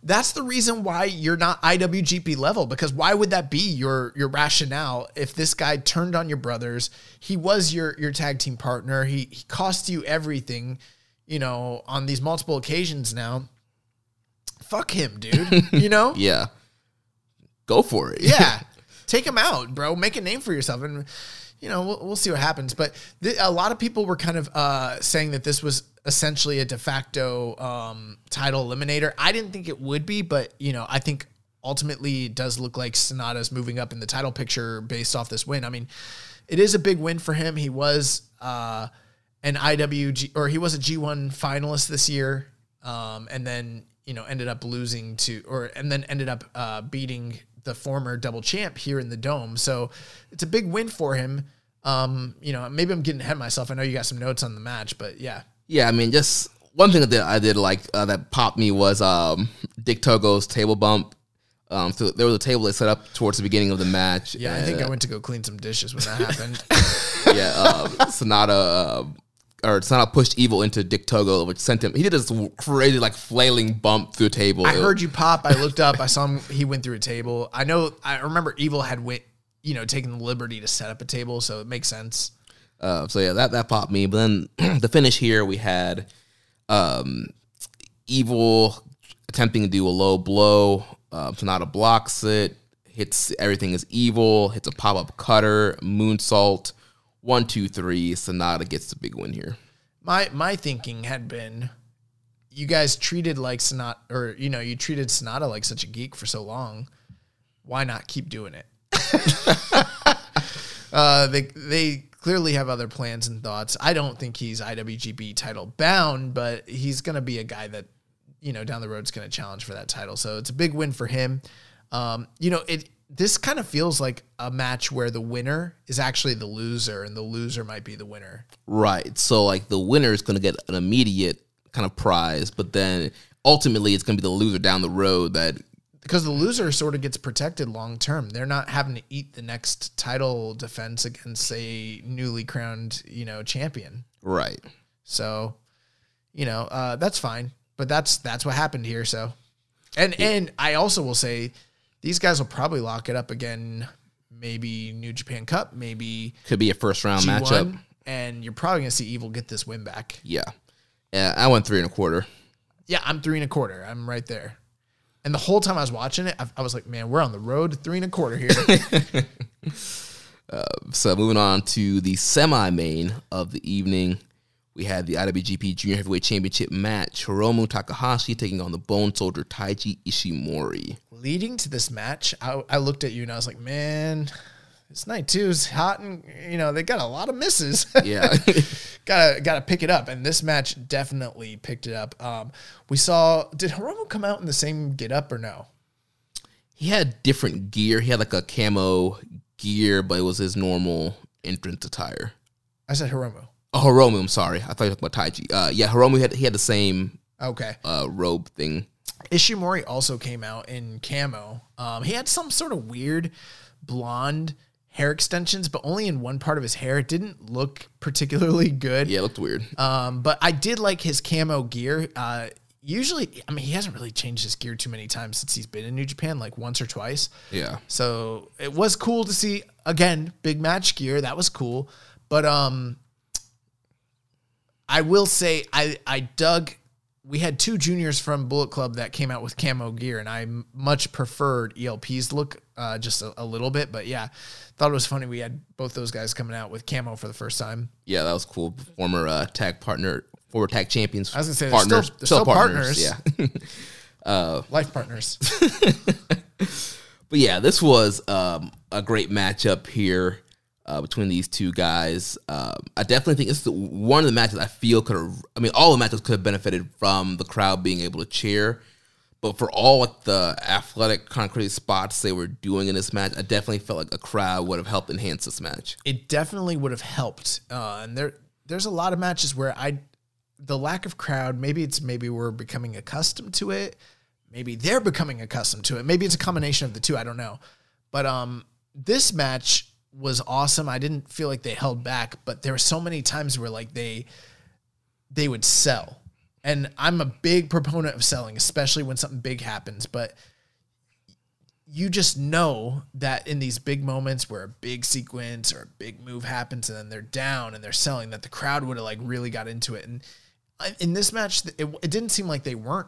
That's the reason why you're not IWGP level because why would that be your your rationale if this guy turned on your brothers? He was your your tag team partner. He he cost you everything, you know, on these multiple occasions now. Fuck him, dude. You know? Yeah. Go for it. yeah, take him out, bro. Make a name for yourself, and you know we'll, we'll see what happens. But th- a lot of people were kind of uh, saying that this was essentially a de facto um, title eliminator. I didn't think it would be, but you know I think ultimately it does look like Sanada's moving up in the title picture based off this win. I mean, it is a big win for him. He was uh, an IWG or he was a G1 finalist this year, um, and then you know ended up losing to or and then ended up uh, beating the former double champ here in the dome. So it's a big win for him. Um, you know, maybe I'm getting ahead of myself. I know you got some notes on the match, but yeah, Yeah, I mean, just one thing that I did like uh, that popped me was um, Dick Togo's table bump. Um, so there was a table that set up towards the beginning of the match. yeah. I think I went to go clean some dishes when that happened. yeah, uh, Sanada uh, or Sanada pushed Evil into Dick Togo, which sent him. He did this crazy like flailing bump through a table. I heard you pop. I looked up. I saw him. He went through a table. I know. I remember Evil had went, you know, taken the liberty to set up a table, so it makes sense. Uh, so yeah, that that popped me. But then the finish here, we had um, Evil attempting to do a low blow. Uh, Sanada blocks it, hits everything is evil, hits a pop up cutter, moonsault. One, two, three. Sanada gets the big win here. My my thinking had been, you guys treated like Sanada, or you know, you treated Sanada like such a geek for so long. Why not keep doing it? uh, they they clearly have other plans and thoughts. I don't think he's IWGP title bound, but he's gonna be a guy that you know down the road is gonna challenge for that title. So it's a big win for him. Um, you know, it this kind of feels like a match where the winner is actually the loser, and the loser might be the winner. Right. So like the winner is going to get an immediate kind of prize, but then ultimately it's going to be the loser down the road that because the loser sort of gets protected long term. They're not having to eat the next title defense against a newly crowned, you know, champion. right. So, you know, uh, that's fine. But that's that's what happened here. So, and and I also will say, these guys will probably lock it up again. Maybe New Japan Cup, maybe Could be a first round G matchup. and you're probably gonna see Evil get this win back. Yeah. Yeah, I went three and a quarter. Yeah, I'm three and a quarter. I'm right there. And the whole time I was watching it, I, I was like, man, we're on the road to three and a quarter here. Uh, so moving on to the semi-main of the evening, we had the IWGP Junior Heavyweight Championship match: Hiromu Takahashi taking on the Bone Soldier Taiji Ishimori. Leading to this match, I, I looked at you and I was like, man, this night two is hot, and you know they got a lot of misses. Yeah, gotta gotta pick it up, and this match definitely picked it up. Um, we saw did Hiromu come out in the same get up or no? he had different gear. He had like a camo gear, but it was his normal entrance attire. I said Hiromu. Oh, Hiromu. I'm sorry. I thought you were talking about Taiji. Uh, yeah, Hiromu had he had the same Okay. uh, robe thing. Ishimori also came out in camo. Um, he had some sort of weird blonde hair extensions, but only in one part of his hair. It didn't look particularly good. Yeah, it looked weird. Um, but I did like his camo gear. Uh, usually, I mean, he hasn't really changed his gear too many times since he's been in New Japan, like once or twice. yeah, So it was cool to see again big match gear. That was cool, but um, I will say I I dug. We had two juniors from Bullet Club that came out with camo gear, and I m- much preferred ELP's look uh, just a, a little bit. But yeah, thought it was funny we had both those guys coming out with camo for the first time. yeah, that was cool. Former uh, tag partner, former tag champions. I was gonna say, they're still- they're still partners. Yeah. Life partners. But yeah, this was um, a great matchup here uh, between these two guys. Um, I definitely think this is one of the matches I feel could have. I mean, all the matches could have benefited from the crowd being able to cheer. But for all like, the athletic concrete spots they were doing in this match, I definitely felt like a crowd would have helped enhance this match. it definitely would have helped. Uh, and there, there's a lot of matches where I, the lack of crowd, maybe it's maybe we're becoming accustomed to it. Maybe they're becoming accustomed to it. Maybe it's a combination of the two. I don't know. But um, this match was awesome. I didn't feel like they held back, but there were so many times where like they, they would sell. And I'm a big proponent of selling, especially when something big happens. But you just know that in these big moments where a big sequence or a big move happens and then they're down and they're selling that the crowd would have like really got into it and uh, in this match it, it didn't seem like they weren't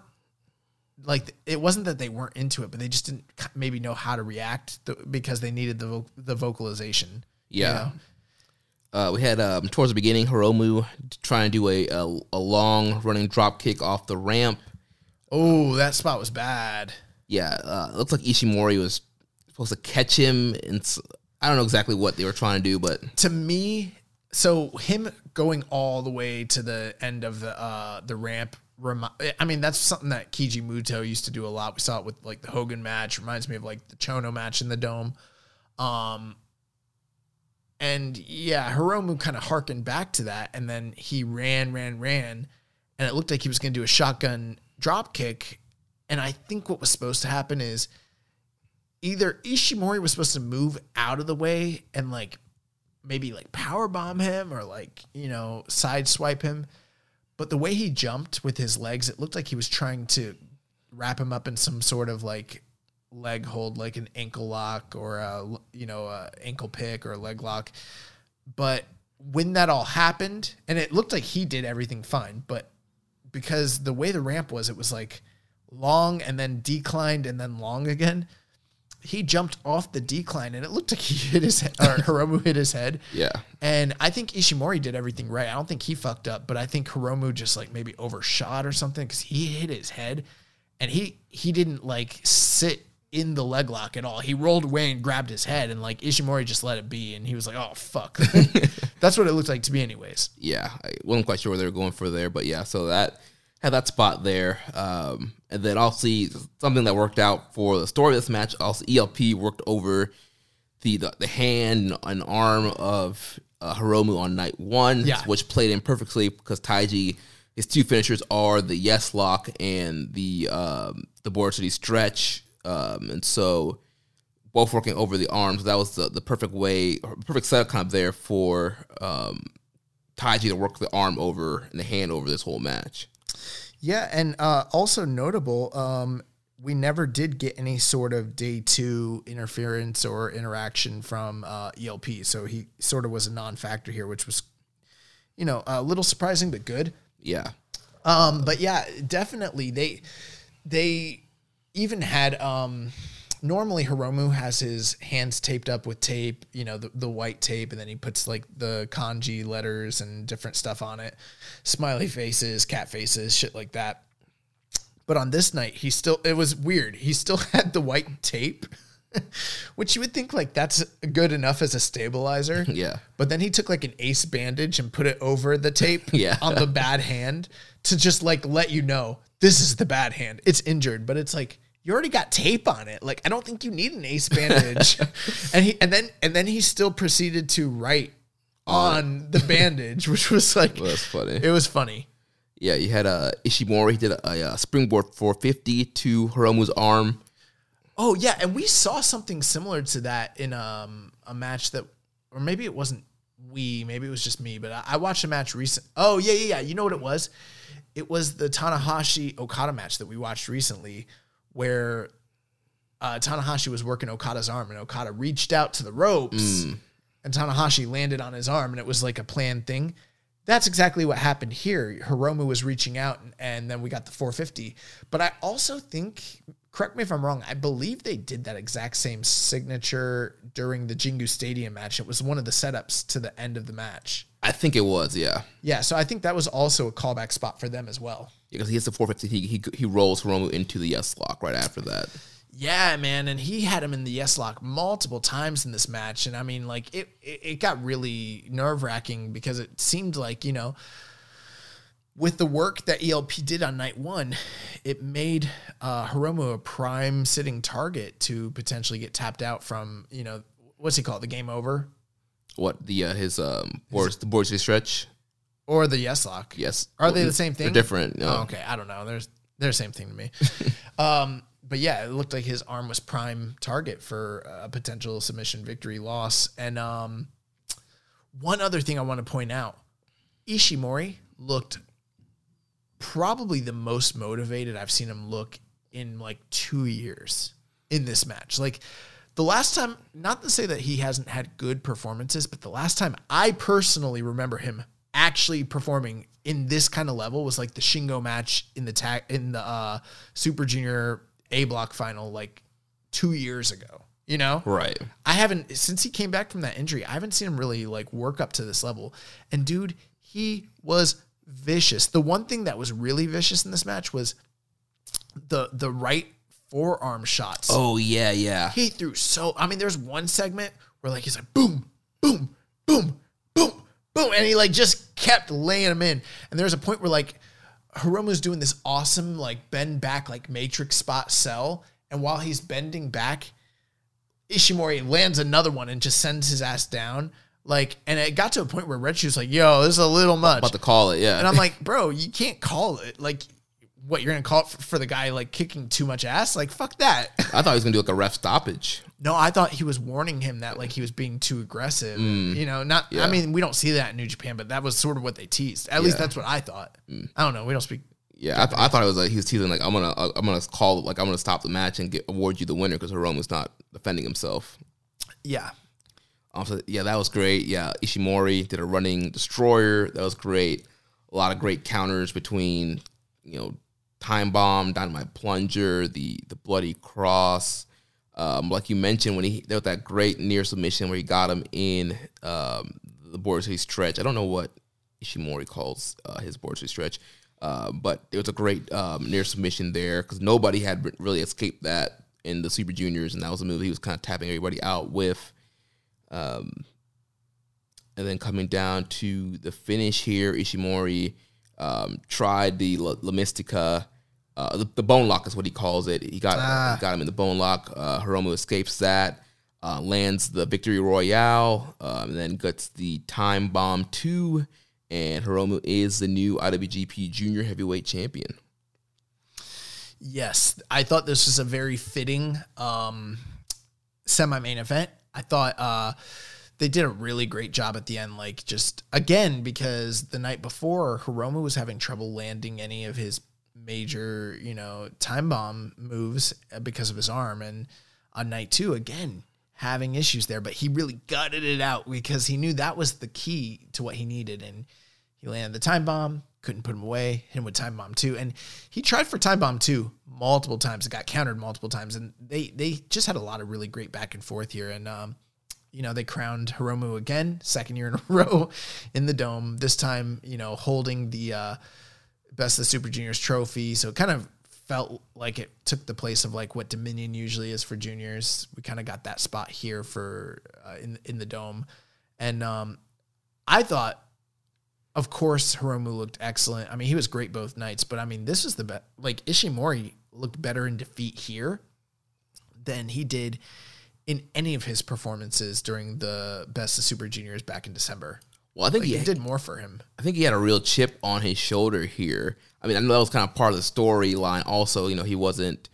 like it wasn't that they weren't into it but they just didn't maybe know how to react th- because they needed the vo- the vocalization you Yeah. know? Uh, we had um, towards the beginning Hiromu trying to do a, a, a long running drop kick off the ramp. oh that spot was bad Yeah, uh, looks like Ishimori was supposed to catch him, and I don't know exactly what they were trying to do, but to me, so him going all the way to the end of the uh the ramp. I mean, that's something that Keiji Muto used to do a lot. We saw it with like the Hogan match. Reminds me of like the Chono match in the dome. Um, and yeah, Hiromu kind of harkened back to that, and then he ran, ran, ran, and it looked like he was going to do a shotgun drop kick. And I think what was supposed to happen is either Ishimori was supposed to move out of the way and like maybe like power bomb him or like you know sideswipe him but the way he jumped with his legs it looked like he was trying to wrap him up in some sort of like leg hold like an ankle lock or a you know a ankle pick or a leg lock. But when that all happened and it looked like he did everything fine but because the way the ramp was it was like long and then declined and then long again he jumped off the decline and it looked like he hit his head or Hiromu hit his head. yeah, And I think Ishimori did everything right. I don't think he fucked up, but I think Hiromu just like maybe overshot or something because he hit his head and he he didn't like sit in the leg lock at all. He rolled away and grabbed his head and like Ishimori just let it be and he was like, Oh fuck. That's what it looked like to me anyways. yeah. I wasn't quite sure what they were going for there, but yeah. So that had that spot there, um, and then also something that worked out for the story of this match. Also, ELP worked over the the, the hand and arm of uh, Hiromu on night one, Yeah. which played in perfectly because Taiji. His two finishers are the yes lock and the um, the board city stretch, um, and so both working over the arms. That was the, the perfect way, perfect setup kind of there for um, Taiji to work the arm over and the hand over this whole match. Yeah, and uh, also notable, um, we never did get any sort of day two interference or interaction from uh, ELP. So he sort of was a non-factor here, which was, you know, a little surprising but good. Yeah, Um, but yeah, definitely they they even had um, normally Hiromu has his hands taped up with tape, you know, the, the white tape, and then he puts like the kanji letters and different stuff on it, smiley faces, cat faces, shit like that. But on this night, he still, it was weird. He still had the white tape, which you would think like that's good enough as a stabilizer. Yeah. But then he took like an ace bandage and put it over the tape Yeah. on the bad hand to just like let you know this is the bad hand. It's injured, but it's like you already got tape on it. Like I don't think you need an ace bandage. and he and then and then he still proceeded to write on the bandage, which was like Well, that's funny. it was funny. Yeah, you had uh, Ishimori. He did a, a, uh springboard 450 to Hiromu's arm. Oh yeah, and we saw something similar to that in um a match that, or maybe it wasn't we, maybe it was just me, but I, I watched a match recent. Oh yeah, yeah, yeah. You know what it was? It was the Tanahashi Okada match that we watched recently, where uh, Tanahashi was working Okada's arm, and Okada reached out to the ropes, and Tanahashi landed on his arm, and it was like a planned thing. That's exactly what happened here. Hiromu was reaching out, and, and then we got the 450. But I also think, correct me if I'm wrong, I believe they did that exact same signature during the Jingu Stadium match. It was one of the setups to the end of the match. I think it was, yeah. Yeah, so I think that was also a callback spot for them as well. Because he hits the 450, he, he, he rolls Hiromu into the yes lock right after that. Yeah, man, and he had him in the yes lock multiple times in this match, and I mean, like it, it, it got really nerve wracking because it seemed like you know, with the work that ELP did on night one, it made uh, Hiromu a prime sitting target to potentially get tapped out from you know what's he called the game over What the uh, his um boards the boards stretch? Or the yes lock. Yes. Are they the same thing? They're different. No. Oh, okay, I don't know. There's they're the same thing to me. um, but yeah, it looked like his arm was prime target for a potential submission victory loss. And um, one other thing I want to point out: Ishimori looked probably the most motivated I've seen him look in like two years in this match. Like the last time, not to say that he hasn't had good performances, but the last time I personally remember him actually performing in this kind of level was like the Shingo match in the tag in the uh, Super Junior A Block final like two years ago. You know, Right. I haven't since he came back from that injury. I haven't seen him really like work up to this level. And dude, he was vicious. The one thing that was really vicious in this match was the the right forearm shots. Oh yeah, yeah. He threw so. I mean, there's one segment where like he's like boom, boom, boom, boom, boom, and he like just kept laying them in. And there's a point where like Hiromu's doing this awesome like bend back like matrix spot sell, and while he's bending back, Ishimori lands another one and just sends his ass down. Like, and it got to a point where Red Shoe's like, "Yo, this is a little much." About to call it, yeah. And I'm like, bro, you can't call it. Like, what you're gonna call it for, for the guy like kicking too much ass? Like, fuck that. I thought he was gonna do like a ref stoppage. no, I thought he was warning him that like he was being too aggressive. You know, not. Mm. Yeah. I mean, we don't see that in New Japan, but that was sort of what they teased. At least Yeah. Mm. that's what I thought. I don't know. We don't speak. Yeah, I, th- I thought it was like he was teasing like I'm gonna uh, I'm gonna call like I'm gonna stop the match and get award you the winner because Hiromu's not defending himself. Yeah, Um, so, yeah, that was great. Yeah, Ishimori did a running destroyer. That was great. A lot of great counters between you know time bomb, dynamite plunger, the the bloody cross. Um, like you mentioned, when he there was that great near submission where he got him in um, the Borsey stretch. I don't know what Ishimori calls uh, his Borsey stretch, uh, but it was a great um, near submission there because nobody had really escaped that in the Super Juniors, and that was a move he was kind of tapping everybody out with. Um, and then coming down to the finish here, Ishimori um, tried the La, La Mystica, uh, the, the bone lock is what he calls it. He got he got him in the bone lock. Uh, Hiromu escapes that, uh, lands the victory royale, um, and then gets the time bomb two, and Hiromu is the new IWGP Junior Heavyweight Champion. Yes, I thought this was a very fitting um, semi main event. I thought uh, they did a really great job at the end. Like, just again, because the night before, Hiromu was having trouble landing any of his major, you know, time bomb moves uh, because of his arm. And on night two, again, having issues there, but he really gutted it out because he knew that was the key to what he needed. And he landed the time bomb, couldn't put him away. Hit him with time bomb two, and he tried for time bomb two multiple times. It got countered multiple times, and they they just had a lot of really great back and forth here. And um, you know they crowned Hiromu again, second year in a row in the dome. This time, you know, holding the uh, best of the Super Juniors trophy. So it kind of felt like it took the place of like what Dominion usually is for juniors. We kind of got that spot here for uh, in in the dome, and um, I thought of course, Hiromu looked excellent. I mean, he was great both nights, but I mean, this was the best. Like Ishimori looked better in defeat here than he did in any of his performances during the Best of Super Juniors back in December. Well, I think Like, he did more for him. I think he had a real chip on his shoulder here. I mean, I know that was kind of part of the storyline. Also, you know, he wasn't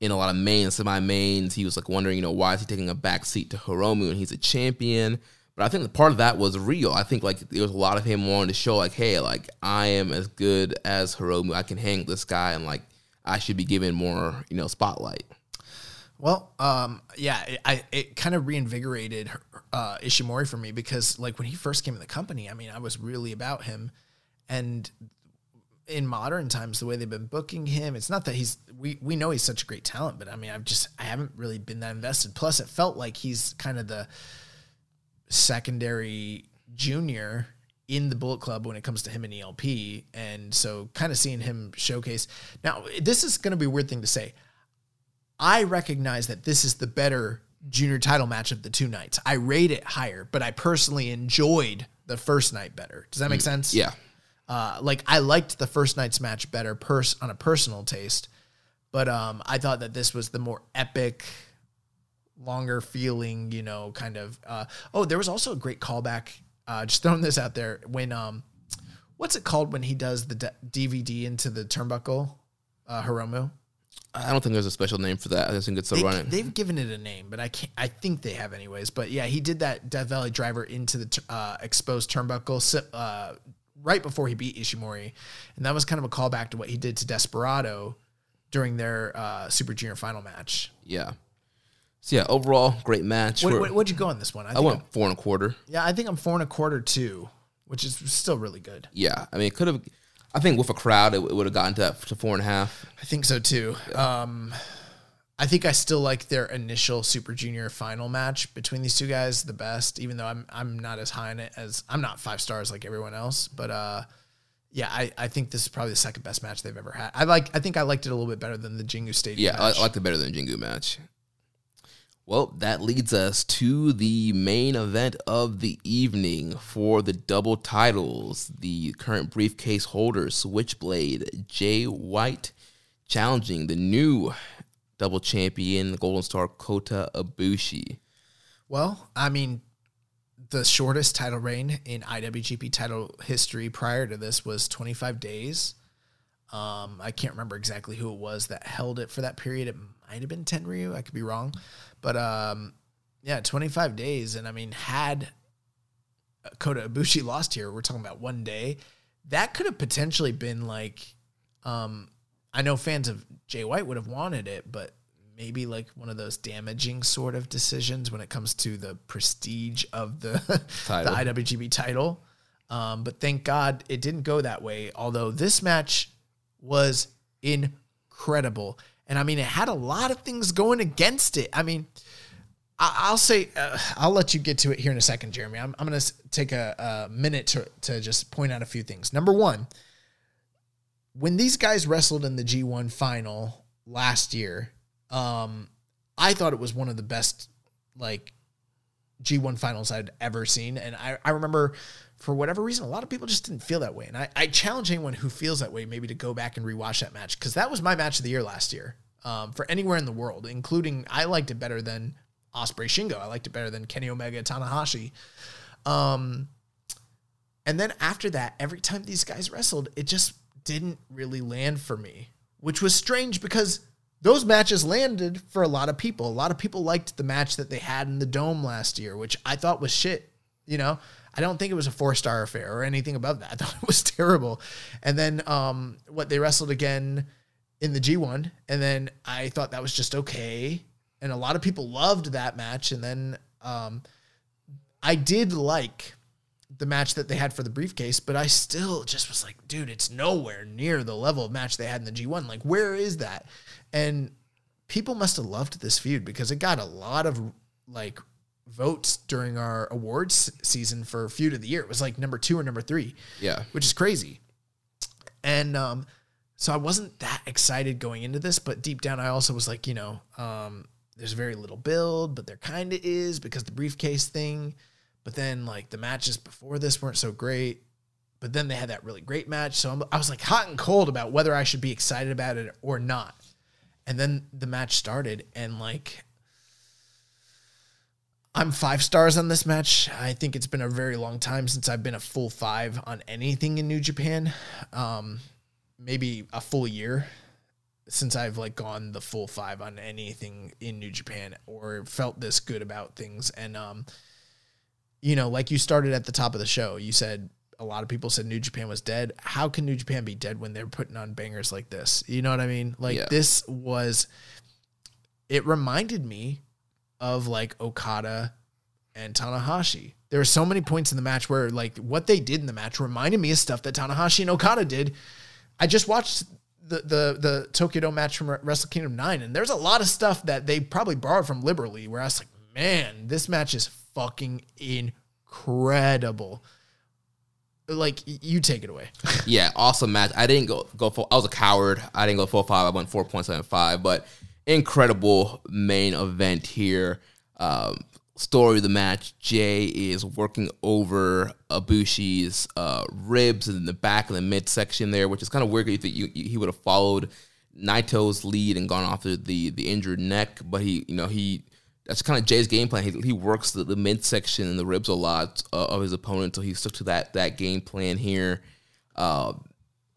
in a lot of mains, semi mains. He was like wondering, you know, why is he taking a back seat to Hiromu and he's a champion? But I think the part of that was real. I think like there was a lot of him wanting to show like, hey, like I am as good as Hiromu. I can hang this guy and like I should be given more, you know, spotlight. Well, um, yeah, it, I it kind of reinvigorated uh, Ishimori for me because like when he first came in the company, I mean, I was really about him, and in modern times, the way they've been booking him, it's not that he's we we know he's such a great talent, but I mean, I've just I haven't really been that invested. Plus, it felt like he's kind of the secondary junior in the Bullet Club when it comes to him and ELP, and so kind of seeing him showcase. Now, this is going to be a weird thing to say. I recognize that this is the better junior title match of the two nights. I rate it higher, but I personally enjoyed the first night better. Does that make sense? Yeah. Uh, like I liked the first night's match better pers- on a personal taste, but um, I thought that this was the more epic, longer feeling, you know, kind of. Uh, oh, there was also a great callback. Uh, just throwing this out there when um, what's it called when he does the d- DVD into the turnbuckle, uh, Hiromu. I don't think there's a special name for that. I just think it's a They, running. They've given it a name, but I can't. I think they have anyways. But yeah, he did that Death Valley driver into the uh, exposed turnbuckle uh, right before he beat Ishimori, and that was kind of a callback to what he did to Desperado during their uh, Super Junior final match. yeah. So yeah, overall, great match. What, We're- what, would you go on this one? I think went I'm- four and a quarter. yeah, I think I'm four and a quarter too, which is still really good. Yeah, I mean, it could have. I think with a crowd, it, it would have gotten to that to four and a half. I think so too. Um, I think I still like their initial Super Junior final match between these two guys the best, even though I'm I'm not as high in it as I'm not five stars like everyone else. But uh, yeah, I, I think this is probably the second best match they've ever had. I like I think I liked it a little bit better than the Jingu Stadium. Yeah, I, match. I liked it better than the Jingu match. Well, that leads us to the main event of the evening for the double titles. The current briefcase holder, Switchblade Jay White, challenging the new double champion, Golden Star Kota Ibushi. Well, I mean, the shortest title reign in IWGP title history prior to this was 25 days. Um, I can't remember exactly who it was that held it for that period. It might have been Tenryu. I could be wrong, but um, yeah, 25 days. And I mean, had Kota Ibushi lost here, we're talking about one day. That could have potentially been like, um, I know fans of Jay White would have wanted it, but maybe like one of those damaging sort of decisions when it comes to the prestige of the, the IWGP title. Um, but thank God it didn't go that way. Although this match was incredible. And I mean, it had a lot of things going against it. I mean, I- I'll say, uh, I'll let you get to it here in a second, Jeremy. I'm, I'm going to take a, a minute to, to just point out a few things. Number one, when these guys wrestled in the G1 final last year, um, I thought it was one of the best, like, G1 finals I'd ever seen. And I, I remember for whatever reason, a lot of people just didn't feel that way. And I, I challenge anyone who feels that way maybe to go back and rewatch that match because that was my match of the year last year um, for anywhere in the world, including I liked it better than Ospreay Shingo. I liked it better than Kenny Omega Tanahashi. Um, and then after that, every time these guys wrestled, it just didn't really land for me, which was strange because those matches landed for a lot of people. A lot of people liked the match that they had in the dome last year, which I thought was shit. You know, I don't think it was a four star affair or anything above that. I thought it was terrible. And then um, what they wrestled again in the G1, and then I thought that was just okay. And a lot of people loved that match. And then um, I did like the match that they had for the briefcase, but I still just was like, dude, it's nowhere near the level of match they had in the G1. Like, where is that? And people must have loved this feud because it got a lot of like votes during our awards season for feud of the year. It was like number two or number three. Yeah. Which is crazy. And um, so I wasn't that excited going into this, but deep down I also was like, you know, um, there's very little build, but there kind of is because the briefcase thing. But then like the matches before this weren't so great. But then they had that really great match. So I'm, I was like hot and cold about whether I should be excited about it or not. And then the match started and like I'm five stars on this match. I think it's been a very long time since I've been a full five on anything in New Japan. Um, maybe a full year since I've like gone the full five on anything in New Japan or felt this good about things. And um, you know, like you started at the top of the show, you said a lot of people said New Japan was dead. How can New Japan be dead when they're putting on bangers like this? You know what I mean? Like Yeah. this was it reminded me of like Okada and Tanahashi. There were so many points in the match where like what they did in the match reminded me of stuff that Tanahashi and Okada did. I just watched the the the Tokyo Dome match from Wrestle Kingdom 9 and there's a lot of stuff that they probably borrowed from liberally where I was like, "Man, this match is fucking incredible." Like you take it away. yeah, awesome match. I didn't go go full. I was a coward. I didn't go full five. I went four point seven five. But incredible main event here. Um, story of the match: Jay is working over Ibushi's uh, ribs in the back of the midsection there, which is kind of weird. You think you, you, he would have followed Naito's lead and gone after the the injured neck, but he you know he that's kind of Jay's game plan. He, he works the, the midsection and the ribs a lot uh, of his opponent, so he stuck to that that game plan here. Uh,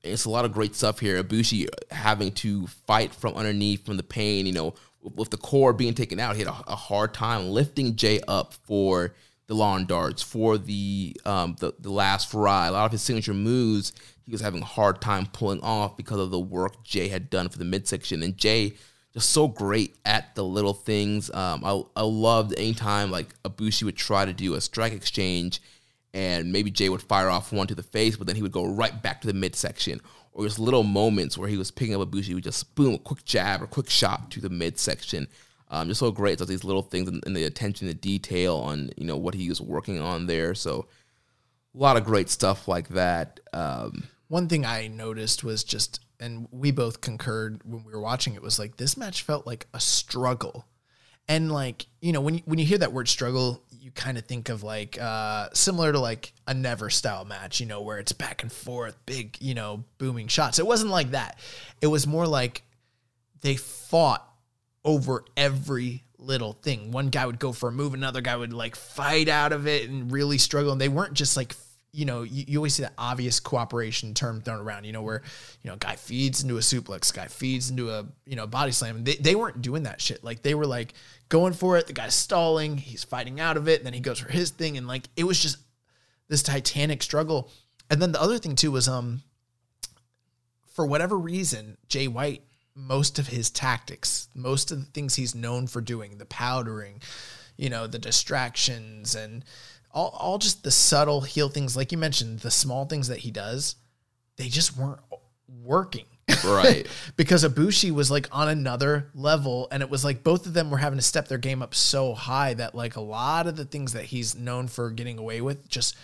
it's a lot of great stuff here. Ibushi having to fight from underneath from the pain, you know, with, the core being taken out, he had a, a hard time lifting Jay up for the lawn darts, for the um the, the last ride. A lot of his signature moves he was having a hard time pulling off because of the work Jay had done for the midsection. And Jay just so great at the little things. Um, I I loved anytime like Ibushi would try to do a strike exchange, and maybe Jay would fire off one to the face, but then he would go right back to the midsection. Or just little moments where he was picking up Ibushi, he would just boom, a quick jab or quick shot to the midsection. Um, just so great. So these little things and, and the attention to detail on you know what he was working on there. So a lot of great stuff like that. Um, One thing I noticed was just, and we both concurred when we were watching it, was like this match felt like a struggle. And like, you know, when you, when you hear that word struggle, you kind of think of like uh, similar to like a never style match, you know, where it's back and forth, big, you know, booming shots. It wasn't like that. It was more like they fought over every little thing. One guy would go for a move, another guy would like fight out of it and really struggle. And they weren't just like, you know, you, you always see that obvious cooperation term thrown around, you know, where, you know, guy feeds into a suplex, guy feeds into a, you know, body slam. They, they weren't doing that shit. Like they were like going for it. The guy's stalling, he's fighting out of it. And then he goes for his thing. And like, it was just this titanic struggle. And then the other thing too was, um, for whatever reason, Jay White, most of his tactics, most of the things he's known for doing, the powdering, you know, the distractions and all, all just the subtle heel things, like you mentioned, the small things that he does, they just weren't working. Right. because Ibushi was like on another level and it was like both of them were having to step their game up so high that like a lot of the things that he's known for getting away with just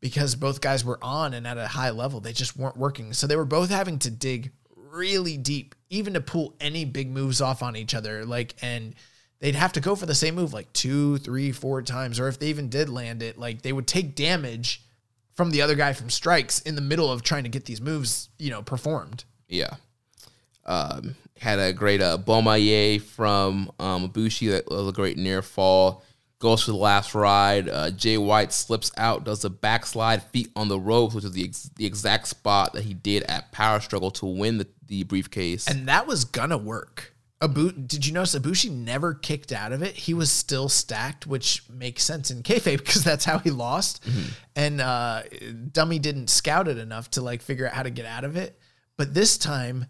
because both guys were on and at a high level, they just weren't working. So they were both having to dig really deep, even to pull any big moves off on each other. Like, and they'd have to go for the same move like two, three, four times. Or if they even did land it, like they would take damage from the other guy from strikes in the middle of trying to get these moves, you know, performed. Yeah. Um, had a great uh, Bomaye from um, Ibushi that was a great near fall. Goes for the last ride. Uh, Jay White slips out, does a backslide, feet on the ropes, which is the, ex- the exact spot that he did at Power Struggle to win the, the briefcase. And that was gonna work. Abu, did you notice Ibushi never kicked out of it? He was still stacked, which makes sense in kayfabe because that's how he lost. And uh, Dummy didn't scout it enough to like figure out how to get out of it. But this time,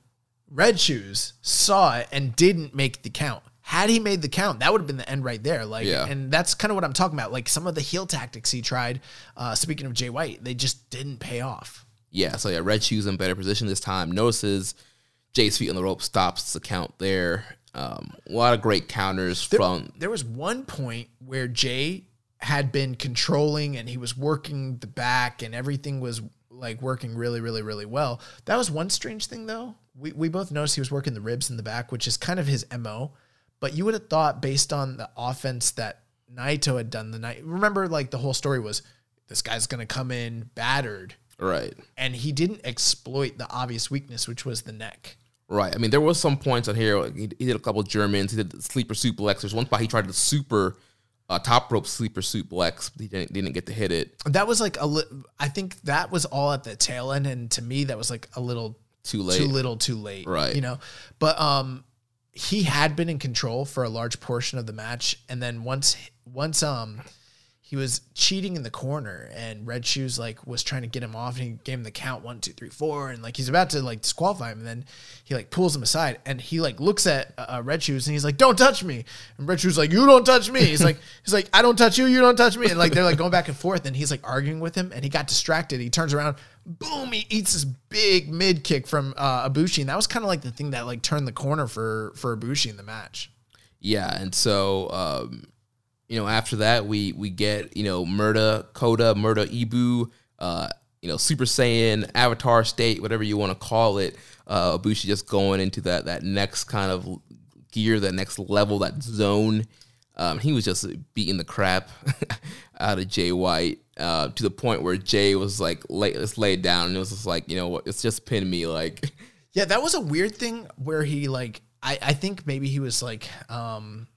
Red Shoes saw it and didn't make the count. had he made the count, that would have been the end right there. Like, Yeah. and that's kind of what I'm talking about. Like some of the heel tactics he tried. Uh, speaking of Jay White, they just didn't pay off. Yeah, so yeah, Red Shoes in better position this time. Notices Jay's feet on the rope, stops the count there. Um, a lot of great counters from There was one point where Jay had been controlling and he was working the back and everything was like working really, really, really well. That was one strange thing though. We, we both noticed he was working the ribs in the back, which is kind of his MO. But you would have thought based on the offense that Naito had done the night. Remember, like the whole story was this guy's going to come in battered right. and he didn't exploit the obvious weakness, which was the neck. Right. I mean, there was some points on here. Like he, he did a couple Germans. He did the sleeper suplex. There's one spot he tried the super uh, top rope sleeper suplex. But he didn't didn't get to hit it. That was like a li- I think that was all at the tail end, and to me, that was like a little Too late. too little, too late. Right. You know, but um, he had been in control for a large portion of the match, and then once once um he was cheating in the corner, and Red Shoes like was trying to get him off, and he gave him the count one, two, three, four, and like he's about to like disqualify him, and then he like pulls him aside, and he like looks at uh, Red Shoes, and he's like, "Don't touch me," and Red Shoes like, "You don't touch me." He's like, he's like, "I don't touch you, you don't touch me," and like they're like going back and forth, and he's like arguing with him, and he got distracted. He turns around, boom, he eats this big mid kick from uh, Ibushi, and that was kind of like the thing that like turned the corner for for Ibushi in the match. Yeah, and so um, you know after that we we get you know Murda Coda Murda Ibu uh, you know Super Saiyan Avatar state whatever you want to call it. Uh, Ibushi just going into that that next kind of gear, that next level, that zone. Um, he was just beating the crap out of Jay White uh, to the point where Jay was like, lay, "Let's lay it down," and it was just like, you know what? It's just pin me, like. Yeah, that was a weird thing where he like I I think maybe he was like um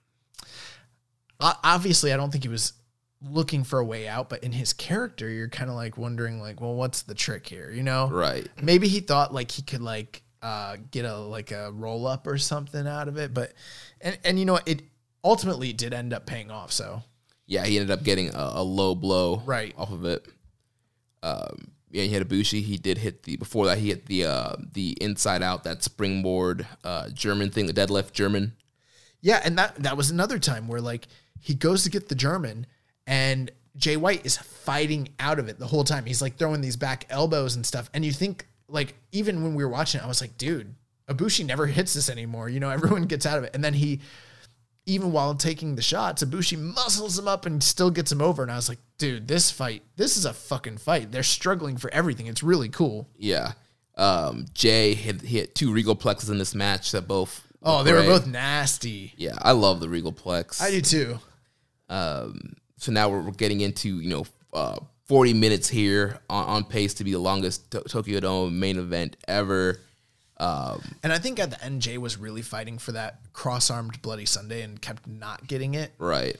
obviously I don't think he was looking for a way out, but in his character you're kind of like wondering like, well, what's the trick here, you know? Right. Maybe he thought like he could like uh get a like a roll up or something out of it, but and and you know it ultimately did end up paying off, so yeah, he ended up getting a, a low blow Right. off of it. Um, yeah, he had a Ibushi. He did hit the before that he hit the uh, the inside out that springboard uh, German thing, the deadlift German. Yeah, and that that was another time where like he goes to get the German and Jay White is fighting out of it the whole time. He's like throwing these back elbows and stuff. And you think like even when we were watching it, I was like, dude, Ibushi never hits this anymore. You know, everyone gets out of it. And then he even while taking the shots, Ibushi muscles him up and still gets him over. And I was like, dude, this fight, this is a fucking fight. They're struggling for everything. It's really cool. Yeah, um, Jay hit, hit two regal plexes in this match that both. Oh, they were both nasty. Yeah, I love the regal plex. I do too. Um, so now we're, we're getting into you know uh, 40 minutes here on, on pace to be the longest to- Tokyo Dome main event ever. Um, And I think at the end, Jay was really fighting for that cross-armed Bloody Sunday and kept not getting it. right.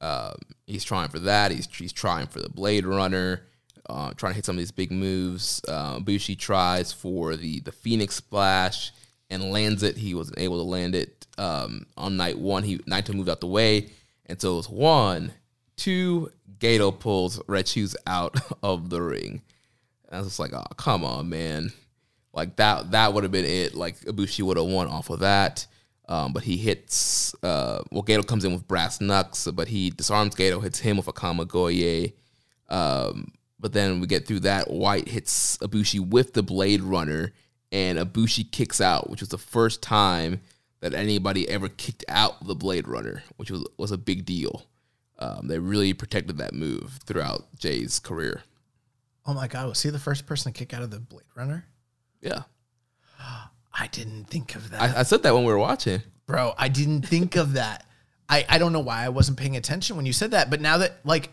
Um, he's trying for that. He's he's trying for the Blade Runner. Uh, trying to hit some of these big moves. Uh, Bushi tries for the the Phoenix Splash and lands it. He wasn't able to land it um, on night one. He Naito moved out the way, and so it was one, two. Gedo pulls Red Shoes out of the ring. And I was like, oh, come on, man. Like that that would have been it. Like Ibushi would have won off of that. Um, but he hits uh well Gedo comes in with brass knucks, but he disarms Gedo, hits him with a Kamigoye. Um, but then we get through that. White hits Ibushi with the Blade Runner, and Ibushi kicks out, which was the first time that anybody ever kicked out the Blade Runner, which was was a big deal. Um, they really protected that move throughout Jay's career. Oh my God, was he the first person to kick out of the Blade Runner? Yeah, I didn't think of that. I, I said that when we were watching. Bro, I didn't think of that. I, I don't know why I wasn't paying attention when you said that, but now that, like,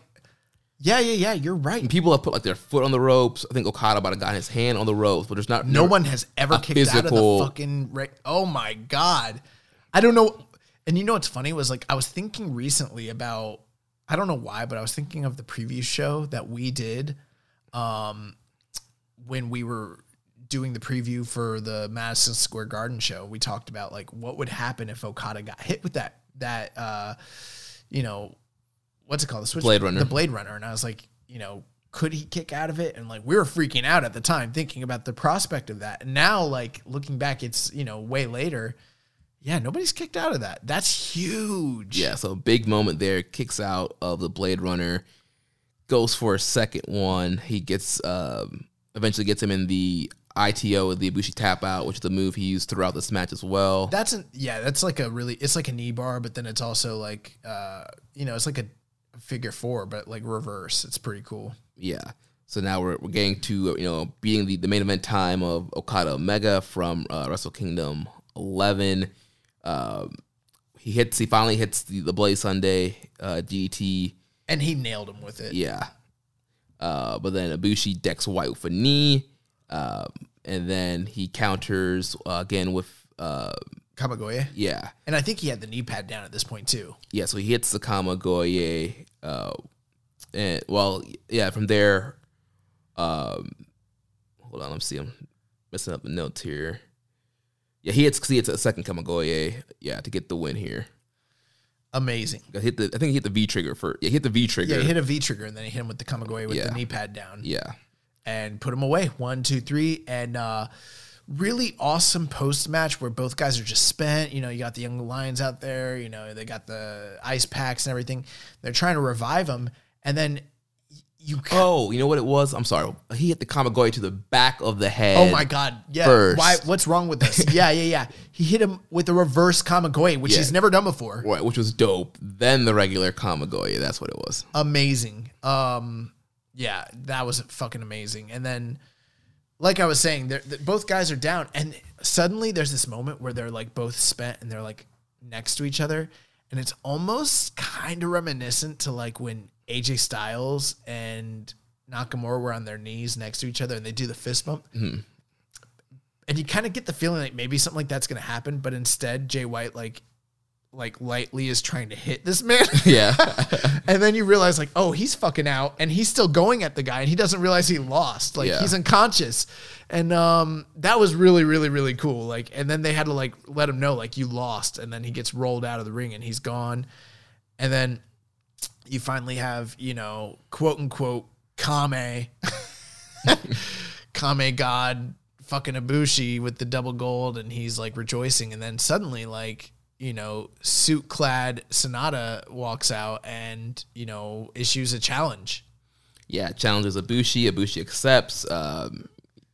yeah, yeah, yeah, you're right. And people have put like their foot on the ropes. I think Okada might have gotten his hand on the ropes, but there's not No one has ever kicked out of the fucking. Ra- oh my God. I don't know. And you know what's funny was like, I was thinking recently about, I don't know why, but I was thinking of the preview show that we did um, when we were doing the preview for the Madison Square Garden show. We talked about like what would happen if Okada got hit with that, that, uh, you know, what's it called? The switch, Blade Runner. The Blade Runner. And I was like, you know, could he kick out of it? And like we were freaking out at the time thinking about the prospect of that. And now, like looking back, it's, you know, way later. Yeah, nobody's kicked out of that. That's huge. Yeah, so big moment there. Kicks out of the Blade Runner, goes for a second one. He gets um, eventually gets him in the ITO, with the Ibushi tap out, which is the move he used throughout this match as well. That's an yeah, that's like a really it's like a knee bar, but then it's also like uh you know, it's like a figure four, but like reverse. It's pretty cool. Yeah. So now we're, we're getting to you know being the, the main event time of Okada Omega from uh, Wrestle Kingdom 11. Um, he hits he finally hits the, the Bloody Sunday uh, DT. And he nailed him with it. Yeah. Uh, but then Ibushi decks White with a knee, uh, and then he counters uh, again with uh, Kamigoye. yeah And I think he had the knee pad down at this point too. yeah. So he hits the Kamigoye, uh, and well yeah from there. Um, hold on, let me see. I'm messing up the notes here. Yeah, he hits. He hits a second Kamigoye. Yeah, to get the win here. Amazing. I hit the. I think he hit the V trigger first. Yeah, he hit the V trigger. Yeah, he hit a V trigger and then he hit him with the Kamigoye with Yeah. the knee pad down. yeah. and put him away. One, two, three, and uh, really awesome post match where both guys are just spent. You know, you got the young lions out there. You know, they got the ice packs and everything. They're trying to revive him, and then you. Oh, you know what it was? I'm sorry. He hit the Kamigoye to the back of the head. Oh my God! Yeah, first. why? What's wrong with this? yeah, yeah, yeah. He hit him with a reverse Kamigoye, which Yeah. he's never done before. Right, which was dope. Then the regular Kamigoye. That's what it was. amazing. Um, yeah, that was fucking amazing. And then, like I was saying, they're, th- both guys are down, and suddenly there's this moment where they're like both spent and they're like next to each other, and it's almost kind of reminiscent to like when AJ Styles and Nakamura were on their knees next to each other and they do the fist bump. Mm-hmm. And you kind of get the feeling like maybe something like that's gonna happen, but instead Jay White like like lightly is trying to hit this man. Yeah. And then you realize, like, oh, he's fucking out, and he's still going at the guy, and he doesn't realize he lost. Like, Yeah. he's unconscious, and um, that was really, really, really cool. Like, and then they had to like let him know, like, you lost, and then he gets rolled out of the ring, and he's gone, and then you finally have, you know, quote unquote, Kame, Kame God, fucking Ibushi with the double gold, and he's like rejoicing, and then suddenly, like, you know, suit clad Sanada walks out and, you know, issues a challenge. yeah, challenges Ibushi. Ibushi accepts. Um,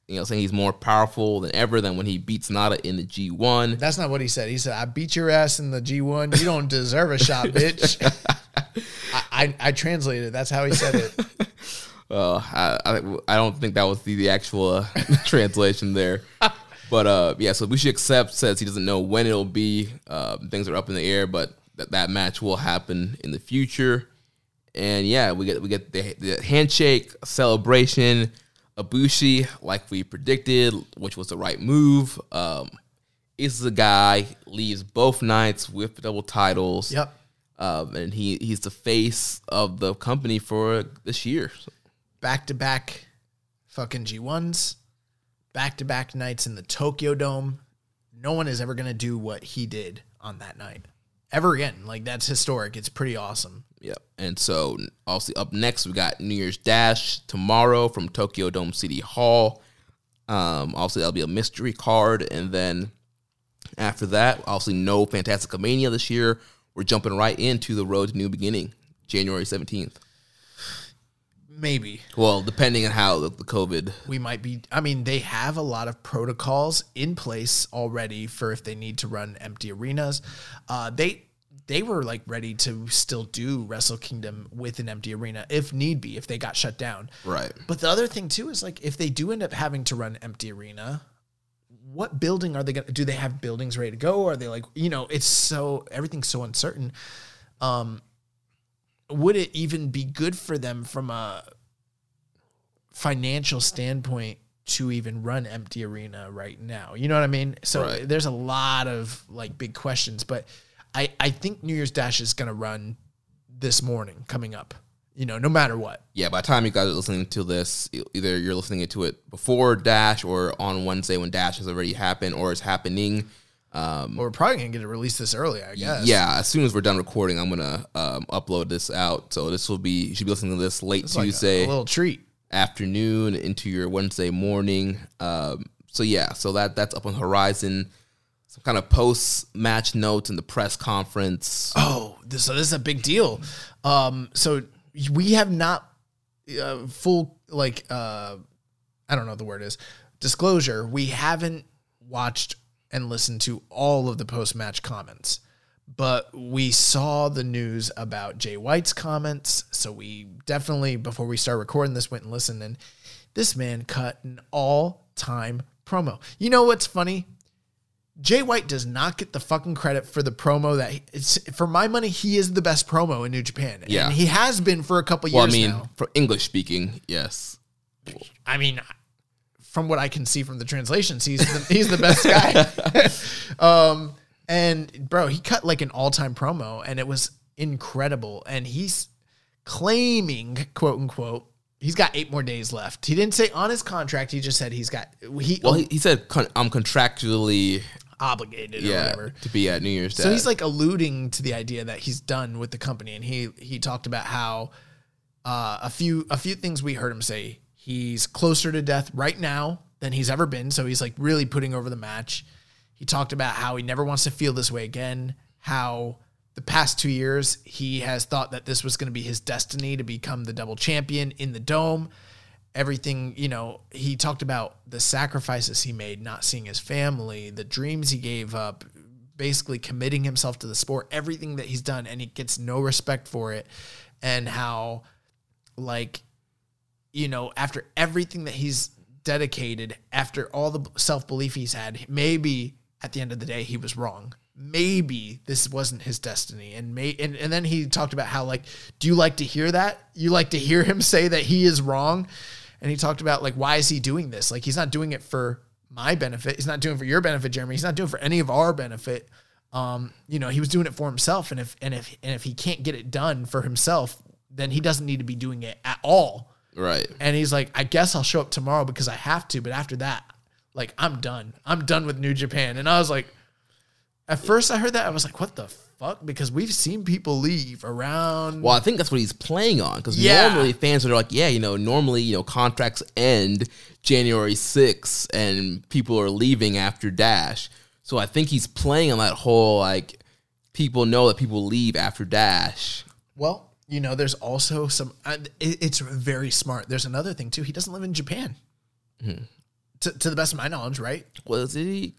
you know, saying he's more powerful than ever than when he beats Nada in the G1. That's not what he said. He said, I beat your ass in the G1. You don't deserve a shot, bitch. I, I, I translated. That's how he said it. Uh, I, I I don't think that was the, the actual uh, translation there. But uh, yeah, so Ibushi accepts, says he doesn't know when it'll be. Uh, things are up in the air, but that that match will happen in the future. And yeah, we get we get the, the handshake celebration. Ibushi, like we predicted, which was the right move. Um, is the guy leaves both nights with double titles. Yep. Um, and he he's the face of the company for this year. Back to back fucking G1s, back to back nights in the Tokyo Dome. No one is ever going to do what he did on that night ever again. Like, that's historic. It's pretty awesome. Yep. And so, also up next, we got New Year's Dash tomorrow from Tokyo Dome City Hall. Um, obviously, that'll be a mystery card. And then after that, obviously, no Fantastic Mania this year. We're jumping right into the road to new beginning, January 17th. Maybe. Well, depending on how the, the COVID. we might be i mean they have a lot of protocols in place already for if they need to run empty arenas uh, they they were like ready to still do wrestle kingdom with an empty arena if need be if they got shut down Right. but the other thing too is like if they do end up having to run empty arena what building are they gonna do they have buildings ready to go are they like you know it's so everything's so uncertain um would it even be good for them from a financial standpoint to even run empty arena right now you know what i mean so Right. there's a lot of like big questions but i i think new year's dash is gonna run this morning coming up you know no matter what Yeah, by the time you guys are listening to this, either you're listening to it before Dash or on Wednesday when Dash has already happened or is happening. Um, Well, we're probably gonna get it released this early, I guess. Yeah, as soon as we're done recording, I'm gonna um, upload this out. So this will be you should be listening to this late It's like a- Tuesday a, little treat. afternoon into your Wednesday morning. Um, so yeah, so that that's up on the horizon. some kind of post match notes in the press conference. Oh, this, so this is a big deal. Um, so we have not uh, full like uh, I don't know what the word is disclosure. We haven't watched and listened to all of the post match comments, but we saw the news about Jay White's comments. So we definitely before we start recording this went and listened, and this man cut an all time promo. You know what's funny? Jay White does not get the fucking credit for the promo that he, it's for my money he is the best promo in New Japan. Yeah. And he has been for a couple Well, I years mean, now. for English speaking, yes. I mean from what I can see from the translations, he's the, he's the best guy. um and bro, he cut like an all-time promo and it was incredible and he's claiming quote unquote he's got 8 more days left. He didn't say on his contract, he just said he's got he, Well, he, he said con- I'm contractually obligated or yeah whatever. to be at New Year's Day. So he's like alluding to the idea that he's done with the company, and he he talked about how uh, a few a few things we heard him say. He's closer to death right now than he's ever been. So he's like really putting over the match. He talked about how he never wants to feel this way again. How the past two years he has thought that this was going to be his destiny to become the double champion in the dome everything you know he talked about the sacrifices he made not seeing his family the dreams he gave up basically committing himself to the sport everything that he's done and he gets no respect for it and how like you know after everything that he's dedicated after all the self-belief he's had maybe at the end of the day he was wrong. Maybe this wasn't his destiny. And may and, and then he talked about how like do you like to hear that? You like to hear him say that he is wrong? And he talked about like why is he doing this? Like he's not doing it for my benefit. He's not doing it for your benefit jeremy. He's not doing it for any of our benefit. Um you know he was doing it for himself. And if and if and if he can't get it done for himself then he doesn't need to be doing it at all right. and he's like, I guess I'll show up tomorrow because I have to, but after that, like I'm done. I'm done with New Japan. And I was like, at first I heard that, I was like, what the fuck? Because we've seen people leave around. Well, I think that's what he's playing on because Yeah. normally fans are like, yeah, you know, normally you know contracts end January 6th and people are leaving after Dash. So I think he's playing on that whole like people know that people leave after Dash. Well, you know, there's also some. Uh, it, it's very smart. There's another thing too. He doesn't live in Japan. Hmm. To, to the best of my knowledge, right? Was he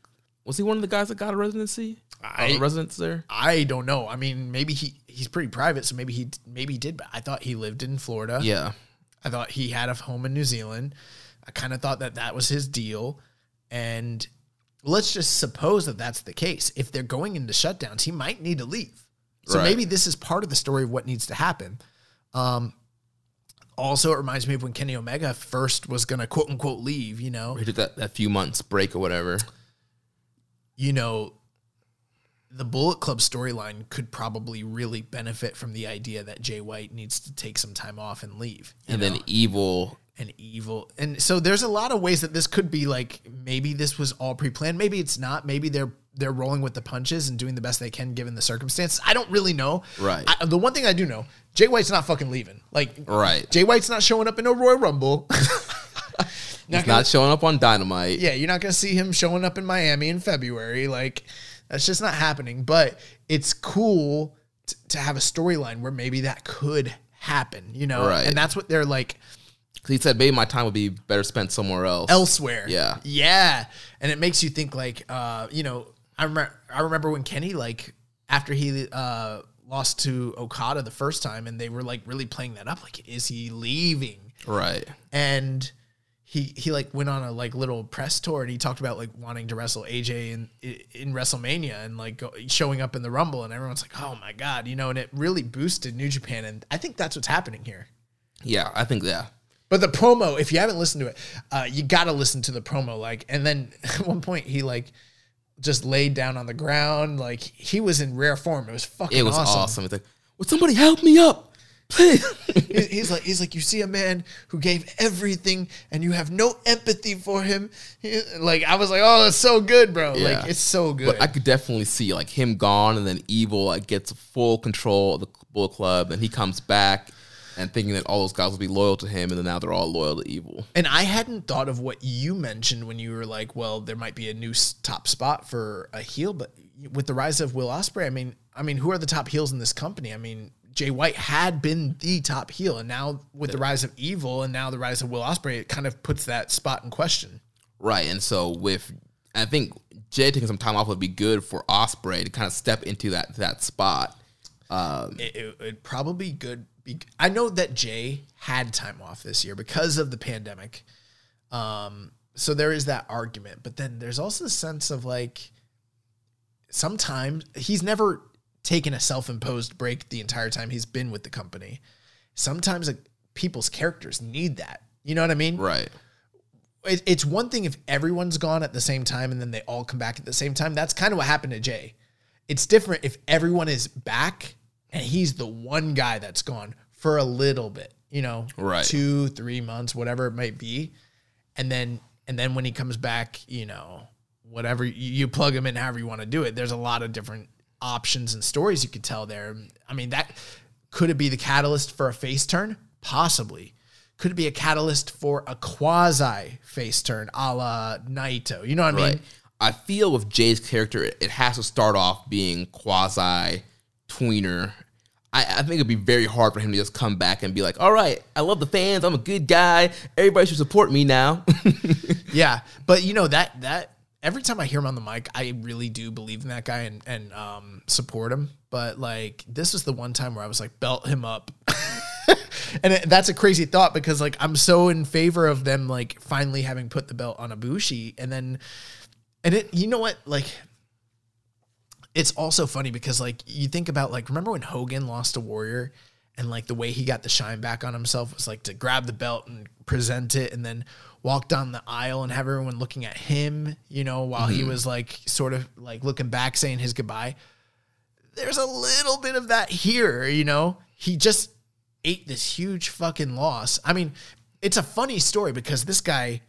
was he one of the guys that got a residency? I- a residence there? I don't know. I mean, maybe he he's pretty private, so maybe he maybe he did. But I thought he lived in Florida. Yeah. I thought he had a home in New Zealand. I kind of thought that that was his deal. And let's just suppose that that's the case. If they're going into shutdowns, he might need to leave. So Right. maybe this is part of the story of what needs to happen. Um, also, it reminds me of when Kenny Omega first was going to quote unquote leave, you know, He took that, that few months break or whatever. you know, the Bullet Club storyline could probably really benefit from the idea that Jay White needs to take some time off and leave. And know? then evil and evil. And so there's a lot of ways that this could be like maybe this was all pre-planned, maybe it's not. Maybe they're they're rolling with the punches and doing the best they can given the circumstances. I don't really know. Right. I, the one thing I do know, Jay White's not fucking leaving. Like Right. Jay White's not showing up in a Royal Rumble. He's not showing up on Dynamite. yeah, you're not going to see him showing up in Miami in February. Like, that's just not happening. But it's cool t- to have a storyline where maybe that could happen, you know? Right. And that's what they're like He said maybe my time would be better spent somewhere else. elsewhere. Yeah. Yeah. And it makes you think like uh, you know, I remember I remember when Kenny like after he uh lost to Okada the first time and they were like really playing that up like is he leaving? Right. And he he like went on a like little press tour and he talked about like wanting to wrestle AJ in in WrestleMania and like go, showing up in the Rumble and everyone's like, "Oh my god," you know, and it really boosted New Japan and I think that's what's happening here. Yeah, I think yeah. But the promo, if you haven't listened to it, uh, you got to listen to the promo. Like, and then at one point he like just laid down on the ground. Like he was in rare form. It was fucking It was awesome. awesome. It's like, would somebody help me up? Please. He's like, he's like, you see a man who gave everything, and you have no empathy for him. He- like, I was like, oh, that's so good, bro. Yeah. Like, it's so good. But I could definitely see like him gone and then evil like gets full control of the Bullet Club and he comes back and thinking that all those guys will be loyal to him, and then now they're all loyal to Evil. And I hadn't thought of what you mentioned when you were like, well, there might be a new top spot for a heel, but with the rise of Will Ospreay, I mean, I mean, who are the top heels in this company? I mean, Jay White had been the top heel, and now with the rise of Evil and now the rise of Will Ospreay, it kind of puts that spot in question. Right, and so with I think Jay taking some time off would be good for Ospreay to kind of step into that that spot. Um, it, it, it'd probably good. I know that Jay had time off this year because of the pandemic. Um, so there is that argument, but then there's also the sense of like sometimes he's never taken a self-imposed break the entire time he's been with the company. Sometimes like, people's characters need that. You know what I mean? Right. it, it's one thing if everyone's gone at the same time and then they all come back at the same time. That's kind of what happened to Jay. It's different if everyone is back and he's the one guy that's gone for a little bit, you know, Right. two, three months, whatever it might be, and then and then when he comes back, you know, whatever you, plug him in, however you want to do it. There's a lot of different options and stories you could tell there. I mean, that could it be the catalyst for a face turn? Possibly. Could it be a catalyst for a quasi face turn a la Naito? You know what I mean? I feel with Jay's character, it has to start off being quasi tweener. I, I think it'd be very hard for him to just come back and be like, "All right, I love the fans. I'm a good guy. Everybody should support me now." Yeah. But you know, that that every time I hear him on the mic, I really do believe in that guy and, and um support him. But like this was the one time where I was like, belt him up. and it, that's a crazy thought because like I'm so in favor of them like finally having put the belt on Ibushi and then and it you know what like it's also funny because like you think about like remember when Hogan lost to Warrior and like the way he got the shine back on himself was like to grab the belt and present it and then walk down the aisle and have everyone looking at him, you know, while he mm-hmm. was like sort of like looking back saying his goodbye. There's a little bit of that here, you know. He just ate this huge fucking loss. I mean, it's a funny story because this guy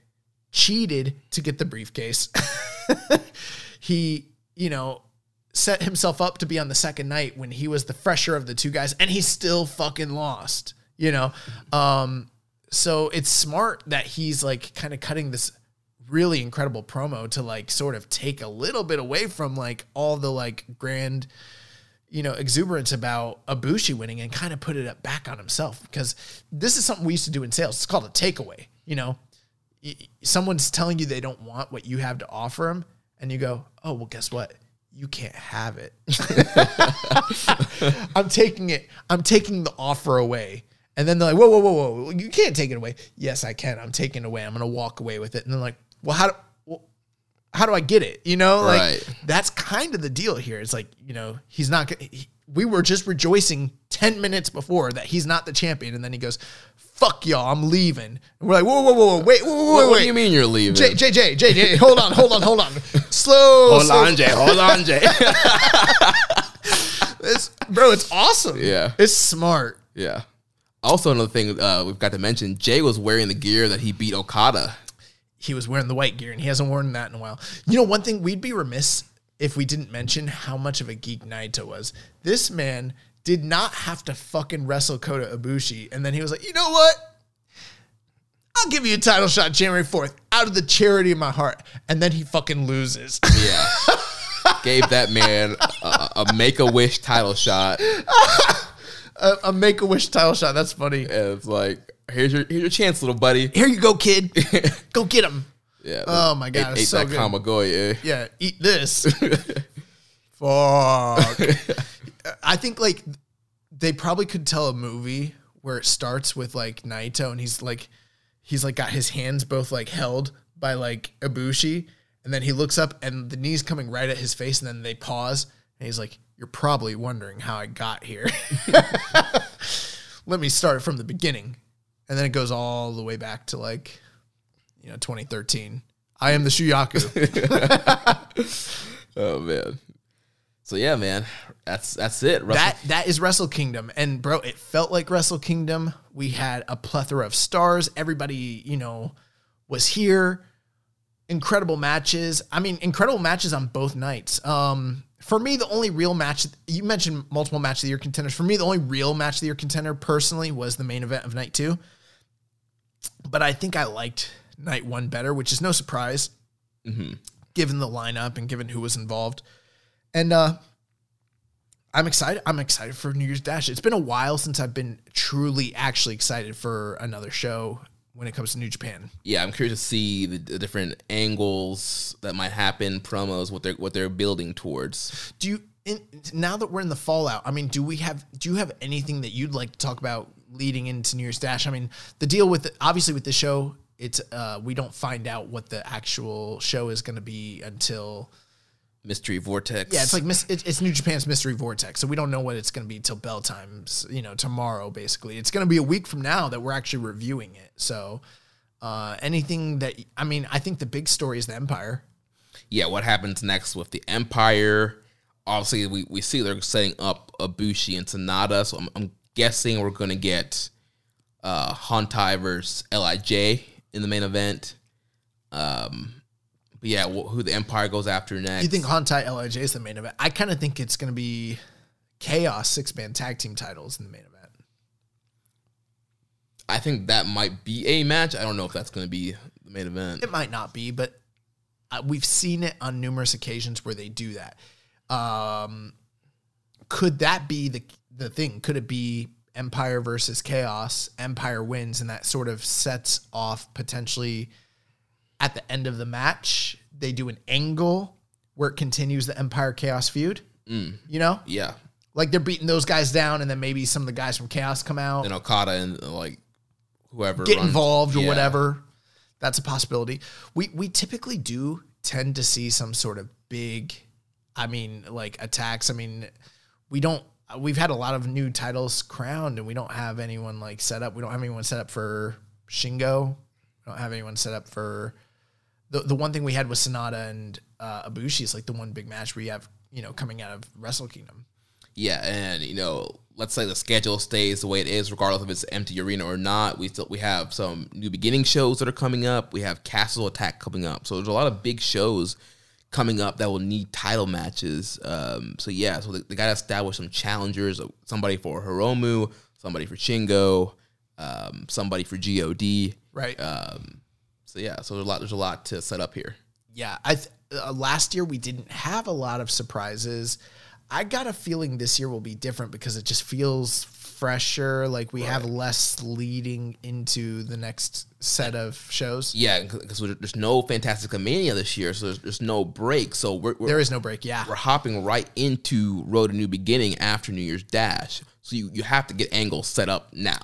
cheated to get the briefcase. he, you know, set himself up to be on the second night when he was the fresher of the two guys and he still fucking lost, you know? Um, so it's smart that he's like kind of cutting this really incredible promo to like sort of take a little bit away from like all the like grand you know, exuberance about Ibushi winning and kind of put it up back on himself because this is something we used to do in sales. It's called a takeaway. You know, someone's telling you they don't want what you have to offer them, and you go, "Oh, well, guess what? You can't have it. I'm taking it. I'm taking the offer away." And then they're like, "Whoa, whoa, whoa, whoa! You can't take it away." Yes, I can. I'm taking it away. I'm gonna walk away with it. And they're like, "Well, how do?" Well, how do I get it? You know, like Right. that's kind of the deal here. It's like, you know, he's not gonna, he, we were just rejoicing 10 minutes before that he's not the champion. And then he goes, fuck y'all, I'm leaving. And we're like, whoa, whoa, whoa, whoa, wait, whoa, whoa, what, wait, what do you mean you're leaving? J, J, J, J, J, hold on, hold on, hold on. Slow, hold slow. on, Jay. Hold on, Jay. It's, bro, it's awesome. Yeah. It's smart. yeah. Also, another thing uh, we've got to mention: Jay was wearing the gear that he beat Okada. He was wearing the white gear and he hasn't worn that in a while. You know, one thing we'd be remiss if we didn't mention how much of a geek Naito was. This man did not have to fucking wrestle Kota Ibushi. And then he was like, you know what? I'll give you a title shot January 4th out of the charity of my heart. And then he fucking loses. Yeah. Gave that man a, a make a wish title shot. a a make a wish title shot. That's funny. And it's like, here's your here's your chance, little buddy. Here you go, kid. go get him. Yeah. Oh my God, Ate, ate so that good. Kamigoye. Yeah, eat this. Fuck. I think like they probably could tell a movie where it starts with like Naito and he's like he's like got his hands both like held by like Ibushi and then he looks up and the knees coming right at his face and then they pause and he's like you're probably wondering how I got here. Let me start from the beginning. And then it goes all the way back to like you know 2013. I am the Shuyaku. Oh man. So yeah, man. That's that's it. That that is Wrestle Kingdom, and bro, it felt like Wrestle Kingdom. We had a plethora of stars. Everybody, you know, was here. Incredible matches. I mean, incredible matches on both nights. Um, for me, the only real match you mentioned multiple match of the year contenders. For me, the only real match of the year contender personally was the main event of night two. But I think I liked night one better, which is no surprise, given the lineup and given who was involved. And uh, I'm excited. I'm excited for New Year's Dash. It's been a while since I've been truly, actually excited for another show when it comes to New Japan. Yeah, I'm curious to see the, the different angles that might happen, promos, what they're what they're building towards. Do you in, now that we're in the fallout? I mean, do we have do you have anything that you'd like to talk about leading into New Year's Dash? I mean, the deal with obviously with the show, it's uh, we don't find out what the actual show is going to be until Mystery Vortex. yeah, it's like it's New Japan's Mystery Vortex, so we don't know what it's going to be till bell times. You know, tomorrow basically. It's going to be a week from now that we're actually reviewing it. So. Uh, anything that I mean, I think the big story is the Empire. yeah, what happens next with the Empire? Obviously, we, we see they're setting up Ibushi and Sanada, so I'm, I'm guessing we're going to get uh, Hontai versus Lij in the main event. Um, but yeah, wh- who the Empire goes after next? You think Hontai Lij is the main event? I kind of think it's going to be Chaos six man tag team titles in the main event. I think that might be a match. I don't know if that's going to be the main event. It might not be, but uh, we've seen it on numerous occasions where they do that. Um, could that be the the thing? Could it be Empire versus Chaos? Empire wins, and that sort of sets off potentially at the end of the match. They do an angle where it continues the Empire Chaos feud. Mm. You know, Yeah. like they're beating those guys down, and then maybe some of the guys from Chaos come out, And Okada and like whoever get runs- involved or Yeah. whatever. That's a possibility. We we typically do tend to see some sort of big, I mean, like attacks. I mean, we don't. We've had a lot of new titles crowned, and we don't have anyone like set up. We don't have anyone set up for Shingo. We don't have anyone set up for the the one thing we had was Sanada and uh, Ibushi is like the one big match we have, you know, coming out of Wrestle Kingdom. Yeah, and you know, let's say the schedule stays the way it is, regardless if it's empty arena or not. We still we have some new beginning shows that are coming up. We have Castle Attack coming up, so there's a lot of big shows coming up that will need title matches. Um, so yeah, so they, they got to establish some challengers, somebody for Hiromu, somebody for Shingo, um, somebody for God. Right. Um, yeah, so there's a lot. There's a lot to set up here. Yeah, I th- uh, last year we didn't have a lot of surprises. I got a feeling this year will be different because it just feels fresher. Like we have less leading into the next set of shows. Yeah, because there's no Fantastic Mania this year, so there's, there's no break. So we're, we're There is no break. Yeah, we're hopping right into Road to New Beginning after New Year's Dash. So you, you have to get angles set up now.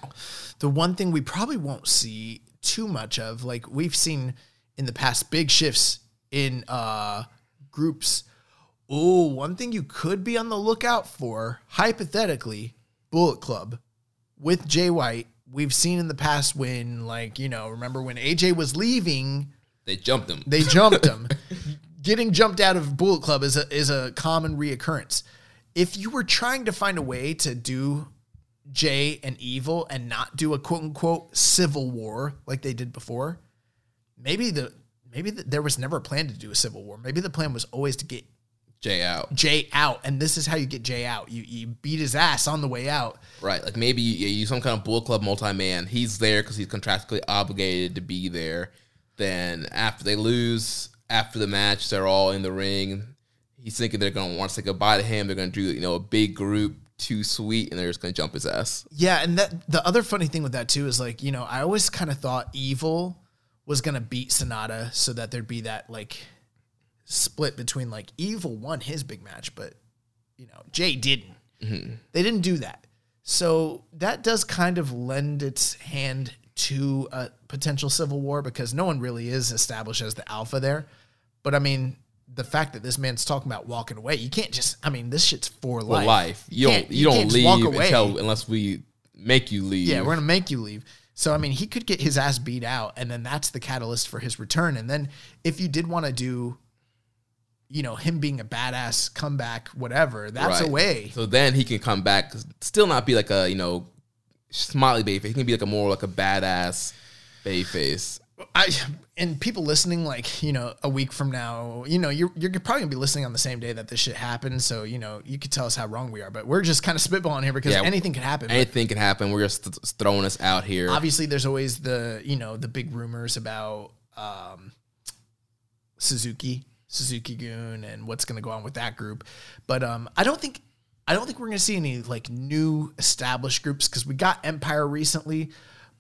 the one thing we probably won't see too much of, like we've seen in the past, big shifts in uh groups. Oh, one thing you could be on the lookout for, hypothetically, Bullet Club with Jay White. We've seen in the past when, like, you know, remember when AJ was leaving, They jumped him. they jumped him. Getting jumped out of Bullet Club is a is a common reoccurrence. If you were trying to find a way to do Jay and Evil and not do a quote unquote civil war like they did before, maybe the maybe the, there was never a plan to do a civil war. Maybe the plan was always to get Jay out. Jay out, and this is how you get Jay out. You you beat his ass on the way out. Right. Like maybe you, you use some kind of bull Club multi man. He's there because he's contractually obligated to be there. Then after they lose, after the match, they're all in the ring. He's thinking they're going to want to say goodbye to him. They're going to do, you know, a big group, too sweet, and they're just to jump his ass. Yeah, and that the other funny thing with that too is like, you know, I always kind of thought Evil was gonna beat Sanada so that there'd be that like split between like Evil won his big match, but you know, Jay didn't. Mm-hmm. They didn't do that. So that does kind of lend its hand to a potential civil war because no one really is established as the alpha there. But I mean, the fact that this man's talking about walking away, you can't just. I mean, this shit's for For life. life. You, don't you, don't can't walk leave away. until unless we make you leave. Yeah, we're gonna make you leave. So I mean, he could get his ass beat out, and then that's the catalyst for his return. And then if you did want to do, you know, him being a badass comeback, whatever, that's a way. So then he can come back, still not be like a you know smiley face. He can be like a more like a badass bay face. I and people listening, like you know, a week from now, you know, you're you're probably gonna be listening on the same day that this shit happened. So you know, you could tell us how wrong we are, but we're just kind of spitballing here because Yeah. anything could happen. Anything can happen. We're just th- throwing this out here. obviously, there's always the you know the big rumors about um, Suzuki, Suzuki Gun, and what's gonna go on with that group. But um, I don't think I don't think we're gonna see any like new established groups because we got Empire recently,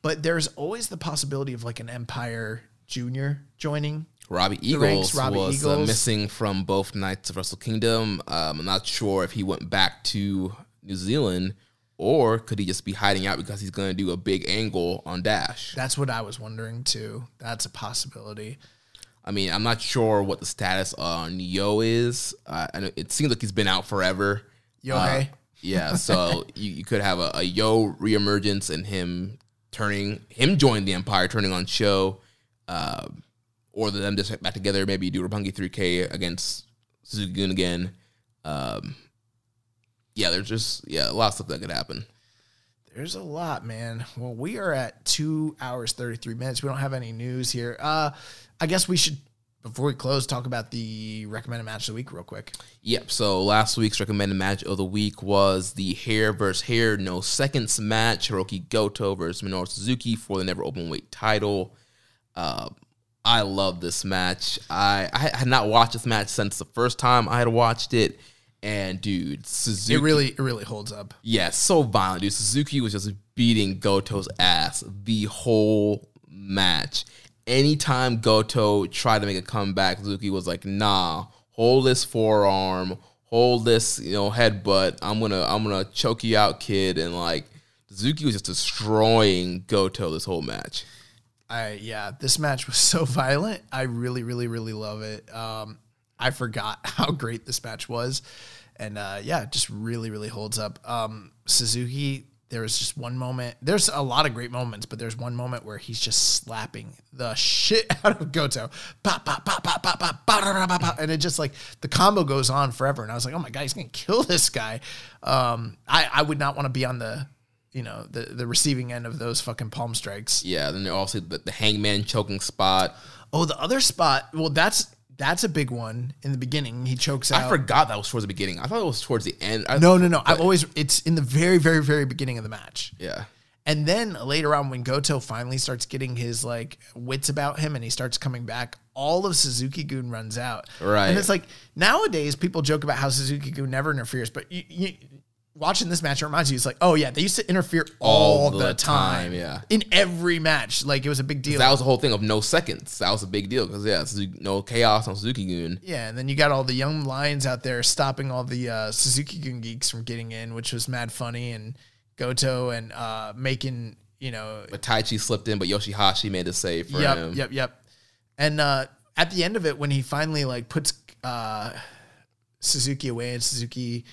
but there's always the possibility of like an Empire Junior joining. Robbie ranks, Eagles Robbie was uh, missing from both nights of Wrestle Kingdom. Um, I'm not sure if he went back to New Zealand or could he just be hiding out because he's going to do a big angle on Dash. That's what I was wondering too. That's a possibility. I mean, I'm not sure what the status on Yo is. Uh, and it seems like he's been out forever. Yohei. Uh, yeah, so you, you could have a, a Yo reemergence and him turning him joining the Empire, turning on SHO, uh, or them just back together. Maybe do Roppongi 3K against Suzuki again. Um, yeah, there's just yeah a lot of stuff that could happen. There's a lot, man. Well, we are at two hours thirty three minutes. We don't have any news here. Uh, I guess we should before we close talk about the recommended match of the week real quick. Yep. So last week's recommended match of the week was the hair versus hair no seconds match. Hirooki Goto versus Minoru Suzuki for the never open weight title. Uh, I love this match. I, I had not watched this match since the first time I had watched it. And dude, Suzuki It really, it really holds up. yeah, so violent, dude. Suzuki was just beating Goto's ass the whole match. Anytime Goto tried to make a comeback, Suzuki was like, "Nah, hold this forearm, hold this, you know, headbutt. I'm gonna, I'm gonna choke you out, kid." And like, Suzuki was just destroying Goto this whole match. I yeah, this match was so violent. I really, really, really love it. Um, I forgot how great this match was, and uh, yeah, it just really, really holds up. Um, Suzuki, there was just one moment. There's a lot of great moments, but there's one moment where he's just slapping the shit out of Goto, pop, pop, pop, pop, pop, pop, pop, pop, pop, and it just like the combo goes on forever. And I was like, oh my god, he's gonna kill this guy. Um, I I would not want to be on the you know the the receiving end of those fucking palm strikes. Yeah, then also the, the hangman choking spot. Oh, the other spot. Well, that's that's a big one in the beginning. He chokes out. I forgot that was towards the beginning. I thought it was towards the end. I, No, no, no. I've always it's in the very, very, very beginning of the match. Yeah. And then later on, when Goto finally starts getting his like wits about him and he starts coming back, all of Suzuki Gun runs out. Right. And it's like nowadays people joke about how Suzuki Gun never interferes, but you, you watching this match it reminds you, it's like, oh yeah, they used to interfere all, All the, the time, time, yeah. in every match. Like it was a big deal. That was the whole thing of no seconds. That was a big deal because yeah, Suzuki, no chaos on Suzuki Gun. Yeah, and then you got all the young lions out there stopping all the uh, Suzuki Gun geeks from getting in, which was mad funny, and Goto and uh, making you know, But Taichi slipped in, but Yoshi-Hashi made a save for yep, him. yep, yep. And uh, at the end of it, when he finally like puts uh, Suzuki away, and Suzuki,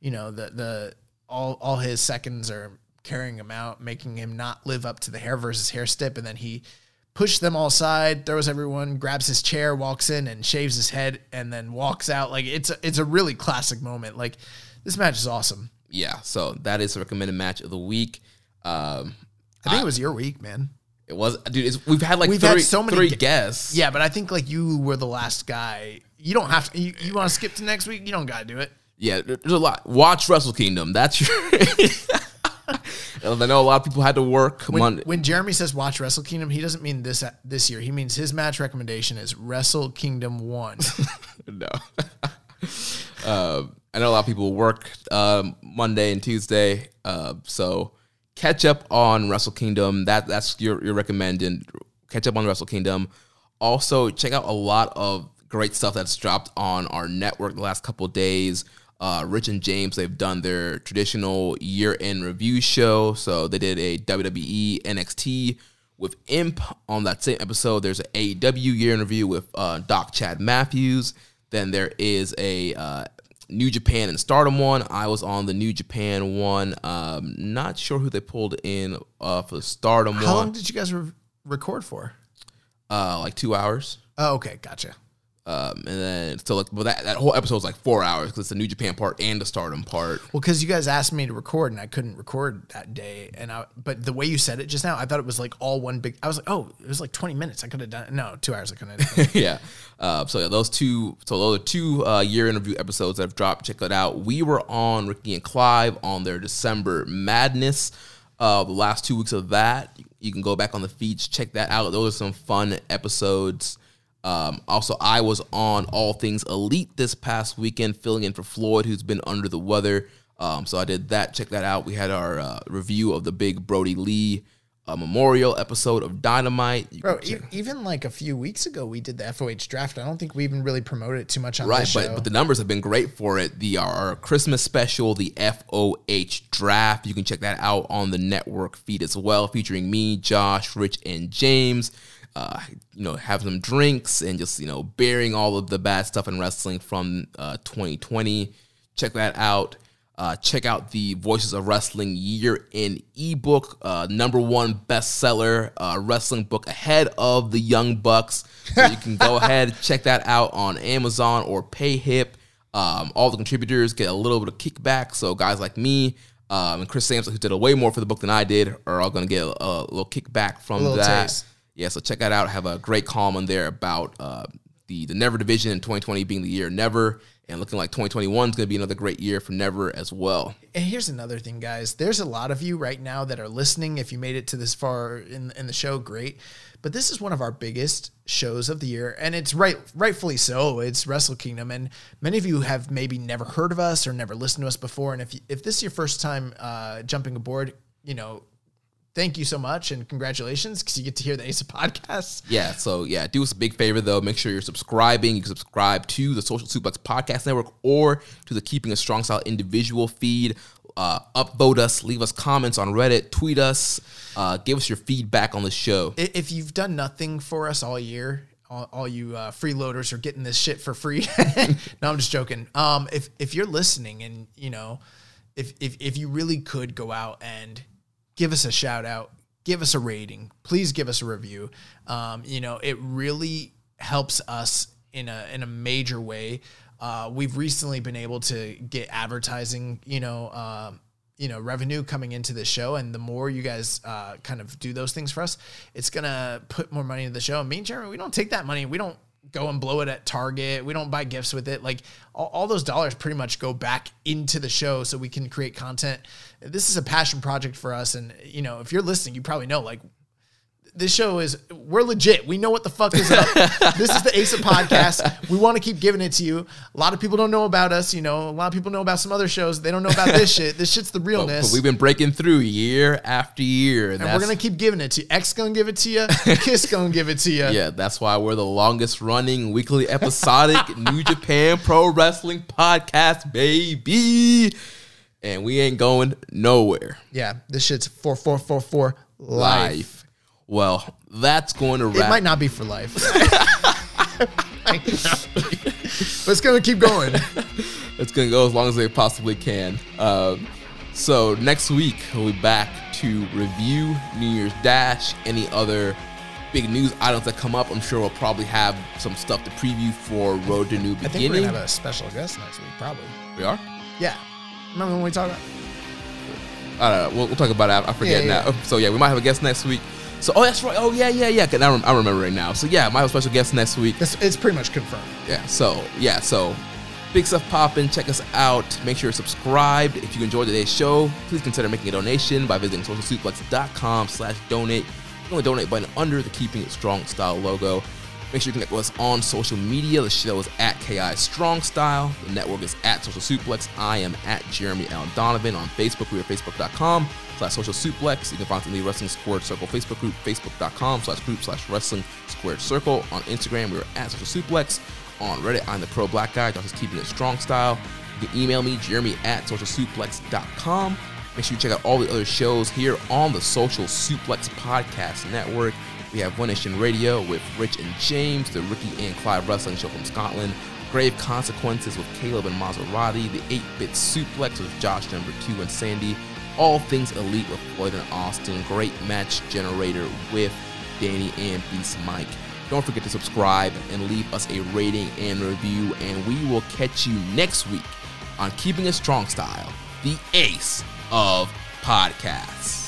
you know, the the all all his seconds are carrying him out, making him not live up to the hair versus hair stip, and then he pushes them all aside, throws everyone, grabs his chair, walks in and shaves his head, and then walks out. Like it's a, it's a really classic moment. Like this match is awesome. Yeah, so that is the recommended match of the week. Um, I think it was your week, man. it was, dude. It's, we've had like We've three, had so many three gu- guests. Yeah, but I think like you were the last guy. You don't have to. You, you want to skip to next week? You don't got to do it. Yeah. There's a lot. Watch Wrestle Kingdom. That's your. I know a lot of people had to work When, Monday. when Jeremy says watch Wrestle Kingdom, he doesn't mean this this year. He means his match recommendation is Wrestle Kingdom One. no. um, I know a lot of people work um, Monday and Tuesday, uh, so catch up on Wrestle Kingdom. That that's your your recommended. Catch up on Wrestle Kingdom. Also, check out a lot of great stuff that's dropped on our network the last couple of days. Uh, Rich and James, they've done their traditional year-end review show. So they did a WWE NXT with Imp on that same episode. There's an AEW year in review with uh, Doc Chad Matthews. Then there is a uh, New Japan and Stardom one. I was on the New Japan one. Um, not sure who they pulled in uh, for the Stardom How long did you guys re- record for? Uh, like two hours. Oh, okay, gotcha. Um, and then so like, well, that that whole episode was like four hours because it's the New Japan part and the Stardom part. Well, because you guys asked me to record and I couldn't record that day, and I but the way you said it just now, I thought it was like all one big. I was like, oh, it was like twenty minutes. I could have done no two hours. I couldn't. Have done it. yeah. Uh, so yeah, those two, so those are two uh, year interview episodes that have dropped. Check that out. We were on Ricky and Clive on their December Madness. Uh, the last two weeks of that, you can go back on the feeds, check that out. Those are some fun episodes. Um, also, I was on All Things Elite this past weekend, filling in for Floyd, who's been under the weather. Um, so I did that. Check that out. We had our uh, review of the big Brodie Lee uh, memorial episode of Dynamite. You Bro, e- even like a few weeks ago, we did the FOH draft. I don't think we even really promoted it too much on Right, but but the numbers have been great for it. The our Christmas special, the FOH draft, you can check that out on the network feed as well, featuring me, Josh, Rich, and James. Uh, you know, have some drinks and just you know, bearing all of the bad stuff in wrestling from uh, 2020. Check that out. Uh, check out the Voices of Wrestling Year in ebook, uh, number one bestseller uh, wrestling book ahead of the Young Bucks. So you can go ahead check that out on Amazon or PayHip. Um, all the contributors get a little bit of kickback. So guys like me um, and Chris Samsa, who did a way more for the book than I did, are all going to get a, a little kickback from little that. taste. Yeah, so check that out. I have a great column on there about uh, the the Never division in 2020 being the year Never, and looking like 2021 is going to be another great year for Never as well. And here's another thing, guys. There's a lot of you right now that are listening. If you made it to this far in, in the show, great. But this is one of our biggest shows of the year, and it's right, rightfully so. It's Wrestle Kingdom, and many of you have maybe never heard of us or never listened to us before. And if you, if this is your first time uh, jumping aboard, you know, thank you so much and congratulations because you get to hear the Ace of Podcasts. Yeah, so yeah, do us a big favor though. Make sure you're subscribing. You can subscribe to the Social Suplex Podcast Network or to the Keeping a Strong Style individual feed. Uh, upvote us, leave us comments on Reddit, tweet us, uh, give us your feedback on the show. If you've done nothing for us all year, all, all you uh, freeloaders are getting this shit for free. no, I'm just joking. Um, if if you're listening and you know, if if if you really could go out and give us a shout out, give us a rating, please give us a review. Um, you know, it really helps us in a in a major way. Uh, we've recently been able to get advertising, you know, um, you know, revenue coming into the show, and the more you guys uh, kind of do those things for us, it's gonna put more money into the show. And me and Jeremy, we don't take that money, we don't go and blow it at Target, we don't buy gifts with it. Like all, all those dollars pretty much go back into the show so we can create content. This is a passion project for us, and you know, if you're listening, you probably know like this show is we're legit. We know what the fuck is up. this is the Ace of Podcast. We want to keep giving it to you. A lot of people don't know about us. You know, a lot of people know about some other shows. They don't know about this shit. This shit's the But, realness. but we've been breaking through year after year, and, and we're gonna keep giving it to you. X gonna give it to you. Kiss gonna give it to you. yeah, that's why we're the longest running weekly episodic New Japan Pro Wrestling podcast, baby. And we ain't going nowhere. Yeah, this shit's four four four four life. Life. Well, that's going to wrap. It might not be for life. but it's gonna keep going. It's going to go as long as they possibly can. Um, so next week we'll be back to review New Year's Dash, any other big news items that come up. I'm sure we'll probably have some stuff to preview for Road to New Beginning. I think we're gonna have a special guest next week, probably. we are. Yeah. Remember when we talked about? I don't know. We'll, we'll talk about it. I forget Yeah, yeah, now. So yeah, we might have a guest next week. So oh, that's right. Oh yeah, yeah, yeah. I rem- I'm remembering now. So yeah, my special guest next week. It's, it's pretty much confirmed. Yeah. So yeah. So big stuff popping. Check us out. Make sure you're subscribed. If you enjoyed today's show, please consider making a donation by visiting socialsuplex.com/donate. Click on the donate button under the Keeping It Strong Style logo. Make sure you connect with us on social media. The show is at KI Strong Style. The network is at Social Suplex. I am at Jeremy Allen Donovan on Facebook. We are facebook.com slash social suplex. You can find us in the Wrestling Squared Circle Facebook group, facebook.com slash group slash wrestling squared circle. On Instagram, we are at social suplex. On Reddit, I'm the pro black guy. Josh is keeping it strong style. You can email me, jeremy at socialsuplex.com. Make sure you check out all the other shows here on the Social Suplex Podcast Network. We have One Nation Radio with Rich and James, the Ricky and Clive Wrestling Show from Scotland, Grave Consequences with Caleb and Maserati, the 8-Bit Suplex with Josh Number 2 and Sandy, All Things Elite with Floyd and Austin, Great Match Generator with Danny and Beast Mike. Don't forget to subscribe and leave us a rating and review. And we will catch you next week on Keeping It Strong Style, the ace of podcasts.